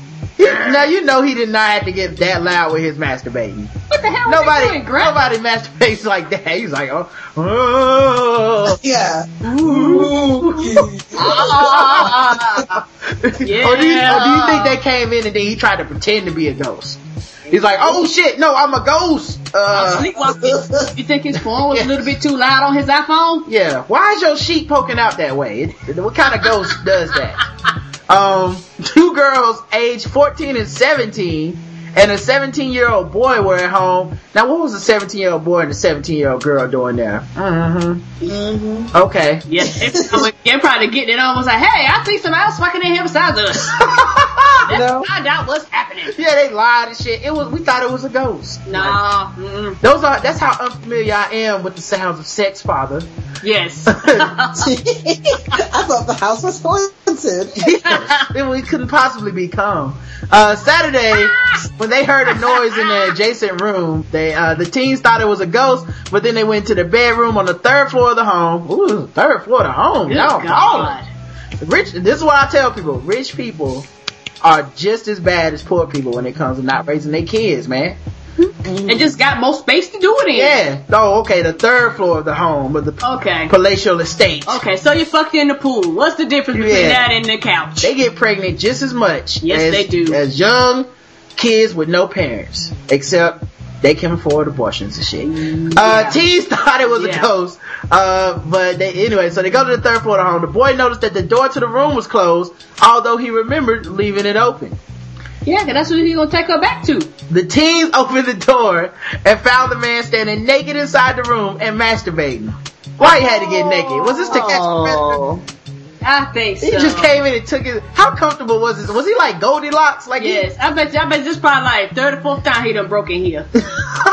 Speaker 5: He- now you know he did not have to get that loud with his masturbating.
Speaker 6: What the hell?
Speaker 5: Nobody,
Speaker 6: Was doing,
Speaker 5: nobody masturbates like that. He's like, oh, oh.
Speaker 4: Yeah.
Speaker 6: Ah.
Speaker 5: or, do you, or do you think they came in and then he tried to pretend to be a ghost? He's like, oh shit, no, I'm a ghost. Uh,
Speaker 6: Sleepwalking. You think his phone was a little bit too loud on his iPhone?
Speaker 5: yeah. Why is your sheet poking out that way? It- what kind of ghost does that? Um, two girls aged 14 and 17 and a 17 year old boy were at home. Now what was the 17 year old boy and the 17 year old girl doing there? Mm-hmm.
Speaker 4: Mm-hmm.
Speaker 5: Okay.
Speaker 6: Yeah, they, they probably getting it on was like, hey, I see some else fucking in here besides us.
Speaker 4: No.
Speaker 6: Find out what's happening.
Speaker 5: Yeah, they lied and shit. It was, we thought it was a ghost.
Speaker 6: Nah. Mm-mm.
Speaker 5: Those are, that's how unfamiliar I am with the sounds of sex, father.
Speaker 6: Yes.
Speaker 4: I thought the house was haunted.
Speaker 5: Then we couldn't possibly be calm. Uh, Saturday, when they heard a noise in the adjacent room, they, uh, the teens thought it was a ghost, but then they went to the bedroom on the third floor of the home. Ooh, third floor of the home.
Speaker 6: Good
Speaker 5: Y'all
Speaker 6: God.
Speaker 5: Rich, this is what I tell people. Rich people are just as bad as poor people when it comes to not raising their kids, man.
Speaker 6: And just got more space to do it in.
Speaker 5: Yeah. Oh, okay. The third floor of the home, of the
Speaker 6: Okay.
Speaker 5: palatial estate.
Speaker 6: Okay, so you fucked in the pool. What's the difference between
Speaker 5: Yeah.
Speaker 6: that and the couch?
Speaker 5: They get pregnant just as much.
Speaker 6: Yes,
Speaker 5: as,
Speaker 6: they do.
Speaker 5: As young kids with no parents, except they can afford abortions and shit. Uh, teens thought it was
Speaker 6: Yeah.
Speaker 5: a ghost. Uh, but they, anyway, so they go to the third floor of the home. The boy noticed that the door to the room was closed, although he remembered leaving it open.
Speaker 6: Yeah, 'cause that's what he's gonna take her back to.
Speaker 5: The teens opened the door and found the man standing naked inside the room and masturbating. Why he had to get naked? Was this to catch?
Speaker 4: Oh.
Speaker 6: I think so.
Speaker 5: He just came in and took it. How comfortable was this? Was he like Goldilocks? Like he-
Speaker 6: Yes, I bet. I bet this probably like third or fourth time he done broke in here. He's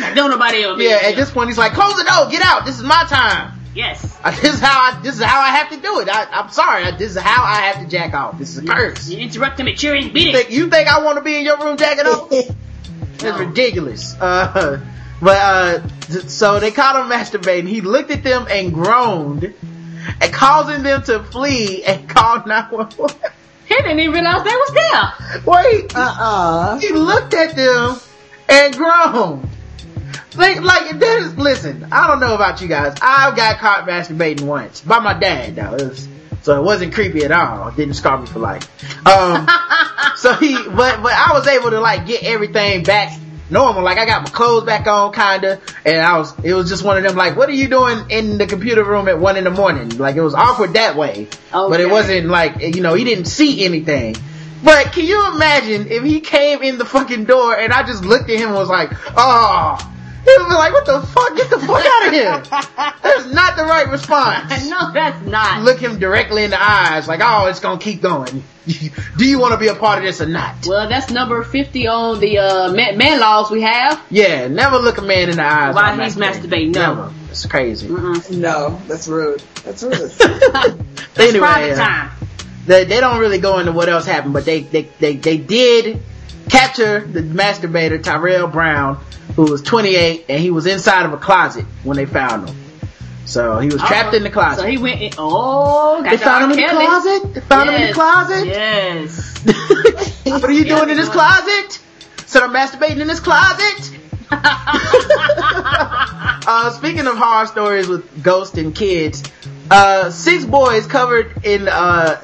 Speaker 6: like, don't nobody else.
Speaker 5: yeah. At
Speaker 6: here."
Speaker 5: this point, he's like, "Close the door. Get out. This is my time.
Speaker 6: Yes,
Speaker 5: Uh, This is how I. This is how I have to do it. I, I'm sorry. This is how I have to jack off. This is a curse.
Speaker 6: you interrupt him at cheering,
Speaker 5: You
Speaker 6: beat it.
Speaker 5: think, you think I want to be in your room jacking off? That's ridiculous. Uh, but uh, th- so they caught him masturbating. He looked at them and groaned, and causing them to flee and call 911.
Speaker 6: He didn't even realize they was there.
Speaker 5: Wait,
Speaker 4: Uh-uh.
Speaker 5: he looked at them and groaned. Like, like, there's, listen, I don't know about you guys. I got caught masturbating once by my dad, though. It was, so it wasn't creepy at all. It didn't scar me for life. Um, so he, but, but I was able to like get everything back normal. Like I got my clothes back on kinda, and I was, it was just one of them like, what are you doing in the computer room at one in the morning? Like it was awkward that way. But it wasn't like, you know, he didn't see anything. But can you imagine if he came in the fucking door and I just looked at him and was like, oh, he would be like, what the fuck? Get the fuck out of here. That's not the right response.
Speaker 6: no, that's not.
Speaker 5: Look him directly in the eyes like, oh, it's gonna keep going. Do you want to be a part of this or not?
Speaker 6: Well, that's number fifty on the uh, man, man laws we have.
Speaker 5: Yeah, never look a man in the eyes.
Speaker 6: While
Speaker 5: while
Speaker 6: he's masturbating, no.
Speaker 5: Never. It's crazy.
Speaker 4: No, that's rude. That's rude.
Speaker 5: anyway,
Speaker 6: Private
Speaker 5: uh,
Speaker 6: time.
Speaker 5: they, they don't really go into what else happened, but they, they, they, they did capture the masturbator, Tyrell Brown, who was 28, and he was inside of a closet when they found him. So he was trapped in the closet.
Speaker 6: So he went in. Oh,
Speaker 5: they found him in the closet? They found him in the closet?
Speaker 6: Yes.
Speaker 5: what are you doing in this closet? So I'm masturbating in this closet? uh, speaking of horror stories with ghosts and kids, uh, six boys covered in, uh,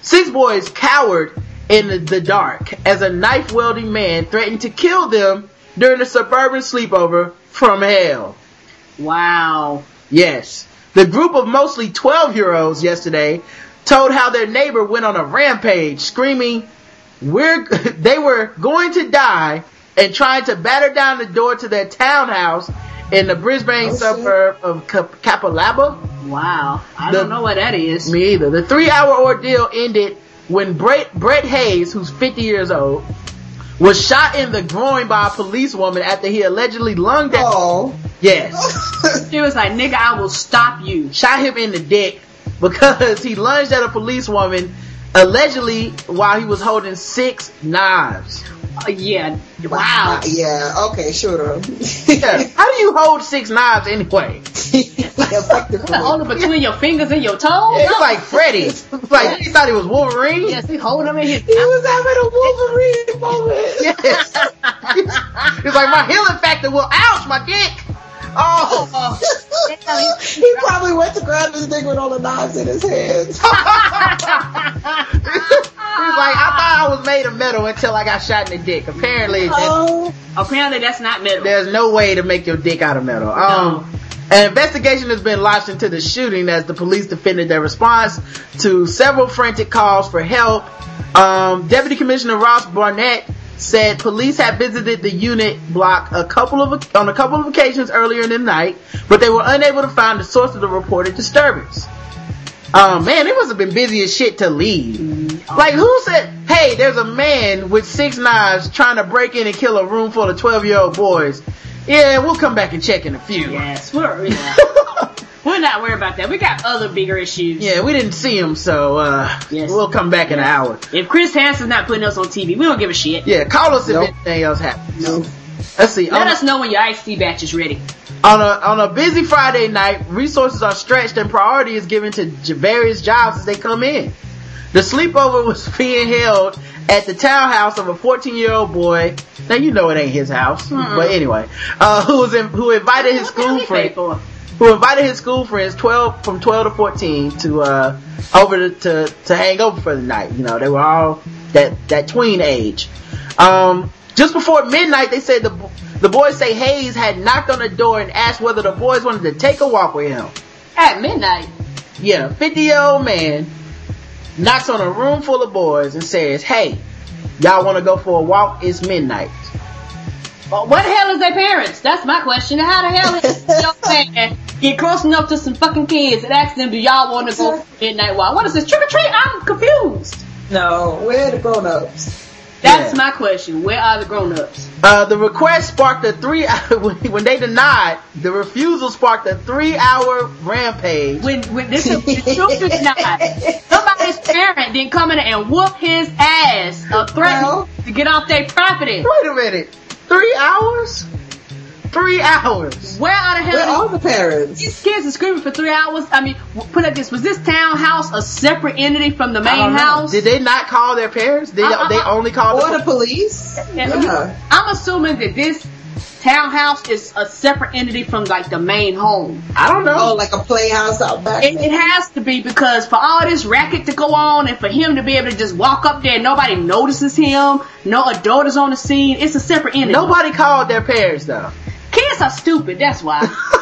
Speaker 5: six boys cowered in the, the dark as a knife wielding man threatened to kill them during a suburban sleepover from hell.
Speaker 6: Wow.
Speaker 5: Yes. The group of mostly 12 year olds yesterday told how their neighbor went on a rampage screaming, we're, they were going to die and trying to batter down the door to their townhouse in the Brisbane
Speaker 4: Oh, shit.
Speaker 5: suburb of Cap- Capalaba.
Speaker 6: Wow. I
Speaker 5: The-
Speaker 6: don't know what that is.
Speaker 5: Me either. The three hour ordeal ended when Brett, Brett Hayes, who's 50 years old, was shot in the groin by a policewoman after he allegedly lunged at,
Speaker 4: Oh.
Speaker 5: yes,
Speaker 6: She was like, nigga, I will stop you.
Speaker 5: shot him in the dick because he lunged at a policewoman allegedly while he was holding six knives.
Speaker 6: Oh, yeah. Wow.
Speaker 4: Uh, yeah, okay, sure.
Speaker 5: Yeah. How do you hold six knives anyway?
Speaker 4: Effectively.
Speaker 6: Hold it between your fingers and your toes.
Speaker 5: It's like Freddy. It's like he thought he was Wolverine.
Speaker 6: Yes, he hold them in his.
Speaker 4: He was having a Wolverine moment.
Speaker 5: Yes. It's like my healing factor will ouch my dick. Oh,
Speaker 4: he probably went to grab his dick with all the knives in his hands.
Speaker 5: He's like, I thought I was made of metal until I got shot in the dick. Apparently, there's,
Speaker 4: Oh,
Speaker 6: Apparently, that's not metal.
Speaker 5: there's no way to make your dick out of metal. Um, an investigation has been launched into the shooting as the police defended their response to several frantic calls for help. Um, Deputy Commissioner Ross Barnett said police had visited the unit block a couple of on a couple of occasions earlier in the night, but they were unable to find the source of the reported disturbance. Um, man, it must have been busy as shit to leave. Like, who said, hey, there's a man with six knives trying to break in and kill a room full of 12 year old boys. Yeah, we'll come back and check in a few.
Speaker 6: Yes, we're yeah. we're not worried about that. We got other bigger issues.
Speaker 5: Yeah, we didn't see him, so, uh,
Speaker 6: Yes.
Speaker 5: we'll come back in an hour.
Speaker 6: If Chris Hansen's not putting us on TV, we don't give a shit.
Speaker 5: Yeah, call us if anything else happens.
Speaker 4: no.
Speaker 5: Let's see.
Speaker 6: Let
Speaker 5: on,
Speaker 6: us know when your iced tea batch is ready.
Speaker 5: on a on a busy Friday night, resources are stretched and priority is given to various jobs as they come in. The sleepover was being held at the townhouse of a 14 year old boy. Now you know it ain't his house, but anyway, uh, who was in, who invited his
Speaker 6: What the hell
Speaker 5: school
Speaker 6: he
Speaker 5: friend
Speaker 6: for?
Speaker 5: Who invited his school friends 12 from 12 to 14 to uh over to, to to hang over for the night you know they were all that that tween age um just before midnight they said the the boys say Hayes had knocked on the door and asked whether the boys wanted to take a walk with him
Speaker 6: At midnight.
Speaker 5: yeah 50 year old man knocks on a room full of boys and says hey y'all want to go for a walk it's midnight
Speaker 6: Well, what the hell is their parents? That's my question. How the hell is your man get close enough to some fucking kids and ask them, do y'all want to go for midnight walk? What is this, trick or treat? I'm confused.
Speaker 4: No, where are the grown ups?
Speaker 6: That's
Speaker 5: Yeah.
Speaker 6: my question. Where are the grown-ups?
Speaker 5: Uh, the request sparked a three when when they denied the refusal sparked a three hour rampage.
Speaker 6: When, when this is the truth is not. Somebody's parent didn't come in and whoop his ass or threaten
Speaker 4: Well.
Speaker 6: to get off their property.
Speaker 5: Wait a minute, three hours? Three hours.
Speaker 6: Where are the hell
Speaker 4: Where
Speaker 6: are
Speaker 4: are the parents?
Speaker 6: these kids are screaming for three hours? I mean, put it like this: Was this townhouse a separate entity from the main house?
Speaker 5: Did they not call their parents? They
Speaker 6: Uh, uh,
Speaker 5: they
Speaker 6: uh,
Speaker 5: only called
Speaker 4: Or
Speaker 5: the
Speaker 4: the police?
Speaker 6: Yeah.
Speaker 4: Yeah.
Speaker 6: I'm assuming that this townhouse is a separate entity from like the main home.
Speaker 5: I don't know.
Speaker 4: Oh, like a playhouse out back.
Speaker 6: It, it has to be because for all this racket to go on and for him to be able to just walk up there and nobody notices him, no adult is on the scene, it's a separate entity.
Speaker 5: Nobody called their parents though.
Speaker 6: Kids are stupid, that's why.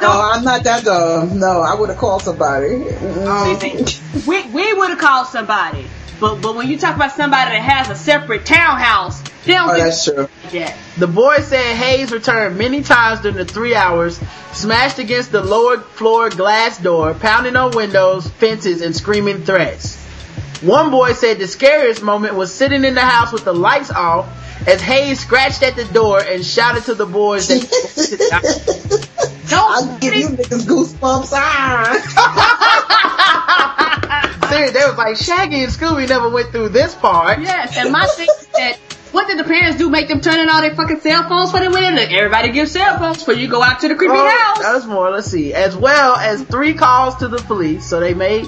Speaker 4: No, I'm not that dumb. No, I would have called somebody. Mm.
Speaker 6: we we would have called somebody. But but when you talk about somebody that has a separate townhouse, they don't
Speaker 4: Oh, that's true.
Speaker 6: like that.
Speaker 5: The boy said Hayes returned many times during the three hours, smashed against the lower floor glass door, pounding on windows, fences, and screaming threats. One boy said the scariest moment was sitting in the house with the lights off as Hayes scratched at the door and shouted to the boys that
Speaker 4: I'll give you niggas goosebumps. Ah.
Speaker 5: Seriously, they was like Shaggy and Scooby never went through this part.
Speaker 6: Yes, and my thing is that what did the parents do? Make them turn in all their fucking cell phones for them when Look, everybody gives cell phones before you go out to the creepy
Speaker 5: Oh,
Speaker 6: house.
Speaker 5: that was more. Let's see. As well as three calls to the police, so they made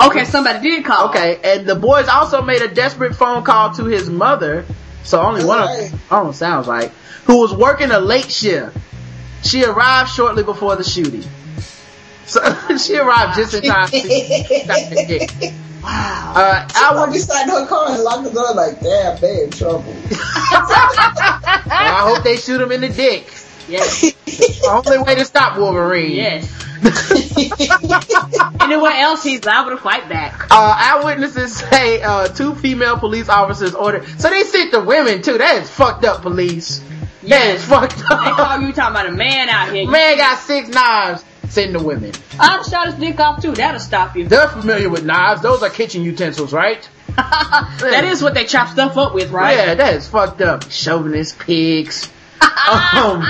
Speaker 6: Okay, somebody did call.
Speaker 5: Okay, and the boys also made a desperate phone call to his mother. So only one of
Speaker 4: Right.
Speaker 5: oh sounds like who was working a late shift. She arrived shortly before the shooting. So she arrived just in time. to see-
Speaker 6: Wow.
Speaker 5: Uh, I
Speaker 4: I'll
Speaker 5: would.
Speaker 4: be sat in her car and lock the door like, damn, they in trouble.
Speaker 5: I hope they shoot him in the dick.
Speaker 6: Yes.
Speaker 5: The only way to stop Wolverine.
Speaker 6: Yes. Anywhere else he's liable to fight back.
Speaker 5: Uh, eyewitnesses say uh, two female police officers ordered. So they sent the women too. That is fucked up, police. That
Speaker 6: Yes.
Speaker 5: is fucked
Speaker 6: They call
Speaker 5: up.
Speaker 6: you talking about a man out here.
Speaker 5: Man got six knives. Send the women.
Speaker 6: I'd shot his dick off too. That'll stop you.
Speaker 5: They're familiar with knives. Those are kitchen utensils, right?
Speaker 6: that is what they chop stuff up with, right?
Speaker 5: Yeah, that is fucked up. Chauvinist pigs. um,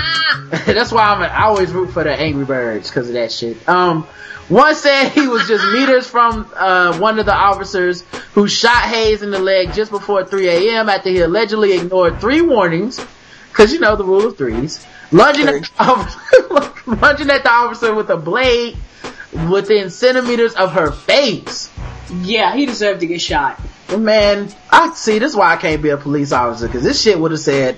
Speaker 5: that's why I'm, I always root for the Angry Birds because of that shit. Um, one said he was just meters from uh, one of the officers who shot Hayes in the leg just before 3 a.m. after he allegedly ignored three warnings, because you know the rule of threes. Lunging at, the officer, lunging at the officer with a blade within centimeters of her face.
Speaker 6: Yeah, he deserved to get shot.
Speaker 5: Man, I see. This is why I can't be a police officer because this shit would have said,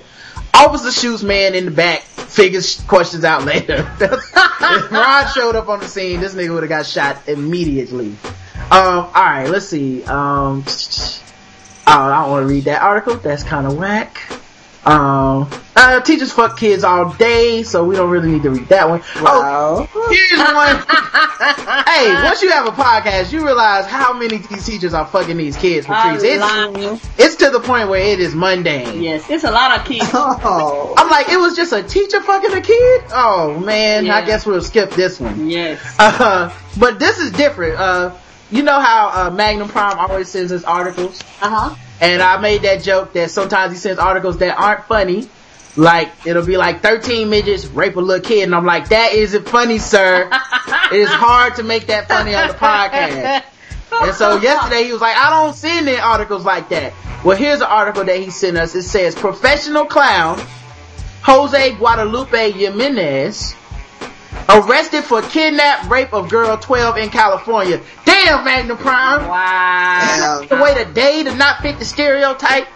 Speaker 5: "Officer shoots man in the back, figures questions out later." if Ron showed up on the scene, this nigga would have got shot immediately. Um, all right, let's see. Um, oh, I don't want to read that article. That's kind of whack. Um, uh, teachers fuck kids all day, so we don't really need to read that one. Oh, here's one. hey, once you have a podcast, you realize how many of these teachers are fucking these kids for. It's, it's to the point where it is mundane.
Speaker 6: Yes, it's a lot of kids.
Speaker 4: Oh.
Speaker 5: I'm like, it was just a teacher fucking a kid? Oh man, I guess we'll skip this one.
Speaker 6: Yes.
Speaker 5: Uh, but this is different. Uh, you know how uh, Magnum Prime always sends us articles?
Speaker 6: Uh huh.
Speaker 5: And I made that joke that sometimes he sends articles that aren't funny. Like, it'll be like 13 midgets rape a little kid. And I'm like, that isn't funny, sir. it is hard to make that funny on the podcast. And so yesterday he was like, I don't send any articles like that. Well, here's an article that he sent us. It says, professional clown Jose Guadalupe Jimenez arrested for kidnap rape of girl 12 in California. Damn, Magnum Prime.
Speaker 6: Wow.
Speaker 5: The way the day to not fit the stereotype.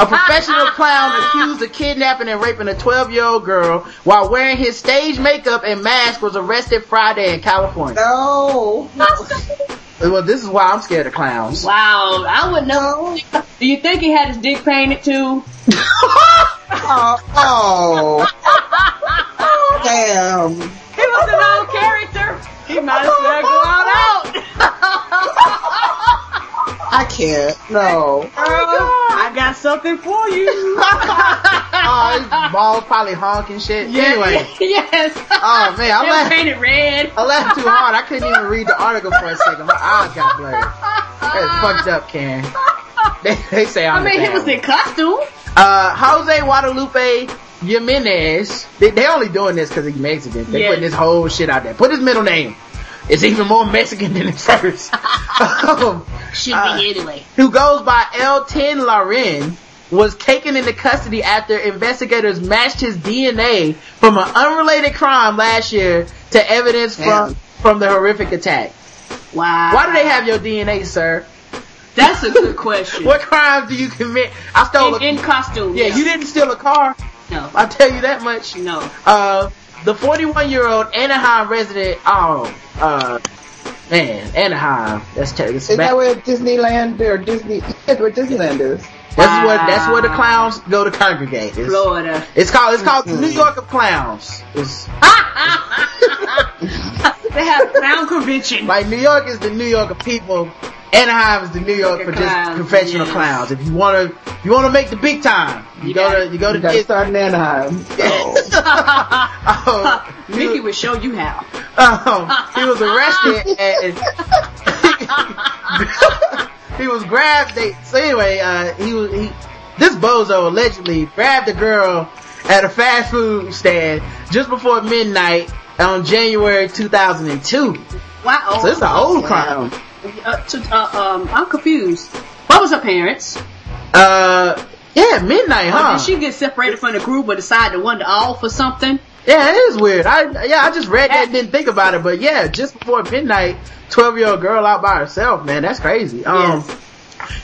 Speaker 5: A professional ah, ah, clown ah. accused of kidnapping and raping a 12 year old girl while wearing his stage makeup and mask was arrested Friday in California.
Speaker 4: No.
Speaker 5: Well, this is why I'm scared of clowns.
Speaker 6: Wow, I would know. Do you think he had his dick painted too?
Speaker 4: Oh. oh. Damn.
Speaker 6: He was an old character. He might as well go out.
Speaker 4: I can't. No.
Speaker 6: Girl, I got something for you.
Speaker 5: oh, his balls probably honking shit. Anyway.
Speaker 6: yes.
Speaker 5: Oh man, I laughed,
Speaker 6: painted red.
Speaker 5: I laughed too hard. I couldn't even read the article for a second. My eyes got blurred. That's fucked up, Karen. They, they say I'm
Speaker 6: I mean, he was in costume.
Speaker 5: Uh, Jose Guadalupe Jimenez. They, they only doing this because he's Mexican. They
Speaker 6: Yeah.
Speaker 5: putting this whole shit out there. Put his middle name. It's even more Mexican than his first. um,
Speaker 6: Should
Speaker 5: Uh,
Speaker 6: be anyway.
Speaker 5: who goes by L10 Larin, was taken into custody after investigators matched his DNA from an unrelated crime last year to evidence from,
Speaker 4: Damn.
Speaker 5: from the horrific attack.
Speaker 6: Wow.
Speaker 5: Why do they have your DNA, sir?
Speaker 6: That's a good question.
Speaker 5: What crimes do you commit? I stole
Speaker 6: in,
Speaker 5: a,
Speaker 6: in costume.
Speaker 5: yeah, you didn't steal a car.
Speaker 6: No.
Speaker 5: I'll tell you that much.
Speaker 6: No.
Speaker 5: Uh, the 41 year old Anaheim resident, oh, uh, man, Anaheim. That's terrible.
Speaker 4: Is that where Disneyland or Disney? That's where Disneyland is.
Speaker 5: That's where that's where the clowns go to congregate. It's,
Speaker 6: Florida.
Speaker 5: it's called it's called the New York of Clowns. It's
Speaker 6: They have clown convention.
Speaker 5: like New York is the New York of people. Anaheim is the New York for just
Speaker 6: Clowns,
Speaker 5: professional
Speaker 6: yes.
Speaker 5: clowns. If you wanna if you wanna make the big time, you,
Speaker 6: You
Speaker 5: go
Speaker 6: gotta-
Speaker 5: to you go to
Speaker 4: You gotta
Speaker 5: Disney.
Speaker 4: start in Anaheim.
Speaker 5: Oh,
Speaker 6: Mickey will show you how.
Speaker 5: um, he was arrested and he was grabbed. They, so anyway, uh, he was he. This bozo allegedly grabbed a girl at a fast food stand just before midnight on January 2002.
Speaker 6: Wow.
Speaker 5: So it's an old crime.
Speaker 6: Uh, to, uh, um, I'm confused. What was her parents?
Speaker 5: Uh, yeah, midnight,
Speaker 6: Or
Speaker 5: huh?
Speaker 6: did she get separated from the group or decide to wander off or something?
Speaker 5: Yeah, it is weird. I yeah, I just read that and didn't think about it, but yeah, just before midnight, twelve year old girl out by herself, man, that's crazy. Um,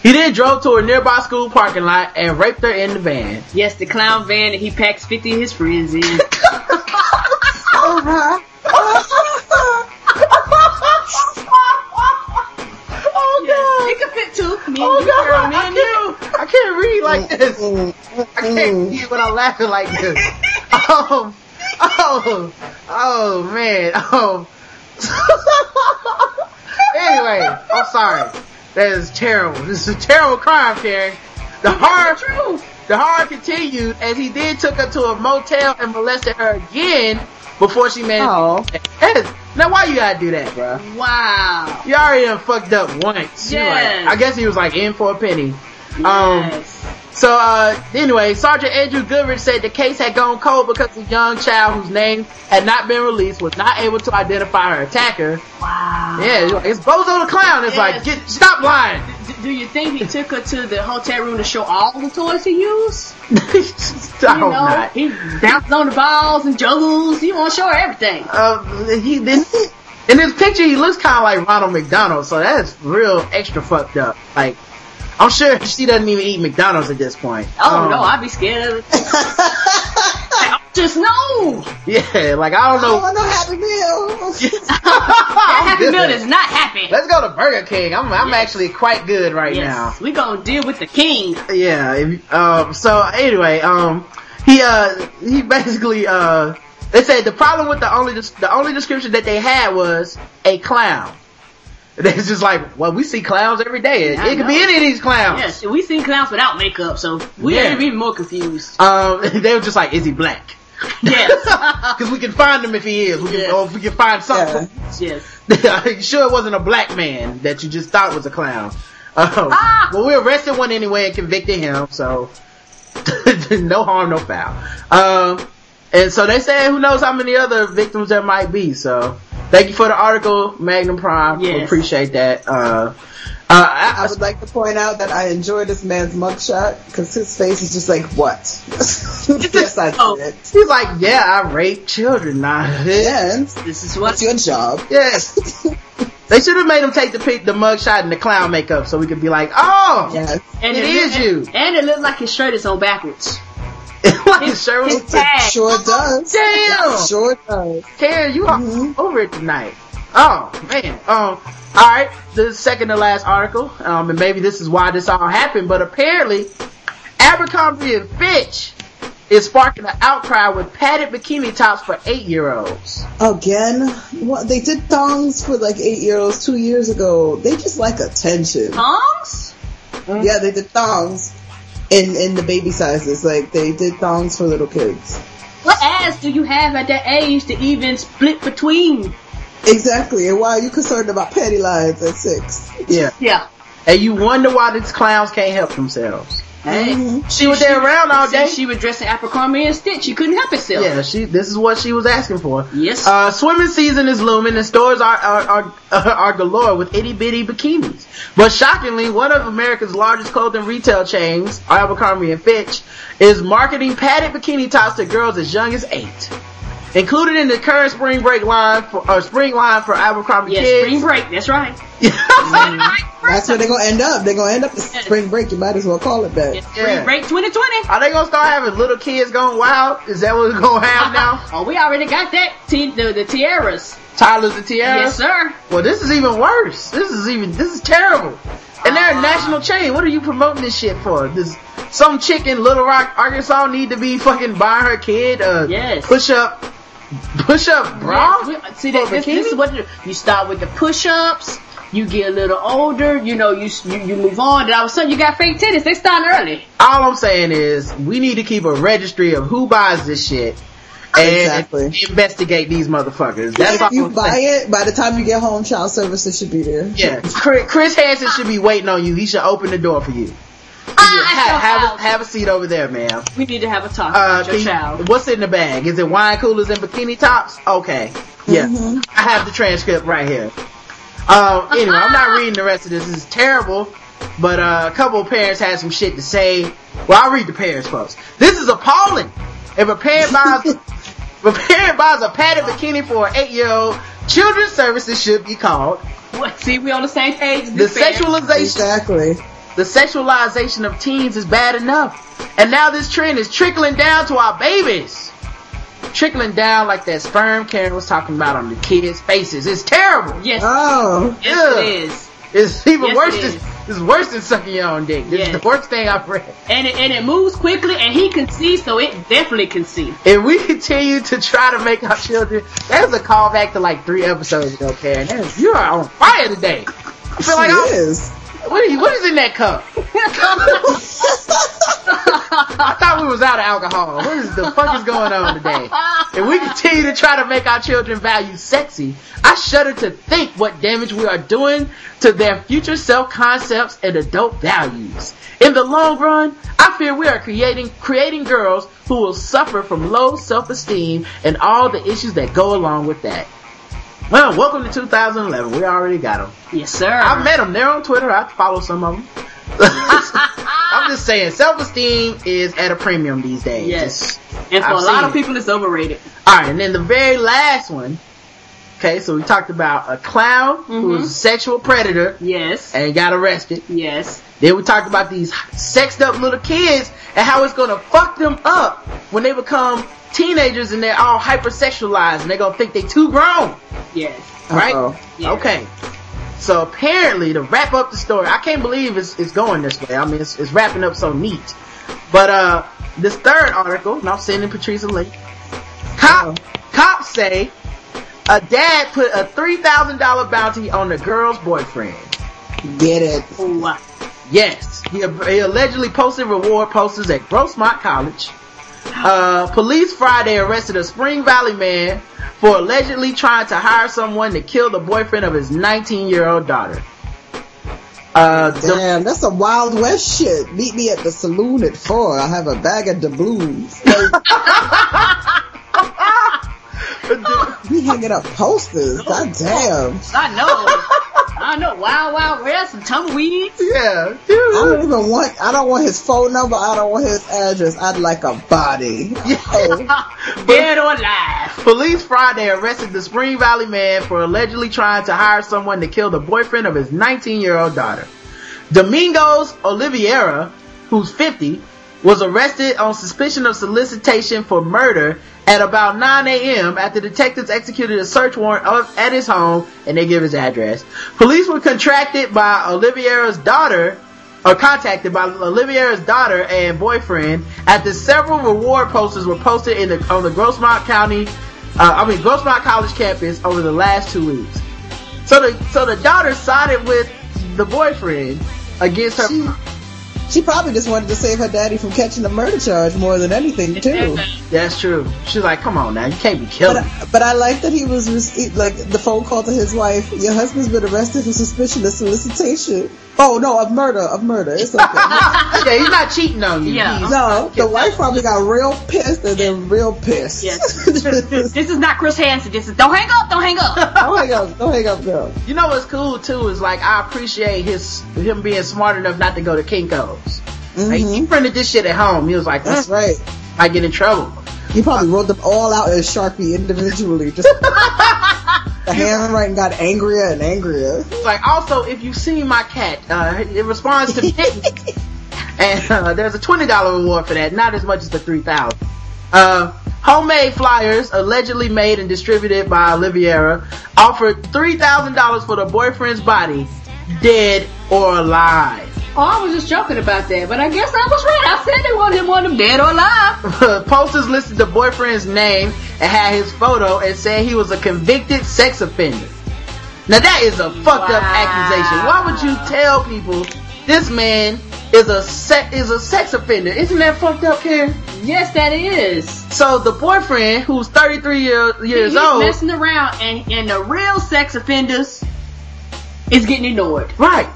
Speaker 5: he then drove to a nearby school parking lot and raped her in the van.
Speaker 6: Yes, the clown van that he packs 50 of his friends in.
Speaker 5: Oh god!
Speaker 6: It could fit two. Me and
Speaker 5: Oh
Speaker 6: you, girl,
Speaker 5: god!
Speaker 6: me
Speaker 5: I
Speaker 6: and you.
Speaker 5: can't, I can't read like this. I can't read when I'm laughing like this. Um, oh, oh man, oh. anyway, I'm sorry. That is terrible. This is a terrible crime, Karen. The horror, the horror continued as he then took her to a motel and molested her again before she managed.
Speaker 4: Oh.
Speaker 5: Now why you gotta do that, bro?
Speaker 6: Wow.
Speaker 5: You already done fucked up once.
Speaker 6: Yes.
Speaker 5: like- I guess he was like in for a penny. Um,
Speaker 6: Yes.
Speaker 5: So, uh, anyway, Sergeant Andrew Goodrich said the case had gone cold because the young child whose name had not been released was not able to identify her attacker.
Speaker 6: Wow.
Speaker 5: Yeah, it's Bozo the Clown. It's like, get, stop lying.
Speaker 6: Do you think he took her to the hotel room to show all the toys he used?
Speaker 5: I
Speaker 6: You
Speaker 5: hope
Speaker 6: know,
Speaker 5: not.
Speaker 6: he bounces on the balls and juggles. He want to show her everything.
Speaker 5: Uh, he didn't. In this picture, he looks kind of like Ronald McDonald, so that's real extra fucked up. Like, I'm sure she doesn't even eat McDonald's at this point.
Speaker 6: Oh
Speaker 5: Um,
Speaker 6: no, I'd be scared of it. Just no.
Speaker 5: Yeah, like I don't
Speaker 4: Oh,
Speaker 5: know.
Speaker 4: I know Happy Meal.
Speaker 6: That Happy. Meal is not happy.
Speaker 5: Let's go to Burger King. I'm I'm actually quite good right
Speaker 6: yes, we gonna deal with the king.
Speaker 5: Yeah. If, um. So anyway, um, he uh he basically uh they said the problem with the only the only description that they had was a clown. It's just like, well, we see clowns every day. It, it could be any of these clowns.
Speaker 6: Yes, we seen clowns without makeup, so we
Speaker 5: Yeah.
Speaker 6: even more confused.
Speaker 5: Um, they were just like, is he black?
Speaker 6: Yes,
Speaker 5: Because we can find him if he is. We can,
Speaker 6: Yeah.
Speaker 5: or if we can find something.
Speaker 6: yes.
Speaker 5: Are you sure it wasn't a black man that you just thought was a clown? Um,
Speaker 6: Ah!
Speaker 5: Well, we arrested one anyway and convicted him, so no harm, no foul. Um, and so they say who knows how many other victims there might be. So thank you for the article, Magnum Prime. We
Speaker 6: Yes.
Speaker 5: appreciate that. Uh, uh, I,
Speaker 4: I would like to point out that I enjoy this man's mugshot because his face is just like, what? yes, I
Speaker 6: Oh.
Speaker 4: did.
Speaker 5: he's like, yeah, I rape children. Nah,
Speaker 4: And
Speaker 6: This is
Speaker 4: what's your job?
Speaker 5: Yes. they should have made him take the the mugshot and the clown makeup so we could be like, oh,
Speaker 4: Yes.
Speaker 6: And
Speaker 5: It
Speaker 6: it
Speaker 5: is
Speaker 6: look-
Speaker 5: you.
Speaker 6: And it looked like his shirt is on backwards.
Speaker 5: Like his shirt was
Speaker 6: his tag.
Speaker 4: Sure does.
Speaker 5: Damn!
Speaker 4: Sure does.
Speaker 5: Karen, you are
Speaker 4: Mhm.
Speaker 5: over it tonight. Oh, man. Um, alright, the second to last article, um, and maybe this is why this all happened, but apparently, Abercrombie and Fitch is sparking an outcry with padded bikini tops for eight year olds.
Speaker 4: Again, what they did thongs for like eight year olds two years ago. They just like attention.
Speaker 6: Tongs?
Speaker 4: Yeah, they did thongs in in the baby sizes. Like they did thongs for little kids.
Speaker 6: What ass do you have at that age to even split between?
Speaker 4: Exactly. And why are you concerned about petty lines at six?
Speaker 5: Yeah.
Speaker 6: Yeah.
Speaker 5: And you wonder why these clowns can't help themselves.
Speaker 6: Hey.
Speaker 4: Mhm.
Speaker 5: She was there around all day.
Speaker 6: She was dressing Abercrombie and Stitch, she couldn't help herself.
Speaker 5: Yeah, she. This is what she was asking for.
Speaker 6: Yes.
Speaker 5: Uh, swimming season is looming, and stores are are are, are galore with itty bitty bikinis. But shockingly, one of America's largest clothing retail chains, Abercrombie and Fitch, is marketing padded bikini tops to girls as young as eight. Included in the current spring break line for uh, spring line for Abercrombie
Speaker 6: yes,
Speaker 5: kids.
Speaker 6: spring break. That's right.
Speaker 4: That's where they're gonna end up. They're gonna end up at spring break. You might as well call it that.
Speaker 6: Yes, spring
Speaker 5: Yeah.
Speaker 6: break 2020.
Speaker 5: Are they gonna start having little kids going wild? Is that what we're gonna have now?
Speaker 6: Oh, we already got that. T- the, the tiaras.
Speaker 5: Tyler's and Tiara?
Speaker 6: Yes, sir.
Speaker 5: Well, this is even worse. This is even, this is terrible. And they're a
Speaker 6: Ah.
Speaker 5: national chain. What are you promoting this shit for? This, some chick in Little Rock, Arkansas need to be fucking buying her kid a
Speaker 6: Yes.
Speaker 5: push up, push up bra?
Speaker 6: Yes, See, that, this, this is what you start with the push-ups. You get a little older, you know, you you, you move on. and all of a sudden, you got fake titties. They starting early.
Speaker 5: All I'm saying is, we need to keep a registry of who buys this shit. And
Speaker 4: Exactly.
Speaker 5: investigate these motherfuckers. That's all
Speaker 4: if you
Speaker 5: I'm
Speaker 4: buy
Speaker 5: saying.
Speaker 4: it, by the time you get home, child services should be there.
Speaker 5: Yeah, Chris, Chris Hansen should be waiting on you. He should open the door for you. Have, have, a, have a seat over there, ma'am.
Speaker 6: We need to have a talk
Speaker 5: Uh,
Speaker 6: about your
Speaker 5: can you-
Speaker 6: child.
Speaker 5: what's in the bag? Is it wine coolers and bikini tops? Okay. Yeah.
Speaker 4: Mm-hmm.
Speaker 5: I have the transcript right here. Um, anyway, I'm not reading the rest of this. This is terrible. But uh, a couple of parents had some shit to say. Well, I'll read the parents' quotes. This is appalling. If a parent buys, if a parent buys a padded bikini for an eight-year-old, children's services should be called.
Speaker 6: What? See, we on the same page.
Speaker 5: The
Speaker 6: This
Speaker 5: sexualization
Speaker 4: Exactly.
Speaker 5: The sexualization of teens is bad enough. And now this trend is trickling down to our babies. Trickling down like that sperm Karen was talking about on the kids' faces. It's terrible.
Speaker 6: Yes,
Speaker 4: Oh.
Speaker 6: yes,
Speaker 5: yeah.
Speaker 6: it is.
Speaker 5: It's even
Speaker 6: Yes,
Speaker 5: worse
Speaker 6: it
Speaker 5: than, it's worse than sucking your own dick. This is
Speaker 6: Yes.
Speaker 5: the worst thing I've read.
Speaker 6: And it, and it moves quickly, and he can see, so it definitely can see.
Speaker 5: If we continue to try to make our children, that was a callback to like three episodes ago, Karen. That is- You are on fire today. I feel like
Speaker 4: she
Speaker 5: I'm,
Speaker 4: is.
Speaker 5: What, you, what is in that cup? I thought we was out of alcohol. What is the fuck is going on today? If we continue to try to make our children value sexy, I shudder to think what damage we are doing to their future self-concepts and adult values. In the long run, I fear we are creating, creating girls who will suffer from low self-esteem and all the issues that go along with that. Well, welcome to 2011. We already got them.
Speaker 6: Yes, sir.
Speaker 5: I've met them. They're on Twitter. I follow some of them. I'm just saying, self-esteem is at a premium these days.
Speaker 6: Yes. And for
Speaker 5: I've
Speaker 6: a lot of people, it's overrated.
Speaker 5: Alright, and then the very last one. Okay, so we talked about a clown who was a sexual predator
Speaker 6: Yes.
Speaker 5: and got arrested.
Speaker 6: Yes.
Speaker 5: Then we talked about these sexed up little kids and how it's gonna fuck them up when they become teenagers and they're all hypersexualized and they're gonna think they too grown.
Speaker 6: Yes.
Speaker 5: Right?
Speaker 4: Uh-oh.
Speaker 5: Okay. So apparently, to wrap up the story, I can't believe it's, it's going this way. I mean, it's, it's wrapping up so neat. But, uh, this third article, and I'm sending Patrice a link. Cop, cops say a dad put a $3,000 bounty on the girl's boyfriend.
Speaker 4: Get it.
Speaker 6: Ooh,
Speaker 5: Yes, he, he allegedly posted reward posters at Grossmont College. Uh, police Friday arrested a Spring Valley man for allegedly trying to hire someone to kill the boyfriend of his 19 year old daughter. Uh, the-
Speaker 4: Damn, that's some Wild West shit. Meet me at the saloon at four. I have a bag of doubloons. we hanging up posters. God damn.
Speaker 6: I know. I know. Wild, wild west and tumbleweeds.
Speaker 5: yeah,
Speaker 4: I
Speaker 5: dude.
Speaker 4: don't even want. I don't want his phone number. I don't want his address. I'd like a body. Oh,
Speaker 6: Dead or alive.
Speaker 5: Police Friday arrested the Spring Valley man for allegedly trying to hire someone to kill the boyfriend of his 19 year old daughter. Domingos Oliveira, who's 50, was arrested on suspicion of solicitation for murder at about 9 a.m. after detectives executed a search warrant at his home and they give his address. Police were contracted by Oliveira's daughter or contacted by Oliveira's daughter and boyfriend after several reward posters were posted in the, on the Grossmont County, uh, I mean Grossmont College campus over the last two weeks. So the so the daughter sided with the boyfriend against her.
Speaker 4: she, she probably just wanted to save her daddy from catching a murder charge more than anything too.
Speaker 5: That's true. She's like, come on now, you can't be
Speaker 4: But. I, but I like that he was rece- like the phone call to his wife. Your husband's been arrested for suspicion of solicitation. Oh no, of murder, of murder. It's okay.
Speaker 5: yeah, he's not cheating on you.
Speaker 6: Yeah.
Speaker 4: No, the wife probably got real pissed and then real pissed.
Speaker 6: Yes. This is not Chris Hansen. This is don't hang up. Don't hang up.
Speaker 4: don't hang up, don't hang up, girl.
Speaker 5: You know what's cool too is like I appreciate his him being smart enough not to go to Kinko's. Like, he printed this shit at home. He was like,
Speaker 4: That's
Speaker 5: "Mm,
Speaker 4: right.
Speaker 5: I get in trouble.
Speaker 4: He probably wrote them all out in Sharpie individually. Just the handwriting got angrier and angrier.
Speaker 5: Like also, if you see my cat, uh, it responds to mittens, and uh, there's a twenty dollar reward for that. Not as much as the three thousand. Uh, homemade flyers allegedly made and distributed by Oliveira offered three thousand dollars for the boyfriend's body, dead or alive.
Speaker 6: Oh, I was just joking about that, but I guess I was right. I said they wanted him on them dead or alive.
Speaker 5: Posters listed the boyfriend's name and had his photo and said he was a convicted sex offender. Now that is a fucked up accusation. Why would you tell people this man is a se- is a sex offender? Isn't that fucked up, Karen?
Speaker 6: Yes, that is.
Speaker 5: So the boyfriend, who's 33 year, years
Speaker 6: He's
Speaker 5: old,
Speaker 6: messing around, and and the real sex offenders is getting ignored.
Speaker 5: right?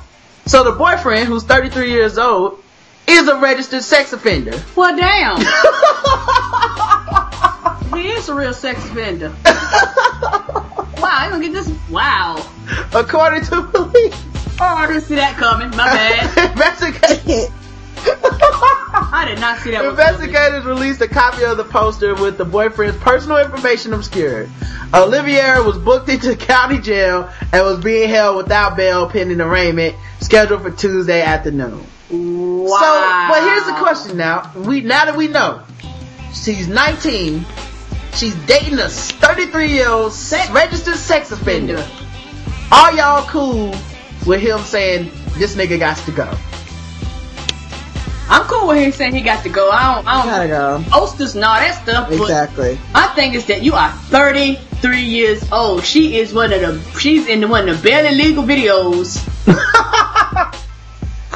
Speaker 5: So the boyfriend, who's 33 years old, is a registered sex offender.
Speaker 6: Well, damn. he is a real sex offender. wow, you gonna get this? Wow.
Speaker 5: According to police,
Speaker 6: Oh, I didn't see that coming. My bad.
Speaker 5: investigators.
Speaker 6: I did not see that.
Speaker 5: Investigators released a copy of the poster with the boyfriend's personal information obscured. Olivier was booked into county jail and was being held without bail pending arraignment, scheduled for Tuesday afternoon.
Speaker 6: Wow.
Speaker 5: So, but here's the question now. We now that we know she's 19, she's dating a 33 year old registered sex offender. Are y'all cool with him saying this nigga got to go?
Speaker 6: I'm cool with him saying he got to go. I don't. I
Speaker 4: Gotta
Speaker 6: don't.
Speaker 4: go.
Speaker 6: Posters and all that stuff.
Speaker 4: Exactly.
Speaker 6: my thing is that you are 33 years old. She is one of the. She's in one of the barely legal videos.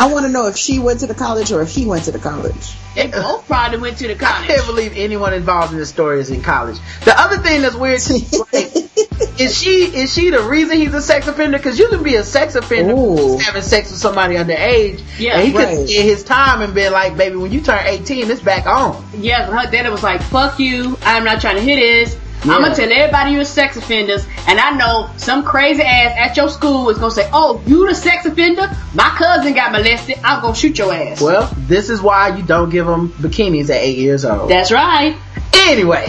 Speaker 4: I I want to know if she went to the college or if he went to the college.
Speaker 6: They both probably went to the college.
Speaker 5: I can't believe anyone involved in this story is in college. The other thing that's weird to me, like, is she is she the reason he's a sex offender? Because you can be a sex offender
Speaker 4: Ooh.
Speaker 5: having sex with somebody underage.
Speaker 6: Yeah,
Speaker 5: and he could
Speaker 4: right.
Speaker 5: get his time and be like, baby, when you turn 18, it's back on.
Speaker 6: Yeah, but her daddy was like, fuck you, I'm not trying to hear this. I'm gonna tell everybody you're sex offenders, and I know some crazy ass at your school is gonna say, oh, you the sex offender? My cousin got molested, I'm gonna shoot your ass.
Speaker 5: Well, this is why you don't give them bikinis at eight years old.
Speaker 6: That's right.
Speaker 5: Anyway,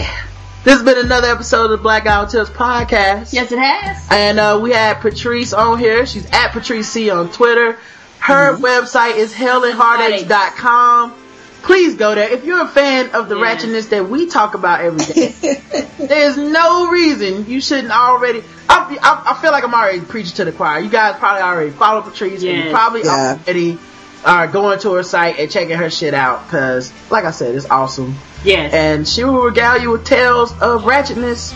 Speaker 5: this has been another episode of the Black Guy Who Tips podcast.
Speaker 6: Yes, it has.
Speaker 5: And uh, we had Patrice on here. She's at Patrice C on Twitter. Her
Speaker 6: Mm-hmm.
Speaker 5: website is hellandheartaches.com. Please go there. If you're a fan of the
Speaker 6: Yes.
Speaker 5: ratchetness that we talk about every day, there's no reason you shouldn't already. I, I, I feel like I'm already preaching to the choir. You guys probably already follow Patrice, and you probably
Speaker 4: Yeah.
Speaker 5: already are going to her site and checking her shit out. Cause, like I said, it's awesome.
Speaker 6: Yes.
Speaker 5: And she will regale you with tales of ratchetness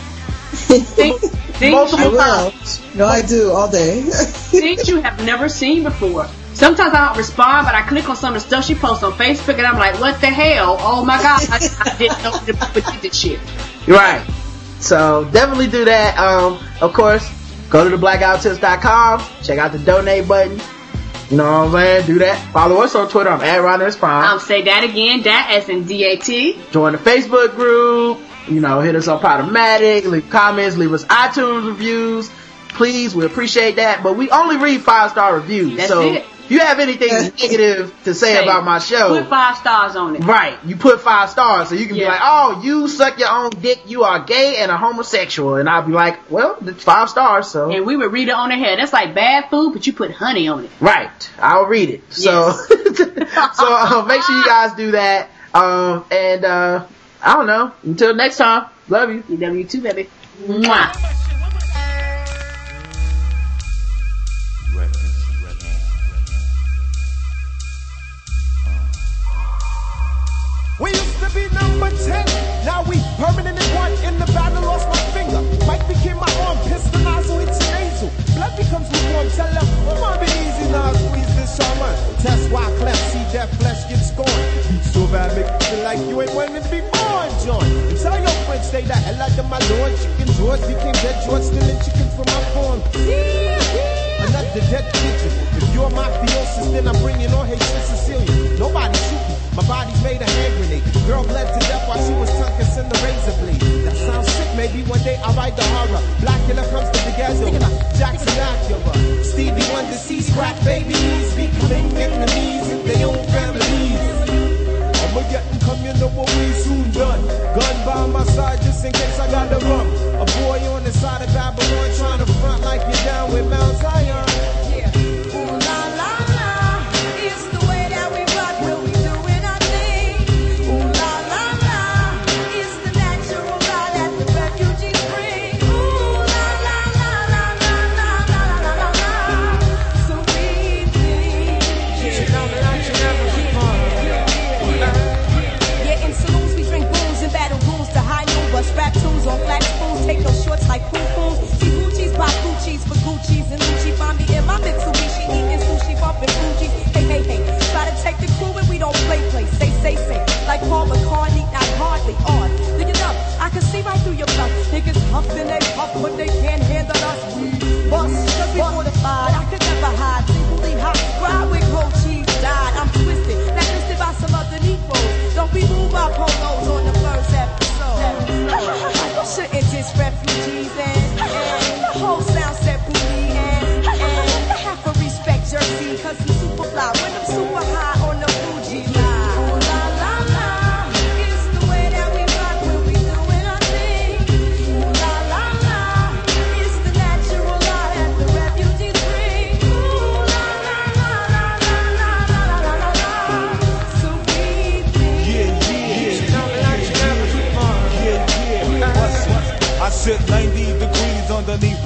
Speaker 6: Think- things,
Speaker 5: multiple
Speaker 4: I will.
Speaker 5: times.
Speaker 4: No, I do all day.
Speaker 6: things you have never seen before. Sometimes I don't respond, but I click on some of the stuff she posts on Facebook, and I'm like, what the hell? Oh my god, I, I didn't know people did this shit.
Speaker 5: Right. So definitely do that. Um, of course, go to the blackguywhotips.com, check out the donate button. You know what I'm saying? Do that. Follow us on Twitter. I'm at Rodimus Prime.
Speaker 6: Um, say that again, that as in D-A-T.
Speaker 5: Join the Facebook group. You know, hit us on Podomatic, leave comments, leave us iTunes reviews. Please, we appreciate that. But we only read five star reviews.
Speaker 6: That's
Speaker 5: so
Speaker 6: it.
Speaker 5: You have anything negative to say,
Speaker 6: Say,
Speaker 5: about my show,
Speaker 6: Put five stars on it.
Speaker 5: Right. You put five stars so you can be like, oh, you suck your own dick, you are gay and a homosexual. And I'll be like, well, it's five stars, so.
Speaker 6: And we would read it on the head. That's like bad food, but you put honey on it.
Speaker 5: right. I'll read it. So, so uh, make sure you guys do that. Um, and, uh, I don't know. Until next time, love you.
Speaker 6: EW2, baby. Mwah.
Speaker 7: We used to be number 10, now we permanent in one. In the battle, lost my finger. Mike became my arm, pistol nozzle, it's nasal. Blood becomes lukewarm, tell them, come on, be easy now, squeeze this shaman. Test Wyclef, see that flesh get scorned. So bad, make you feel like you ain't wanting to be born, John. And tell your friends, stay the hell out of my lord. Chicken George became dead George, stealing chickens from my farm. Another dead pigeon. If you're mafiosis, then I'm bringing on Haitian Sicilian. Nobody shoot me. My body's made a hand grenade. Girl bled to death while she was tongue kissing the razor blade. That sounds sick. Maybe one day I'll write the horror. Blackula comes to the ghetto. Jackson Acura. Stevie Wonder sees crack babies becoming enemies in their own families. I'ma get come, you know what we soon done. Gun by my side just in case I got to run. A boy on the side of Babylon trying to front like you're down with Mount Zion.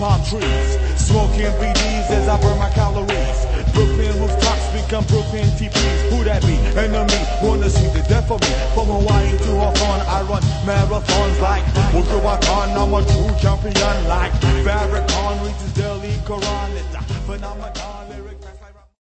Speaker 7: Palm trees, smoking BDs as I burn my calories. Brooklyn rooftops become Brooklyn TPs. Who that be? Enemy wanna see the death of me. From Hawaii to Hawthorne, I run marathons like Wukuwakan. I'm a true champion like Farrakhan reaches Delhi Quran. It's a phenomenon. lyrics-